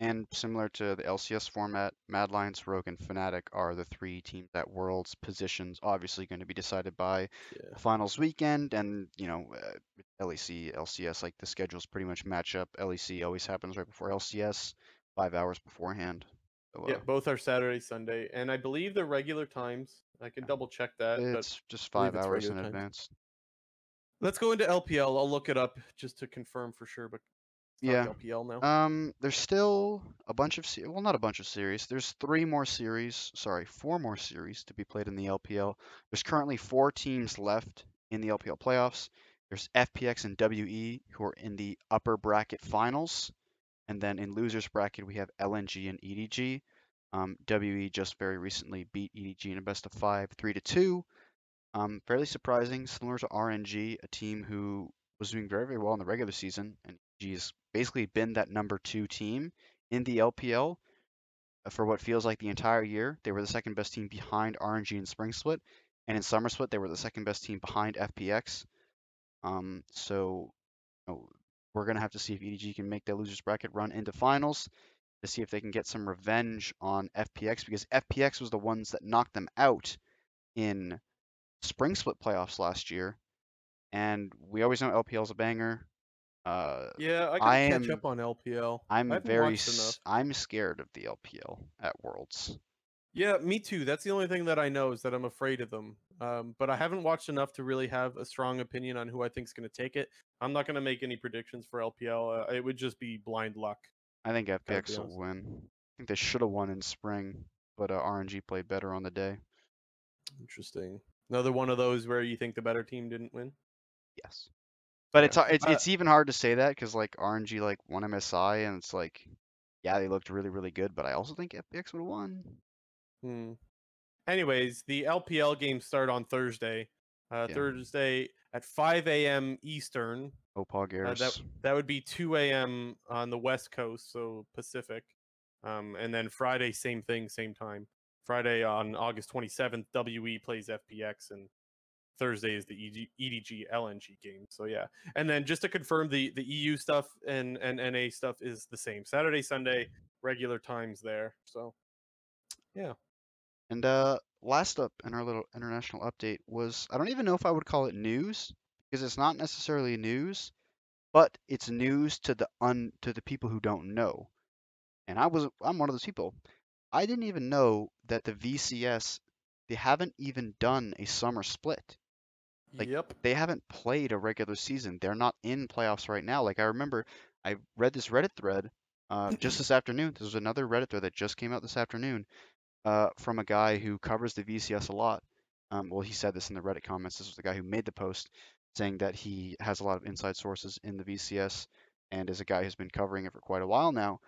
And similar to the LCS format, Mad Lions, Rogue, and Fnatic are the three teams at Worlds. Positions obviously going to be decided by Yeah. finals weekend, and you know, uh, LEC, LCS, like the schedules pretty much match up. LEC always happens right before LCS, five hours beforehand. So, Yeah, uh, both are Saturday, Sunday, and I believe the regular times. I can double check that. It's just five hours in times. advance. let's go into LPL. I'll look it up just to confirm for sure. But Yeah. LPL now. Um, there's still a bunch of se- well, not a bunch of series. There's three more series. Sorry, four more series to be played in the LPL. There's currently four teams left in the LPL playoffs. There's FPX and WE who are in the upper bracket finals, and then in losers bracket we have LNG and EDG. Um, WE just very recently beat EDG in a best of five, three to two. Um, fairly surprising, similar to RNG, a team who was doing very, very well in the regular season, and EDG's basically been that number two team in the LPL uh, for what feels like the entire year. They were the second best team behind RNG in Spring Split, and in Summer Split they were the second best team behind FPX. Um, so you know, we're gonna have to see if EDG can make their losers bracket run into finals to see if they can get some revenge on FPX because FPX was the ones that knocked them out in Spring Split playoffs last year, and we always know LPL is a banger. Uh, yeah, I gotta I catch am- up on LPL. I'm very watched enough. s- I'm scared of the LPL at Worlds. Yeah, me too. That's the only thing that I know is that I'm afraid of them. Um, but I haven't watched enough to really have a strong opinion on who I think is going to take it. I'm not going to make any predictions for LPL. Uh, it would just be blind luck. I think FPX will win. I think they should have won in spring, but uh, RNG played better on the day. Interesting. Another one of those where you think the better team didn't win. Yes. But it's it's Uh, it's even hard to say that because like RNG like won MSI and it's like, yeah, they looked really really good, but I also think FPX would have won. Hmm. Anyways, the LPL games start on Thursday. Uh, Yeah. Thursday at 5 a.m. Eastern. Opal Uh, Gears. that that would be 2 a.m. on the West Coast, so Pacific. Um, and then Friday, same thing, same time. Friday on August 27th, WE plays FPX, and Thursday is the EDG LNG game. So yeah, and then just to confirm, the the EU stuff and and NA stuff is the same. Saturday, Sunday, regular times there. So yeah. And uh, last up in our little international update was I don't even know if I would call it news because it's not necessarily news, but it's news to the un to the people who don't know. And I was I'm one of those people. I didn't even know that the VCS they haven't even done a summer split. Like, yep. They haven't played a regular season. They're not in playoffs right now. Like I remember I read this Reddit thread uh, just this afternoon. This was another Reddit thread that just came out this afternoon uh, from a guy who covers the VCS a lot. Um, well, he said this in the Reddit comments. This was the guy who made the post saying that he has a lot of inside sources in the VCS and is a guy who's been covering it for quite a while now.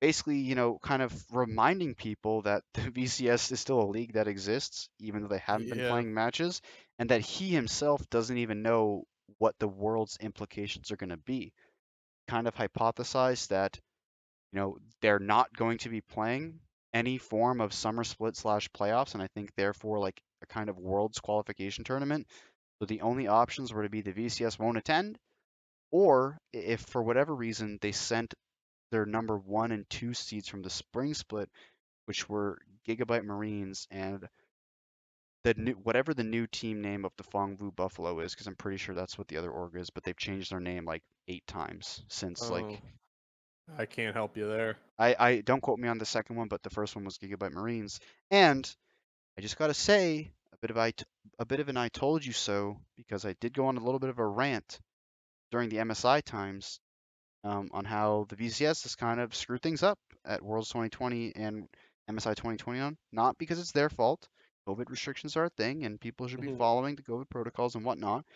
Basically, you know, kind of reminding people that [LAUGHS] the VCS is still a league that exists, even though they haven't been playing matches, and that he himself doesn't even know what the world's implications are going to be. Kind of hypothesized that, you know, they're not going to be playing any form of summer split slash playoffs, and I think therefore like a kind of world's qualification tournament. So the only options were to be the VCS won't attend, or if for whatever reason they sent their number one and two seeds from the spring split, which were Gigabyte Marines and the new whatever the new team name of the Phong Vu Buffalo is, because I'm pretty sure that's what the other org is, but they've changed their name like eight times since like Oh, I can't help you there. I, I don't quote me on the second one, but the first one was Gigabyte Marines. And I just gotta say a bit of I t- a bit of an I told you so because I did go on a little bit of a rant during the MSI times um, on how the VCS has kind of screwed things up at Worlds 2020 and MSI 2021. Not because it's their fault. COVID restrictions are a thing, and people should be Mhm. following the COVID protocols and whatnot.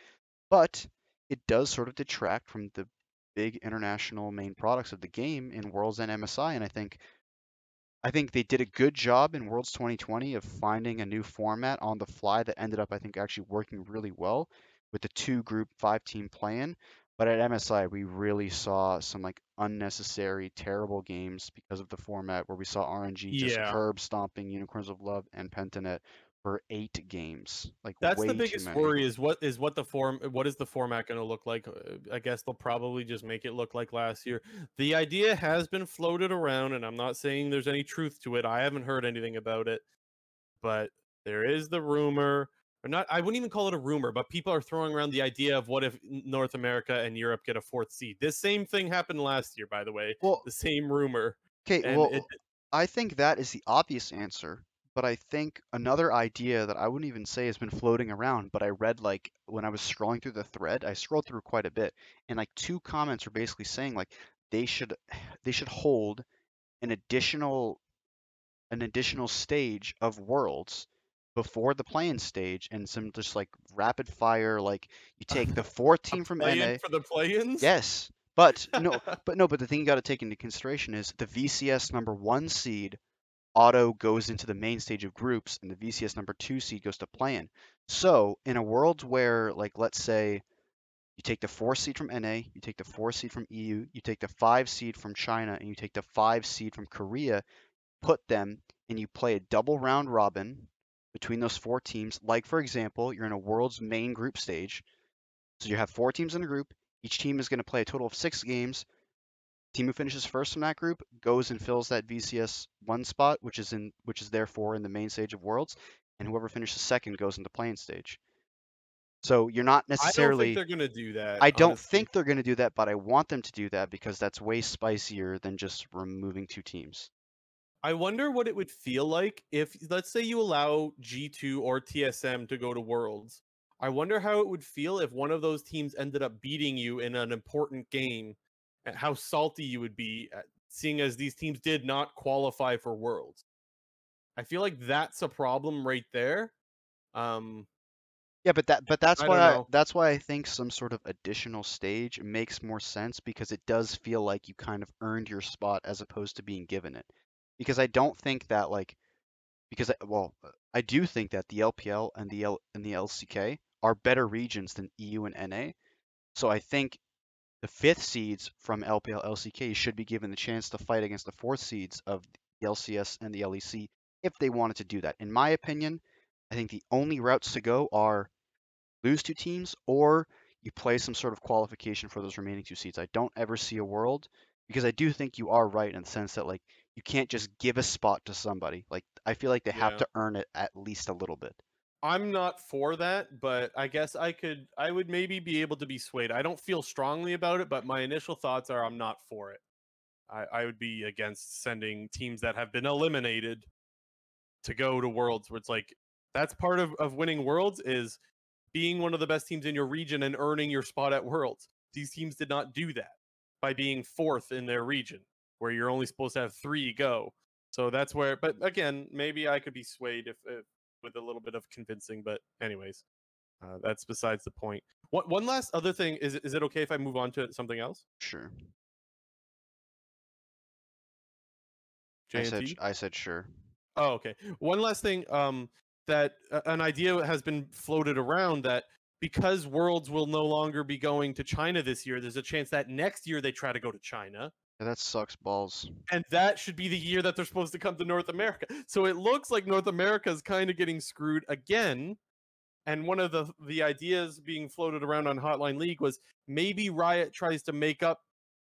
But it does sort of detract from the big international main products of the game in Worlds and MSI. And I think I think they did a good job in Worlds 2020 of finding a new format on the fly that ended up, I think, actually working really well with the two group five team plan. But at MSI, we really saw some like unnecessary, terrible games because of the format where we saw RNG just Yeah. curb stomping Unicorns of Love and Pentanet for eight games. Like That's the biggest worry is what is what the form what is the format going to look like? Uh, I guess they'll probably just make it look like last year. The idea has been floated around and I'm not saying there's any truth to it. I haven't heard anything about it. But there is the rumor or not I wouldn't even call it a rumor, but people are throwing around the idea of what if North America and Europe get a fourth seed. This same thing happened last year by the way. Well, The same rumor. okay, well, it, I think that is the obvious answer, but I think another idea that I wouldn't even say has been floating around, but I read like when I was scrolling through the thread, I scrolled through quite a bit, and like two comments are basically saying like they should [SIGHS] they should hold an additional an additional stage of worlds before the playing stage and some just like rapid fire like you take the [LAUGHS] fourth team from NA for the play-ins? Yes, but no, [LAUGHS] but no, but the thing you got to take into consideration is the VCS number one seed auto goes into the main stage of groups, and the VCS number two seed goes to play-in. So in a world where, like, let's say you take the four seed from NA, you take the four seed from EU, you take the five seed from China, and you take the five seed from Korea, put them, and you play a double round robin between those four teams. Like, for example, you're in a world's main group stage. So you have four teams in a group. Each team is going to play a total of six games. Team who finishes first in that group goes and fills that VCS one spot, which is in which is therefore in the main stage of Worlds, and whoever finishes second goes into playing stage. So you're not necessarily. I don't think they're going to do that. I don't honestly. think they're going to do that, but I want them to do that because that's way spicier than just removing two teams. I wonder what it would feel like if, let's say, you allow G2 or TSM to go to Worlds. I wonder how it would feel if one of those teams ended up beating you in an important game, and how salty you would be, at, seeing as these teams did not qualify for Worlds. I feel like that's a problem right there. Um, Yeah, but that but that's I why I, that's why I think some sort of additional stage makes more sense because it does feel like you kind of earned your spot as opposed to being given it. Because I don't think that like because I, well uh, I do think that the LPL and the L and the LCK are better regions than EU and NA. So I think the fifth seeds from LPL LCK should be given the chance to fight against the fourth seeds of the LCS and the LEC if they wanted to do that. In my opinion, I think the only routes to go are lose two teams or you play some sort of qualification for those remaining two seeds. I don't ever see a world because I do think you are right in the sense that like you can't just give a spot to somebody. Like I feel like they have Yeah. to earn it at least a little bit. I'm not for that, but I guess I could I would maybe be able to be swayed. I don't feel strongly about it, but my initial thoughts are I'm not for it. I, I would be against sending teams that have been eliminated to go to worlds where it's like that's part of, of winning worlds is being one of the best teams in your region and earning your spot at worlds. These teams did not do that by being fourth in their region, where you're only supposed to have three go. So that's where but again, maybe I could be swayed if, if with a little bit of convincing, but anyways, uh, that's besides the point. One one last other thing is is it okay if I move on to something else? Sure. I said I said sure. Oh, okay. One last thing, um, that uh, an idea has been floated around that because Worlds will no longer be going to China this year, there's a chance that next year they try to go to China, Yeah, that sucks balls. and that should be the year that they're supposed to come to North America. So it looks like North America is kind of getting screwed again. And one of the the ideas being floated around on Hotline League was maybe Riot tries to make up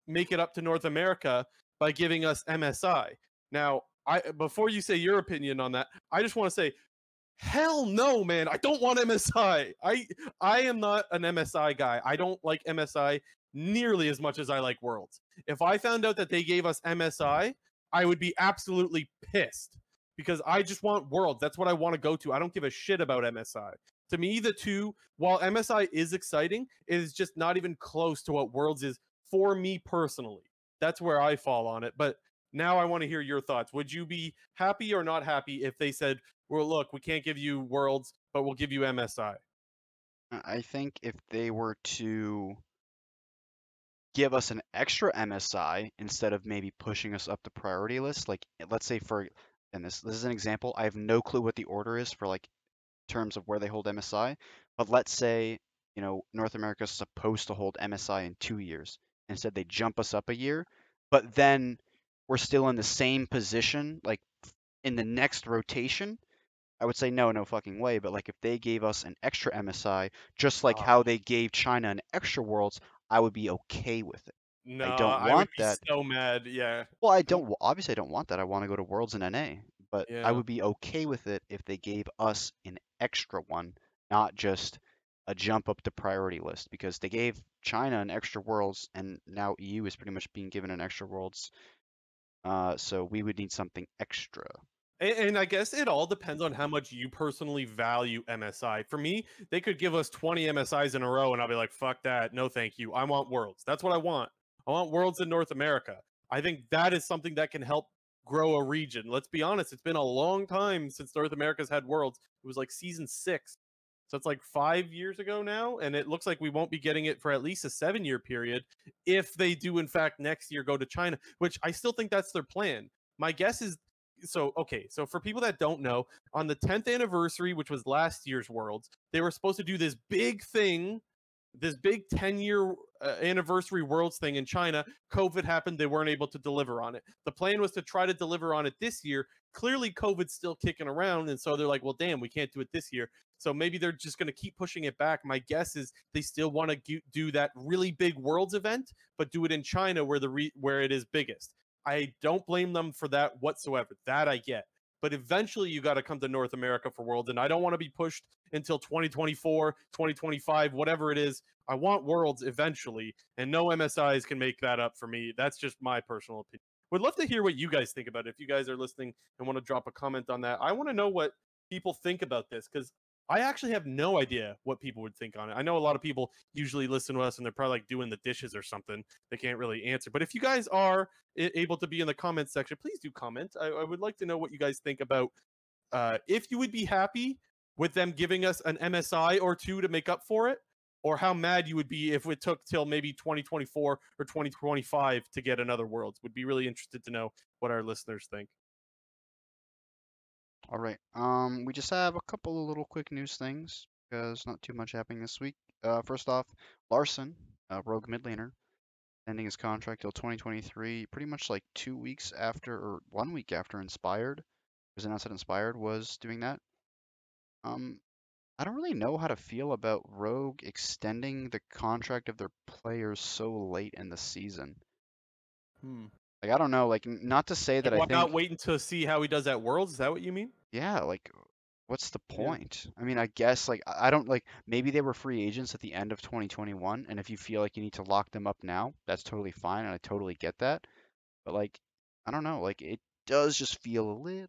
make it up to North America by giving us MSI. Now, I before you say your opinion on that, I just want to say hell no man i don't want msi i i am not an msi guy i don't like msi nearly as much as i like worlds. If i found out that they gave us msi i would be absolutely pissed because i just want worlds. That's what i want to go to. I don't give a shit about msi to me the two while msi is exciting it is just not even close to what worlds is for me personally. That's where i fall on it but now I want to hear your thoughts. Would you be happy or not happy if they said, "Well, look, we can't give you worlds, but we'll give you MSI"? I think if they were to give us an extra MSI instead of maybe pushing us up the priority list, like let's say for and this this is an example, I have no clue what the order is for like terms of where they hold MSI, but let's say, you know, North America is supposed to hold MSI in 2 years. Instead they jump us up a year, but then we're still in the same position, like in the next rotation, I would say no, no fucking way. But like if they gave us an extra MSI, just like how they gave China an extra Worlds, I would be okay with it. No, I don't I want be that. so mad. Yeah. Well, I don't. Obviously, I don't want that. I want to go to Worlds in NA. But Yeah. I would be okay with it if they gave us an extra one, not just a jump up the priority list. Because they gave China an extra Worlds, and now EU is pretty much being given an extra Worlds. Uh, so we would need something extra. And, and I guess it all depends on how much you personally value MSI. For me, they could give us 20 MSIs in a row, and I'll be like, fuck that. No, thank you. I want worlds. That's what I want. I want worlds in North America. I think that is something that can help grow a region. Let's be honest, it's been a long time since North America's had worlds. It was like season six. So it's like five years ago now, and it looks like we won't be getting it for at least a seven year period if they do, in fact, next year go to China, which I still think that's their plan. My guess is so okay so for people that don't know on the 10th anniversary which was last year's worlds they were supposed to do this big thing this big 10 year uh, anniversary worlds thing in china. Covid happened they weren't able to deliver on it. The plan was to try to deliver on it this year. Clearly covid's still kicking around and so they're like well damn we can't do it this year. So maybe they're just going to keep pushing it back. My guess is they still want to do that really big worlds event but do it in china where the re- where it is biggest I don't blame them for that whatsoever. That I get. But eventually you got to come to North America for Worlds. And I don't want to be pushed until 2024, 2025, whatever it is. I want Worlds eventually. And no MSIs can make that up for me. That's just my personal opinion. Would love to hear what you guys think about it. If you guys are listening and want to drop a comment on that, I want to know what people think about this because I actually have no idea what people would think on it. I know a lot of people usually listen to us and they're probably like doing the dishes or something. They can't really answer. But if you guys are able to be in the comments section, please do comment. I, I would like to know what you guys think about uh, if you would be happy with them giving us an MSI or two to make up for it, or how mad you would be if it took till maybe 2024 or 2025 to get another Worlds. Would be really interested to know what our listeners think. All right. Um, we just have a couple of little quick news things because not too much happening this week. Uh, first off, Larssen, uh, Rogue mid laner, ending his contract till 2023. Pretty much like two weeks after, or one week after Inspired it was announced that Inspired was doing that. Um, I don't really know how to feel about Rogue extending the contract of their players so late in the season. Hmm. Like I don't know, like not to say that Why I think not waiting to see how he does at Worlds? Is that what you mean? Yeah, like what's the point? I mean, I guess like I I don't like maybe they were free agents at the end of 2021 and if you feel like you need to lock them up now, that's totally fine and I totally get that. But like I don't know, like it does just feel a little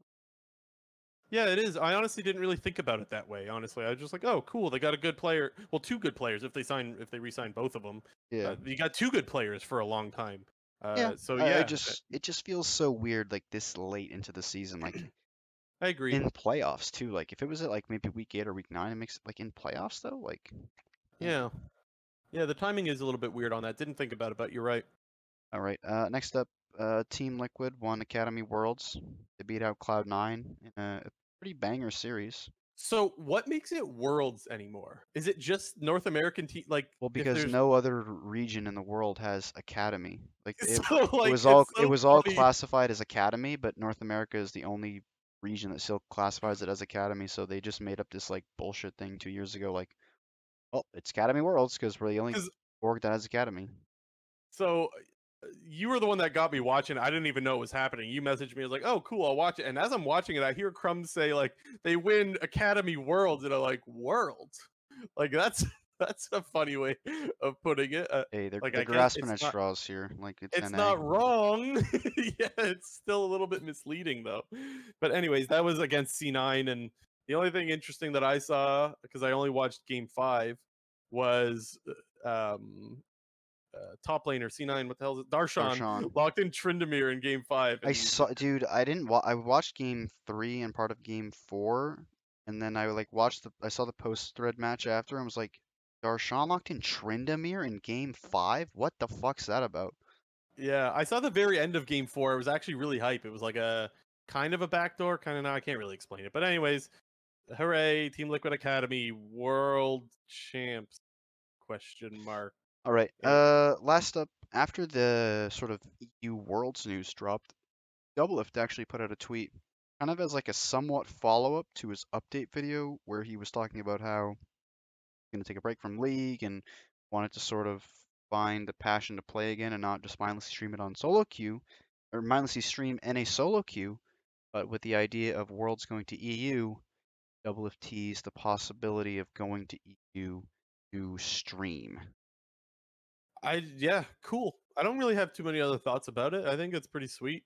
Yeah, it is. I honestly didn't really think about it that way. Honestly, I was just like, "Oh, cool! They got a good player. Well, two good players if they sign if they re-sign both of them. yeah. Uh, you got two good players for a long time. Uh, yeah. So I- yeah, I just it just feels so weird like this late into the season like [CLEARS THROAT] I agree. in playoffs too. Like if it was at like maybe week 8 or week 9 it makes it like in playoffs though, like yeah, yeah. The timing is a little bit weird on that. Didn't think about it, but you're right. All right. Uh, next up, uh, Team Liquid won Academy Worlds. They beat out Cloud9 in a pretty banger series. So, what makes it Worlds anymore? Is it just North American team? Like, Well, because no other region in the world has Academy. Like [LAUGHS] it, so, like, it was all so it was all funny. classified as Academy, but North America is the only region that still classifies it as Academy. So they just made up this like bullshit thing two years ago. Like, oh, it's Academy Worlds because we're the only org that has Academy. So you were the one that got me watching. I didn't even know it was happening. You messaged me. I was like, "Oh, cool, I'll watch it." And as I'm watching it, I hear Crumbz say like they win Academy Worlds, and I'm like, "Worlds?" Like that's [LAUGHS] that's a funny way of putting it. Uh, Hey, they're, like, they're grasping at not- straws here. Like it's, it's not wrong. [LAUGHS] yeah, it's still a little bit misleading though. But anyways, that was against C9, and the only thing interesting that I saw because I only watched Game Five was uh, um, uh, top laner C9. What the hell is it? Darshan, Darshan. locked in Tryndamere in Game Five. I saw, dude. I didn't. Wa- I watched game three and part of game four, and then I like watched the. I saw the post thread match after, and was like, Darshan locked in Tryndamere in game five. What the fuck's that about? Yeah, I saw the very end of Game Four. It was actually really hype. It was like a kind of a backdoor, kind of not. I can't really explain it, but anyways, hooray! Team Liquid Academy World Champs? Question mark. All right. Uh, last up, after the sort of EU Worlds news dropped, Doublelift actually put out a tweet, kind of as like a somewhat follow-up to his update video, where he was talking about how he's gonna take a break from League and wanted to sort of find the passion to play again and not just mindlessly stream it on solo queue, or mindlessly stream in a solo queue, but with the idea of Worlds going to EU, Doublelift teased the possibility of going to EU to stream. I yeah, cool. I don't really have too many other thoughts about it. I think it's pretty sweet.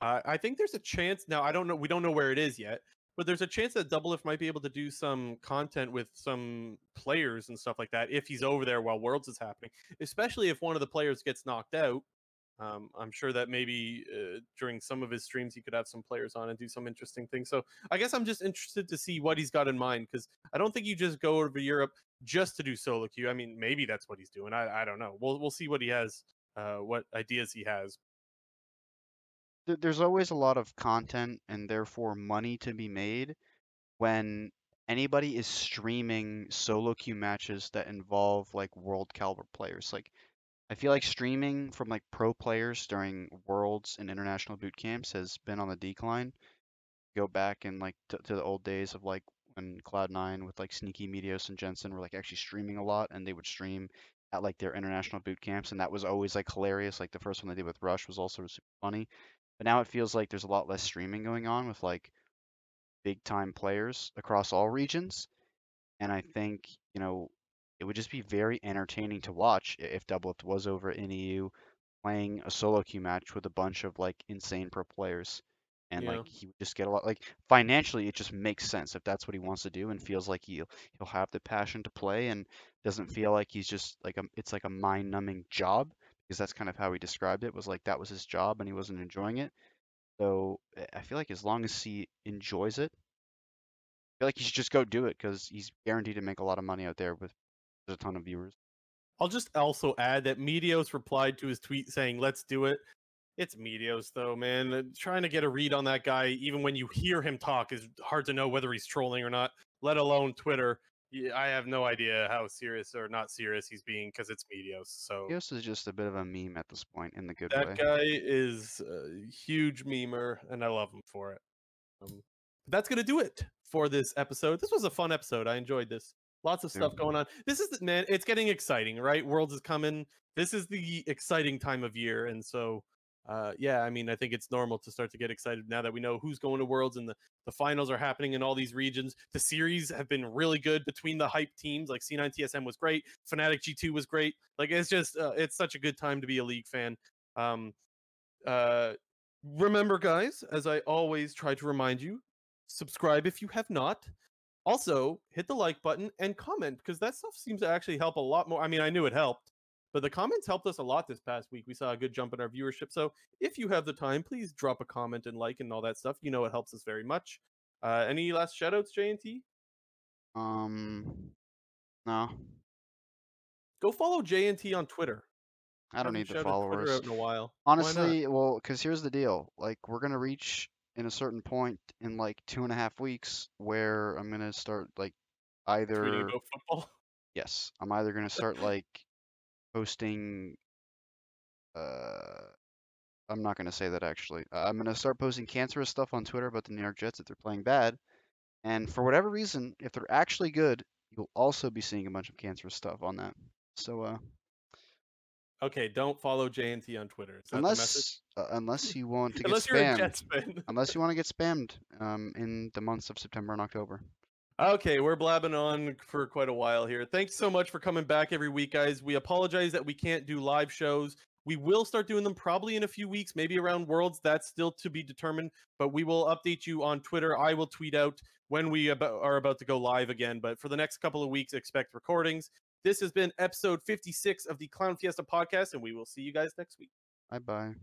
Uh, I think there's a chance now. I don't know. We don't know where it is yet, but there's a chance that Doublelift might be able to do some content with some players and stuff like that if he's over there while Worlds is happening. Especially if one of the players gets knocked out. Um, I'm sure that maybe uh, during some of his streams he could have some players on and do some interesting things. So I guess I'm just interested to see what he's got in mind because I don't think you just go over to Europe just to do solo queue. I mean, maybe that's what he's doing. I, I don't know. We'll we'll see what he has, uh, what ideas he has. there's always a lot of content and therefore money to be made when anybody is streaming solo queue matches that involve like world caliber players. Like I feel like streaming from like pro players during worlds and international boot camps has been on the decline. Go back and like to, to the old days of like when Cloud9 with like Sneaky Meteos and Jensen were like actually streaming a lot and they would stream at like their international boot camps and that was always like hilarious. Like the first one they did with Rush was also super funny. But now it feels like there's a lot less streaming going on with like big time players across all regions. And I think, you know, it would just be very entertaining to watch if Doublelift was over in EU playing a solo queue match with a bunch of like insane pro players. And Yeah. like he would just get a lot like financially it just makes sense if that's what he wants to do and feels like he'll he'll have the passion to play and doesn't feel like he's just like a it's like a mind numbing job because that's kind of how he described it was like that was his job and he wasn't enjoying it. So I feel like as long as he enjoys it, I feel like he should just go do it because he's guaranteed to make a lot of money out there with a ton of viewers. I'll just also add that Meteos replied to his tweet saying, "Let's do it." It's Meteos though, man. Uh, Trying to get a read on that guy, even when you hear him talk, is hard to know whether he's trolling or not. Let alone Twitter. I have no idea how serious or not serious he's being because it's Meteos. So Dios is just a bit of a meme at this point in the good that way. guy is a huge memer, and I love him for it. Um, but that's gonna do it for this episode. This was a fun episode. I enjoyed this. Lots of stuff going on. This is man. It's getting exciting, right? Worlds is coming. This is the exciting time of year, and so uh, yeah. I mean, I think it's normal to start to get excited now that we know who's going to Worlds and the the finals are happening in all these regions. The series have been really good between the hype teams. Like C9 TSM was great. Fnatic G2 was great. Like it's just uh, it's such a good time to be a league fan. Um, uh, remember, guys, as I always try to remind you, subscribe if you have not. Also, hit the like button and comment because that stuff seems to actually help a lot more. I mean, I knew it helped, but the comments helped us a lot this past week. We saw a good jump in our viewership. So if you have the time, please drop a comment and like and all that stuff. You know it helps us very much. Uh, any last shout outs, JNT? Um, no, Go follow JNT on Twitter. I don't need the followers. out in a while. Honestly, well, because here's the deal. Like, we're gonna reach in a certain point in like two and a half weeks where I'm gonna start like either [LAUGHS] yes, I'm either gonna start like posting. Uh, I'm not gonna say that actually. Uh, I'm gonna start posting cancerous stuff on Twitter about the New York Jets if they're playing bad, and for whatever reason, if they're actually good, you'll also be seeing a bunch of cancerous stuff on that. So, uh, Okay, don't follow JNT on Twitter. Is that the? Unless uh, unless you want to get Unless you're a spammed. [LAUGHS] Unless you want to get spammed um, in the months of September and October. Okay, we're blabbing on for quite a while here. Thanks so much for coming back every week, guys. We apologize that we can't do live shows. We will start doing them probably in a few weeks, maybe around Worlds. That's still to be determined, but we will update you on Twitter. I will tweet out when we abo- are about to go live again. But for the next couple of weeks, expect recordings. This has been episode 56 of the Clown Fiesta podcast, and we will see you guys next week. Bye bye.